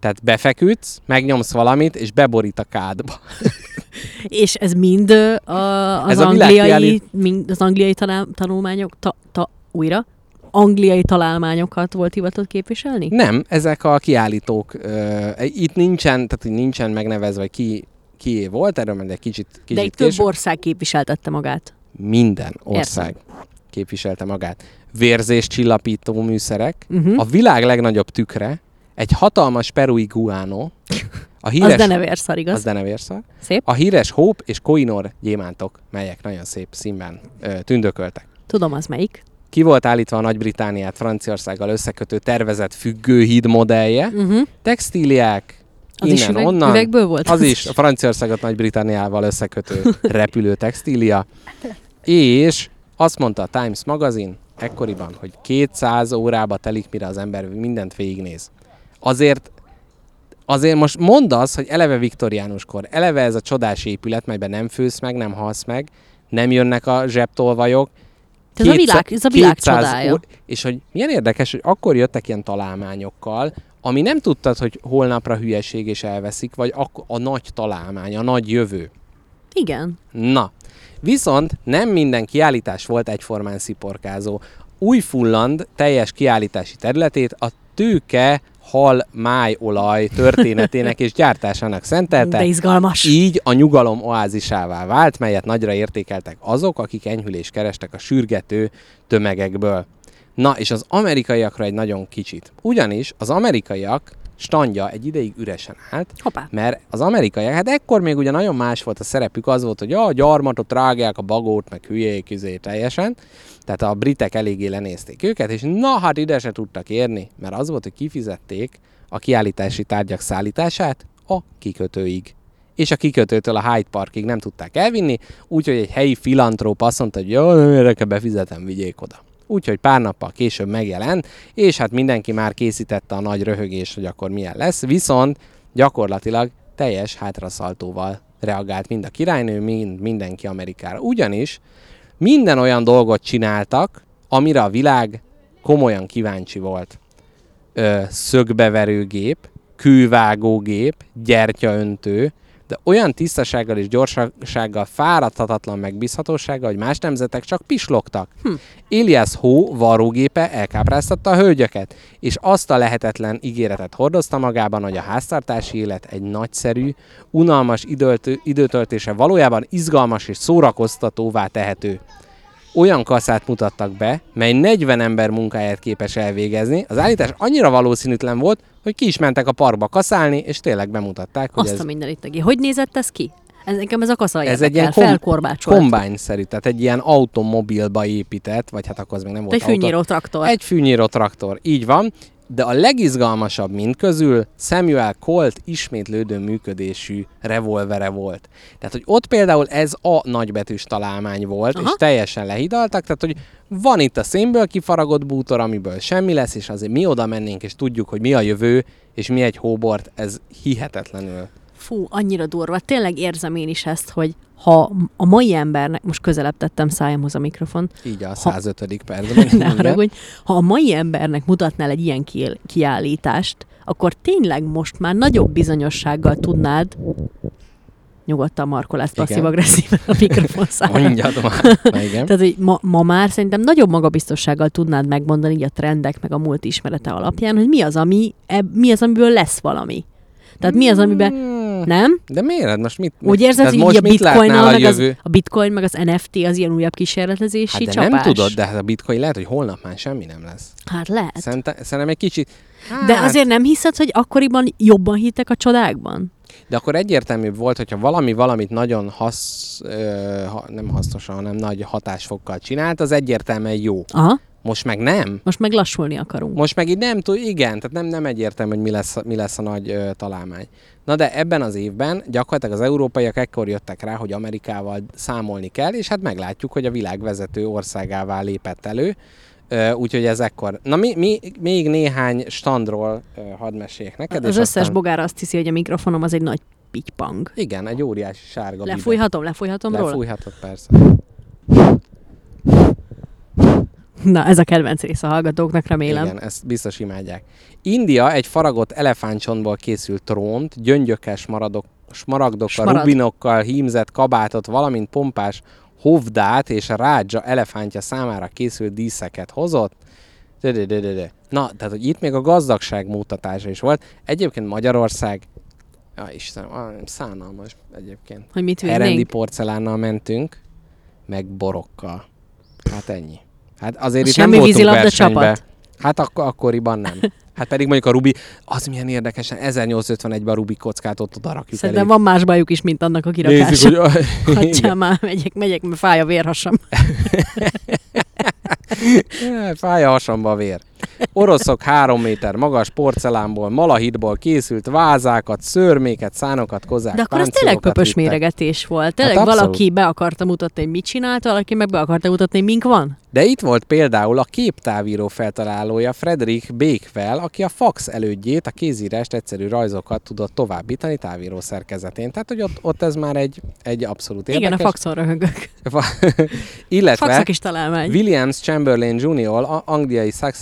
Tehát befeküdsz, megnyomsz valamit, és beborít a kádba. És ez mind a, az, Ez a angliai, világkiállít- mind az angliai talál, tanulmányok, ta, ta, újra, angliai találmányokat volt hivatott képviselni? Nem, ezek a kiállítók, uh, itt nincsen, tehát nincsen megnevezve, ki, kié volt, erről majd egy kicsit, kicsit De itt több később. ország képviseltette magát. minden ország képviselte magát. Vérzés csillapító műszerek, Uh-huh. a világ legnagyobb tükre, egy hatalmas perui guano, a Az híres, de nevérszar, igaz? az denevérszar, Szép. a híres Hope és Koinor gyémántok, melyek nagyon szép színben ö, tündököltek. Tudom, az melyik. Ki volt állítva a Nagy-Britániát Franciaországgal összekötő tervezett függőhíd modellje, Uh-huh. textíliák, Az innen, is üveg, onnan, üvegből volt? az is, a Franciaországot Nagy-Britániával összekötő repülő textília. És azt mondta a Times magazin ekkoriban, hogy 200 órába telik, mire az ember mindent végignéz. Azért Azért most mondd az, hogy eleve viktoriánuskor, eleve ez a csodás épület, melyben nem fősz meg, nem halsz meg, nem jönnek a zsebtolvajok. Ez a kétszáz- világ, ez a világ 200 csodája. ó- És hogy milyen érdekes, hogy akkor jöttek ilyen találmányokkal, ami nem tudtad, hogy holnapra hülyeség és elveszik, vagy ak- a nagy találmány, a nagy jövő. Igen. Na, viszont nem minden kiállítás volt egyformán sziporkázó. Újfulland teljes kiállítási területét a tőke, hal, májolaj történetének és gyártásának szentelte. De izgalmas. Így a nyugalom oázisává vált, melyet nagyra értékeltek azok, akik enyhülést kerestek a sürgető tömegekből. Na, és az amerikaiakra egy nagyon kicsit. Ugyanis az amerikaiak standja egy ideig üresen állt, Hoppá. mert az amerikaiak, hát ekkor még ugye nagyon más volt a szerepük, az volt, hogy a gyarmatot rágják, a bagót, meg hülyék izé teljesen. Tehát a britek eléggé lenézték őket, és na hát ide se tudtak érni, mert az volt, hogy kifizették a kiállítási tárgyak szállítását a kikötőig. És a kikötőtől a Hyde Parkig nem tudták elvinni, úgyhogy egy helyi filantróp azt mondta, hogy jó, nem érdekel, befizetem, vigyék oda. Úgyhogy pár nappal később megjelent, és hát mindenki már készítette a nagy röhögést, hogy akkor milyen lesz, viszont gyakorlatilag teljes hátraszaltóval reagált mind a királynő, mind mindenki Amerikára. Ugyanis minden olyan dolgot csináltak, amire a világ komolyan kíváncsi volt. Ö, szögbeverőgép, kővágógép, gyertyaöntő, de olyan tisztasággal és gyorsasággal, fáradhatatlan megbízhatósággal, hogy más nemzetek csak pislogtak. Hm. Elias Hó varrógépe elkápráztatta a hölgyeket, és azt a lehetetlen ígéretet hordozta magában, hogy a háztartási élet egy nagyszerű, unalmas időlt- időtöltése valójában izgalmas és szórakoztatóvá tehető olyan kaszát mutattak be, mely 40 ember munkáját képes elvégezni. Az állítás annyira valószínűtlen volt, hogy ki is mentek a parkba kaszálni, és tényleg bemutatták, hogy Azt ez, a mindenit neki. Hogy nézett ez ki? Ez nekem ez a kasza ez egy ilyen felkorbácsolt. kombány-szerű, tehát egy ilyen automobilba épített, vagy hát akkor az még nem volt Egy autó. fűnyíró traktor. Egy fűnyíró traktor, így van. De a legizgalmasabb mind közül Samuel Colt ismétlődő működésű revolvere volt. Tehát, hogy ott például ez a nagybetűs találmány volt, Aha. És teljesen lehidaltak, tehát, hogy van itt a szénből kifaragott bútor, amiből semmi lesz, és azért mi oda mennénk, és tudjuk, hogy mi a jövő, és mi egy hóbort, ez hihetetlenül. Fú, annyira durva. Tényleg érzem én is ezt, hogy ha a mai embernek, most közelebb tettem szájamhoz a mikrofon, Így a Ha- 105. percben. ne haragudj, ha a mai embernek mutatnál egy ilyen ki- kiállítást, akkor tényleg most már nagyobb bizonyossággal tudnád nyugodtan markolász Igen. passzív-agresszíven a mikrofon szájára. Mondjad már. Na igen. Tehát, hogy ma, ma már szerintem nagyobb magabiztossággal tudnád megmondani így a trendek meg a múlt ismerete alapján, hogy mi az, ami, eb, mi az, amiből lesz valami. Tehát mi az, amiben... Nem? De miért? Hát Most mit? Úgy érzed, hogy most a mit látnál bitcoin a meg az, a bitcoin meg az NFT az ilyen újabb kísérletezési Hát de csapás? nem tudod, de hát a bitcoin lehet, hogy holnap már semmi nem lesz. Hát lehet. Szerintem, szerintem egy kicsit... Hát, De azért nem hiszed, hogy akkoriban jobban hittek a csodákban? De akkor egyértelműbb volt, hogyha valami valamit nagyon hasz, ö, ha, nem hasznosan, hanem nagy hatásfokkal csinált, az egyértelműen jó. Aha, Most meg nem. most meg lassulni akarunk. Most meg így nem tud, igen, tehát nem, nem egyértelmű, hogy mi lesz, mi lesz a nagy ö, találmány. Na de ebben az évben gyakorlatilag az európaiak ekkor jöttek rá, hogy Amerikával számolni kell, és hát meglátjuk, hogy a világ vezető országává lépett elő. Úgyhogy ez ekkor. Na mi, mi, még néhány standról hadd meséljek neked. Az és összes aztán... bogár azt hiszi, hogy a mikrofonom az egy nagy pitypang. Igen, egy óriási sárga bibe. Lefújhatom, lefújhatom róla? Lefújhatod, persze. Na, ez a kedvenc rész a hallgatóknak, remélem. Igen, ezt biztos imádják. India egy faragott elefántcsontból készült trónt, gyöngyökkel, smaradok, smaragdokkal, Smaragd. rubinokkal hímzett kabátot, valamint pompás hovdát és a rádzsa elefántja számára készült díszeket hozott. De-de-de-de-de. Na, tehát, hogy itt még a gazdagság mutatása is volt. Egyébként Magyarország, ja Istenem, ah, szánalmas egyébként. Hogy mit Herendi porcelánnal mentünk, meg borokkal. Hát ennyi. Hát azért itt Semmi nem voltunk vízilabda versenybe. csapat? Hát ak- akkoriban nem. Hát pedig mondjuk a Rubi, az milyen érdekesen, 1851-ben a Rubi kockát ott oda rakjuk Szerintem elé. van más bajuk is, mint annak a Nézzük, kirakása. hogy... Hagyjál már, megyek, megyek, mert fáj a vérhasam. Fáj a hasamba a vér. Oroszok három méter magas porcelánból, malahitból készült vázákat, szörméket, szánokat, kozák, De akkor ez tényleg pöpös vittek. méregetés volt. Tényleg Hát abszolút. valaki be akarta mutatni, hogy mit csinált, valaki meg be akarta mutatni, hogy mink van. De itt volt például a képtávíró feltalálója Frederick Bakewell, aki a fax elődjét, a kézírást egyszerű rajzokat tudott továbbítani távíró szerkezetén. Tehát, hogy ott, ott ez már egy, egy abszolút érdekes. Igen, a faxon röhögök. Illetve Faxok is találmány. Williams Chamberlain Jr. a angliai Suc-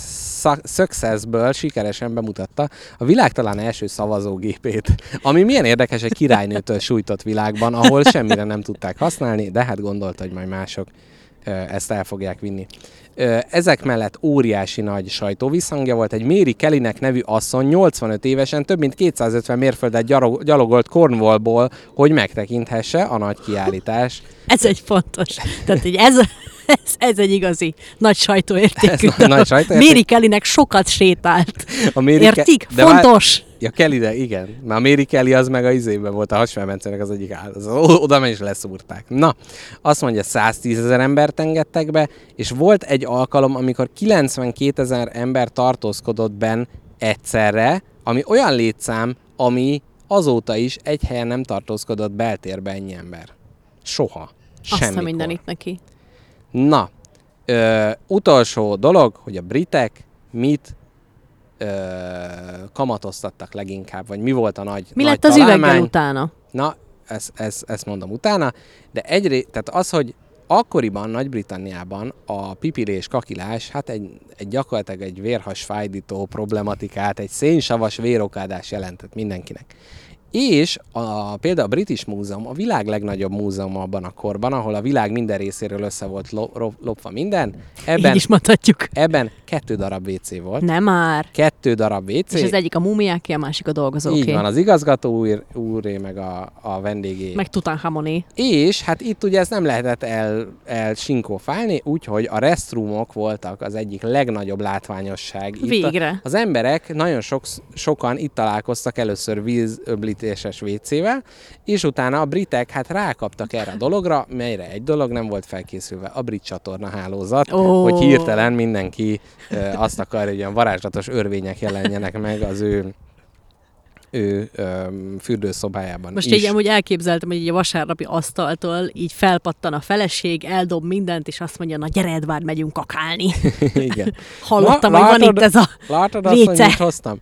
Successből sikeresen bemutatta a világ talán első szavazógépét, ami milyen érdekes egy királynőtől sújtott világban, ahol semmire nem tudták használni, de hát gondolta, hogy majd mások ezt el fogják vinni. Ezek mellett óriási nagy sajtóvisszhangja volt. Egy Mary Kellynek nevű asszony 85 évesen több mint 250 mérföldet gyalogolt Cornwallból, hogy megtekinthesse a nagy kiállítás. Ez egy fontos. Tehát, hogy ez, Ez, ez egy igazi nagy sajtóértékű. Ez na- nagy sajtóérték. Méri Kellynek sokat sétált. A Mary Értik? De Fontos. Ja, Kelly, de igen. Már a Mary Kelly az meg a izében volt, a hasfelmencenek az egyik áll. Az, oda meg is leszúrták. Na, azt mondja, 110 ezer embert engedtek be, és volt egy alkalom, amikor 92 ezer ember tartózkodott benn egyszerre, ami olyan létszám, ami azóta is egy helyen nem tartózkodott beltérbe ennyi ember. Soha. Azt a Semmikor. mindenit neki. Na, ö, utolsó dolog, hogy a britek mit ö, kamatoztattak leginkább, vagy mi volt a nagy Mi nagy lett az üveggel találmány. utána? Na, ezt, ezt, ezt mondom utána, de egyré, tehát az, hogy akkoriban Nagy-Britanniában a pipilés kakilás, hát egy, egy gyakorlatilag egy vérhasfájdító problematikát, egy szénsavas vérokádás jelentett mindenkinek. És a, például a British Múzeum, a világ legnagyobb múzeum abban a korban, ahol a világ minden részéről össze volt lo, lopva minden, ebben, Így is mondhatjuk. ebben kettő darab WC volt. Nem már. Kettő darab WC. És az egyik a mumiáké, a másik a dolgozóké. Így van, az igazgató úr, úré, meg a, a vendégé. Meg Tutankhamoné. És hát itt ugye ezt nem lehetett el, el sinkófálni, úgyhogy a restroomok voltak az egyik legnagyobb látványosság. Itt Végre. A, az emberek, nagyon sok, sokan itt találkoztak először vízöblítéses WC-vel, és utána a britek hát rákaptak erre a dologra, melyre egy dolog nem volt felkészülve, a brit csatorna hálózat, Ó. hogy hirtelen mindenki azt akarja, hogy olyan varázslatos örvények jelenjenek meg az ő ő ö, fürdőszobájában Most is. így amúgy elképzeltem, hogy így a vasárnapi asztaltól így felpattan a feleség, eldob mindent, és azt mondja, na gyere Edvard, megyünk kakálni. Igen. Hallottam, hogy van itt ez a... Látod azt, hogy Véce. mit hoztam?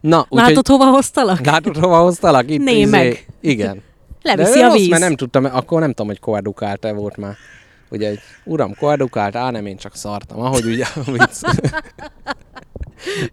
Na, úgyhogy... Látod, hova hoztalak? Látod, hova hoztalak? Itt Né izé-. Igen. Leviszi De a rossz, víz. mert nem tudtam, akkor nem tudom, hogy koedukált-e volt már. Ugye, egy uram koedukált, á nem, én csak szartam. Ahogy ugye a vicc.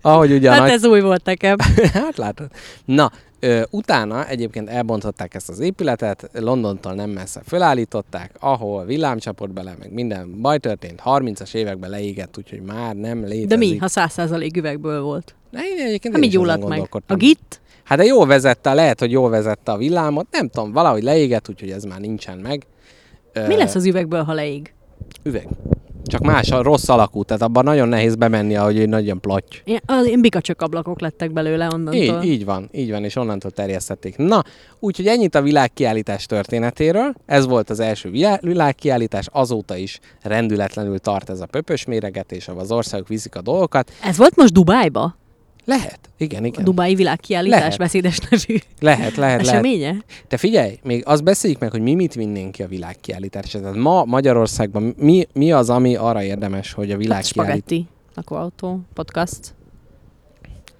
Ahogy ugye Hát nagy... ez új volt nekem. hát látod. Na, ö, utána egyébként elbontották ezt az épületet, Londontól nem messze fölállították, ahol villám csapott bele, meg minden baj történt, 30-as években leégett, úgyhogy már nem létezik. De mi, ha száz százalék üvegből volt? Ne, én egyébként Hát én gyulladt meg? A git? Hát de jól vezette, lehet, hogy jól vezette a villámot, nem tudom, valahogy leégett, úgyhogy ez már nincsen meg. Mi lesz az üvegből, ha leég? Üveg. Csak más, a rossz alakú, tehát abban nagyon nehéz bemenni, ahogy egy nagyon platty. Én, az, én bikacsök ablakok lettek belőle onnantól. Így, így van, így van, és onnantól terjesztették. Na, úgyhogy ennyit a világkiállítás történetéről. Ez volt az első vilá- világkiállítás, azóta is rendületlenül tart ez a pöpös méregetés, ahol az országok viszik a dolgokat. Ez volt most Dubájba? Lehet, igen, A igen. Dubái világkiállítás Lehet. beszédes nevű Lehet, lehet, lehet. eseménye? Te figyelj, még azt beszéljük meg, hogy mi mit vinnénk ki a világkiállításra. Tehát ma Magyarországban mi, mi az, ami arra érdemes, hogy a Hát világkiállítás... spagetti. Lakóautó, podcast.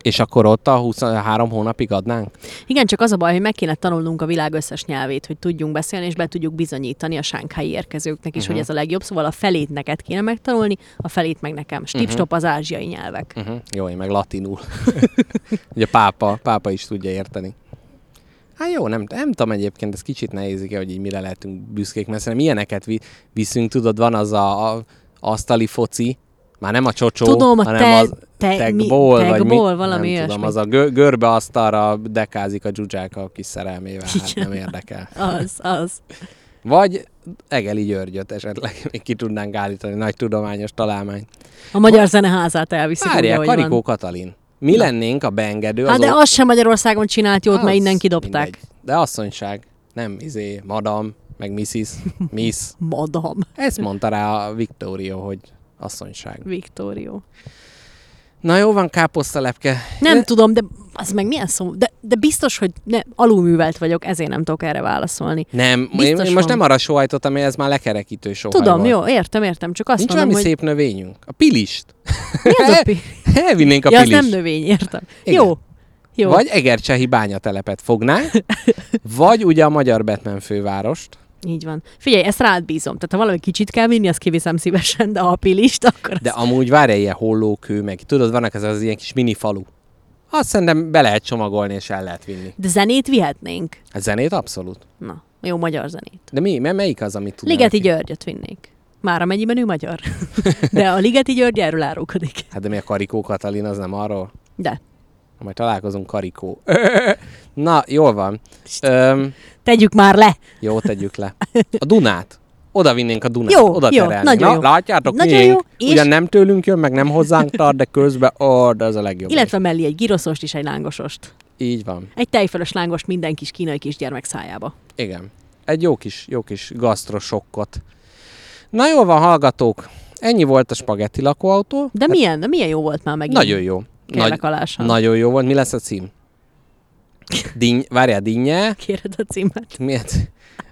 És akkor ott a 23 hónapig adnánk? Igen, csak az a baj, hogy meg kéne tanulnunk a világ összes nyelvét, hogy tudjunk beszélni, és be tudjuk bizonyítani a sánkhái érkezőknek is, Mhm. hogy ez a legjobb. Szóval a felét neked kéne megtanulni, a felét meg nekem. Stipstop az ázsiai nyelvek. Uh-huh. Jó, én meg latinul. Ugye pápa, pápa is tudja érteni. Hát jó, nem, nem tudom egyébként, ez kicsit nehéz, igen, hogy így mire lehetünk büszkék, mert szerintem ilyeneket vi, viszünk, tudod, van az a, a asztali foci, már nem a csocsó, Tudom, a hanem te- az te- tegball, mi- vagy mi, valami nem tudom, az a gö, görbe asztalra dekázik a dzsuzsák a kis szerelmével, hát nem érdekel. Az, az. Vagy Egeli Györgyöt esetleg még ki tudnánk állítani, nagy tudományos találmány. A Magyar Zeneházát elviszik ahogy Karikó van. Katalin. Mi Na. lennénk a beengedő? Hát de ó- az sem Magyarországon csinált jót, mert Az innen kidobták. mindegy. De asszonyság, nem izé, madam, meg Mrs. Miss. Madam. Ezt mondta rá a Victorio, hogy asszonyság. Viktórió. Na jó van, káposztalepke. Nem De- tudom, de az meg milyen szó? De, de biztos, hogy ne, alulművelt vagyok, ezért nem tudok erre válaszolni. Nem, én, Biztos én most van. nem arra sohajtottam, ez már lekerekítő sohaj Tudom, volt. jó, értem, értem, csak azt Nincs mondom, hogy szép növényünk? A pilist. mi az a pi... Elvinnénk a ja, az pilist. nem növény, értem. Igen. Jó, jó. Vagy Egercsehi bányatelepet fognánk, vagy ugye a magyar Batman fővárost. Így van. Figyelj, ezt rád bízom. Tehát ha valami kicsit kell vinni, azt kiviszem szívesen, de ha a pilist, akkor De az... amúgy várj ilyen hollókő, meg tudod, vannak ez az ilyen kis mini falu. Azt szerintem be lehet csomagolni, és el lehet vinni. De zenét vihetnénk? A zenét abszolút. Na, jó magyar zenét. De mi, me- melyik az, amit tudnál? Ligeti ki? Györgyöt vinnék. Már amennyiben ő magyar. De a Ligeti György erről árulkodik. Hát de mi a Karikó Katalin, az nem arról? De. Majd találkozunk Karikó. Na, jól van. Öm, Tegyük már le! jó, tegyük le. A Dunát. oda vinnénk a Dunát, Jó, oda jó, terelnénk. nagyon Na, jó. látjátok, Nagyon miénk. jó, és- Ugyan nem tőlünk jön, meg nem hozzánk tart, de közben, ó, de az a legjobb. Illetve mellé egy giroszost és egy lángosost. Így van. Egy tejfölös lángost minden kis kínai kisgyermek szájába. Igen. Egy jó kis, jó kis gasztrosokkot. Na jól van, hallgatók. Ennyi volt a spagetti lakóautó. De milyen, de milyen jó volt már megint. Nagyon jó. Nagy, Kérlek alásan. nagyon jó volt. Mi lesz a cím? Dinny, várjál, dinnye. Kéred a címet. Miért?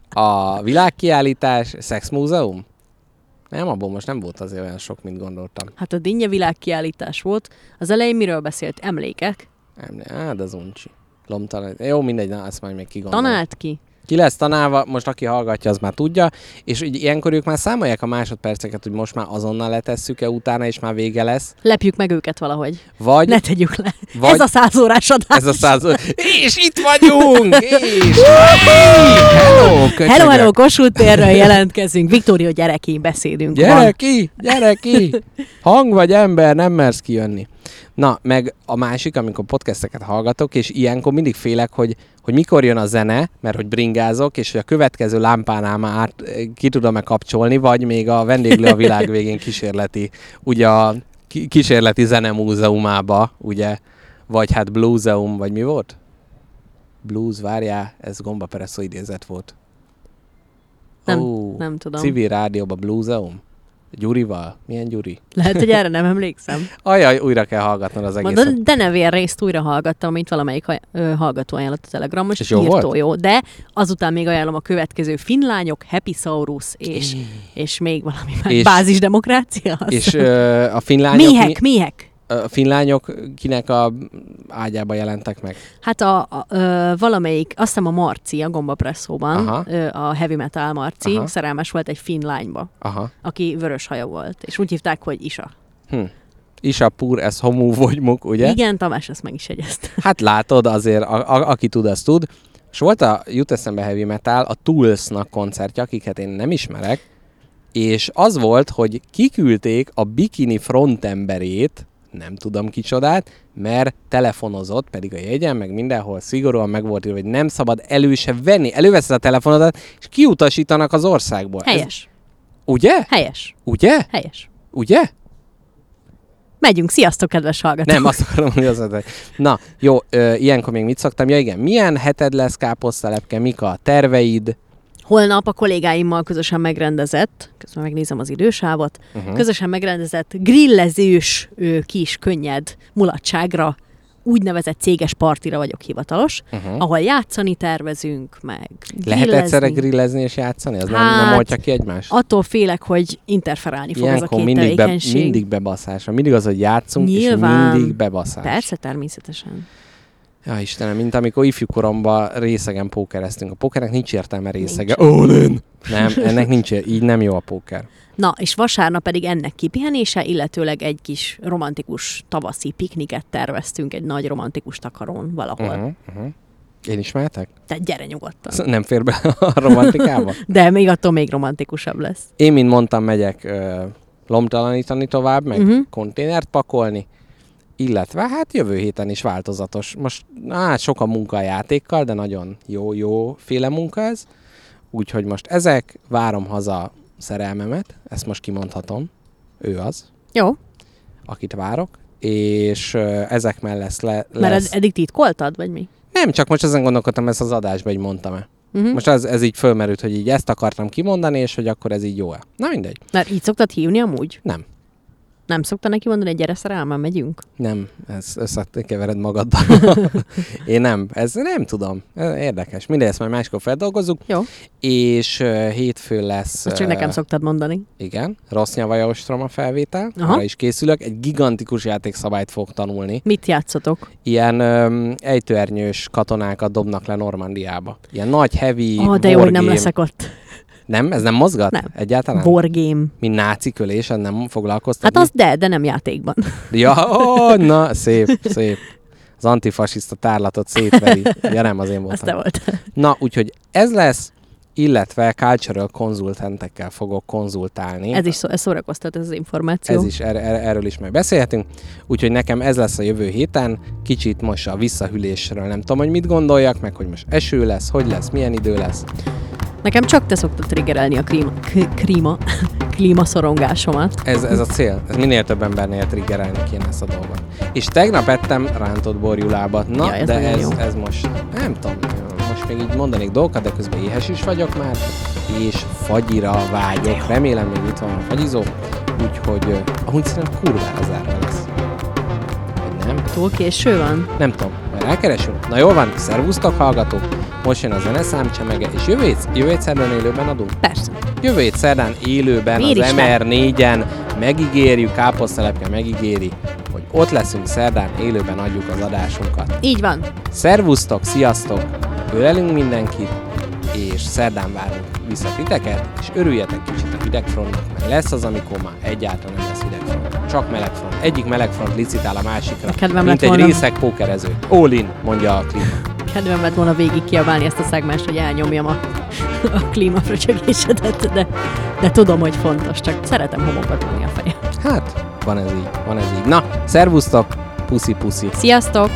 A világkiállítás, szexmúzeum? Nem, abból most nem volt azért olyan sok, mint gondoltam. Hát a dinnye világkiállítás volt. Az elején miről beszélt? Emlékek. Á, de az uncsi. Lomtalan. Jó, mindegy, na, azt majd még kigondolom. Tanált ki. Ki lesz tanálva, most aki hallgatja, az már tudja, és így ilyenkor ők már számolják a másodperceket, hogy most már azonnal letesszük-e utána, és már vége lesz. Lepjük meg őket valahogy. Vagy Ne tegyük le. Vagy- Ez a százórás adás. ez a száz... És itt vagyunk! És... Hello, köcsögök! Hello, hello, Kossuth térről jelentkezünk. Viktória gyereké beszédünk Gyere van. ki! Gyere ki! Hang vagy ember, nem mersz kijönni. Na, meg a másik, amikor podcasteket hallgatok, és ilyenkor mindig félek, hogy, hogy mikor jön a zene, mert hogy bringázok, és hogy a következő lámpánál már át, eh, ki tudom-e kapcsolni, vagy még a vendéglő a világ végén kísérleti, ugye a kísérleti zenemúzeumába, ugye, vagy hát blueseum, vagy mi volt? Blues, várjál, ez Gomba Peresso idézet volt. Nem, Ó, nem tudom. Civil rádióban blueseum? Gyurival? Milyen Gyuri? Lehet, hogy erre nem emlékszem. Ajaj, újra kell hallgatnod az egészet. Mondod, de nevér részt újra hallgattam, amit valamelyik hallgató ajánlott a Telegramon, és, És jó volt? jó. De azután még ajánlom a következő Finlányok, Happy Saurus, és, és még valami más. És- Bázisdemokrácia? És ö, a finlányok, méhek, méhek. A finlányok kinek a ágyába jelentek meg? Hát a, a ö, valamelyik, azt hiszem a Marci a Gombapresszóban, Aha. ö, a Heavy Metal Marci, Aha. szerelmes volt egy finn lányba, Aha. aki vörös haja volt, és úgy hívták, hogy Isa. Hm. Isa pur, ez homu vagymuk, ugye? Igen, Tamás ezt meg is jegyezte. Hát látod, azért a, a, aki tud, az tud. És volt a jut eszembe heavy metal, a Toolsnak koncertje, akiket én nem ismerek, és az volt, hogy kiküldték a bikini frontemberét, nem tudom kicsodát, mert telefonozott, pedig a jegyen, meg mindenhol szigorúan meg volt írva, hogy nem szabad elő se venni. Előveszed a telefonodat, és kiutasítanak az országból. Ez, Helyes, ugye? helyes, Ugye? helyes. Ugye? Megyünk, sziasztok, kedves hallgatók! Nem, azt akarom, hogy az. Na, jó, ö, ilyenkor még mit szoktam? Ja igen, milyen heted lesz káposztelepke, mik a terveid? Holnap a kollégáimmal közösen megrendezett, közben megnézem az idősávot, uh-huh. közösen megrendezett grillezős kis könnyed mulatságra, úgynevezett céges partira vagyok hivatalos, Uh-huh. ahol játszani tervezünk, meg Lehet grillezni. egyszerre grillezni és játszani? Az nem, nem Hát, oltja ki egymást? Attól félek, hogy interferálni fog ez a Ilyenkor két mindig, be, tevékenység. mindig bebaszásra. Mindig az, hogy játszunk, Nyilván. és mindig bebaszás. Persze, természetesen. Ja, Istenem, mint amikor ifjúkoromban részegen pókereztünk. A pókernek nincs értelme részege. All in! Nem, ennek nincs, így nem jó a póker. Na, és vasárnap pedig ennek kipihenése, illetőleg egy kis romantikus tavaszi pikniket terveztünk egy nagy romantikus takarón valahol. Uh-huh. Uh-huh. Én is mehetek? Tehát gyere nyugodtan. Szóval Nem fér be a romantikába? De még attól még romantikusabb lesz. Én, mint mondtam, megyek ö, lomtalanítani tovább, meg uh-huh. konténert pakolni, illetve hát jövő héten is változatos. Most hát sok a munka a játékkal, de nagyon jó, jó féle munka ez. Úgyhogy most ezek, várom haza szerelmemet, ezt most kimondhatom, ő az, Jó, akit várok, és ezek mellett le, lesz... mert ed- eddig titkoltad, vagy mi? Nem, csak most ezen gondolkodtam, ezt az adásba így mondtam-e. Uh-huh. Most ez, ez így fölmerült, hogy így ezt akartam kimondani, és hogy akkor ez így jó-e. Na mindegy. Mert így szoktad hívni amúgy? Nem. Nem szokta neki mondani, hogy gyere szerelmem, megyünk? Nem, ez összekevered magaddal. Én nem, ez nem tudom. Érdekes. Mindegy, ezt majd máskor feldolgozzuk. Jó. És uh, hétfőn lesz... Ezt csak nekem ö, szoktad mondani. Igen, rossz nyavaja ostrom a felvétel. Aha. Arra is készülök. Egy gigantikus játékszabályt fogok tanulni. Mit játszotok? Ilyen um, ejtőernyős katonákat dobnak le Normandiába. Ilyen nagy, heavy oh, de jó, hogy nem leszek ott. Nem? Ez nem mozgat? Nem. Egyáltalán? Wargame. Mint náci kölés, ez nem foglalkoztat? Hát az de, de nem játékban. Ja, ó, na, szép, szép. Az antifasiszta tárlatot szétveri. Ja, nem, az én Az te voltam. volt. Na, úgyhogy ez lesz, illetve cultural konzultantekkel fogok konzultálni. Ez is szó, ez szórakoztat, ez az információ. Ez is, er, er, erről is majd beszélhetünk. Úgyhogy nekem ez lesz a jövő héten. Kicsit most a visszahűlésről nem tudom, hogy mit gondoljak, meg hogy most eső lesz, hogy lesz, milyen idő lesz. Nekem csak te szoktad triggerelni a klíma, k- klíma, klímaszorongásomat. Ez, ez a cél. Ez minél több embernél triggerelni kéne ezt a dolgot. És tegnap ettem rántott borjulábat. Na, Ja, ez de ez, jó. ez most, nem tudom, most még így mondanék dolgokat, de közben éhes is vagyok már, és fagyira vágyok. Remélem még itt van a fagyizó, úgyhogy ö, amúgy szerintem kurvára zárva lesz. Vagy nem? Túl késő van? Nem tudom, elkeresünk. Na jól van, szervusztok hallgatók! Most jön a zeneszám csemege, és jövő, hét- jövő hét szerdán élőben adunk? Persze. Jövő hét szerdán élőben Miért az is ne? MR4-en megígérjük, Káposztelepke megígéri, hogy ott leszünk szerdán, élőben adjuk az adásunkat. Így van. Szervusztok, sziasztok, ölelünk mindenkit, és szerdán várunk vissza titeket, és örüljetek kicsit a hidegfrontnak, mert lesz az, amikor már egyáltalán nem lesz hidegfront. Csak melegfront. Egyik melegfront licitál a másikra, Kedvem mint egy volna. részeg pókerező. All in, mondja a klíma. Kedvem lett volna végig kiabálni ezt a szegmást, hogy elnyomjam a, a klímafröcsögésedet, de, de tudom, hogy fontos, csak szeretem homokba tenni a fejem. Hát, van ez így, van ez így. Na, szervusztok, puszi-puszi. Sziasztok!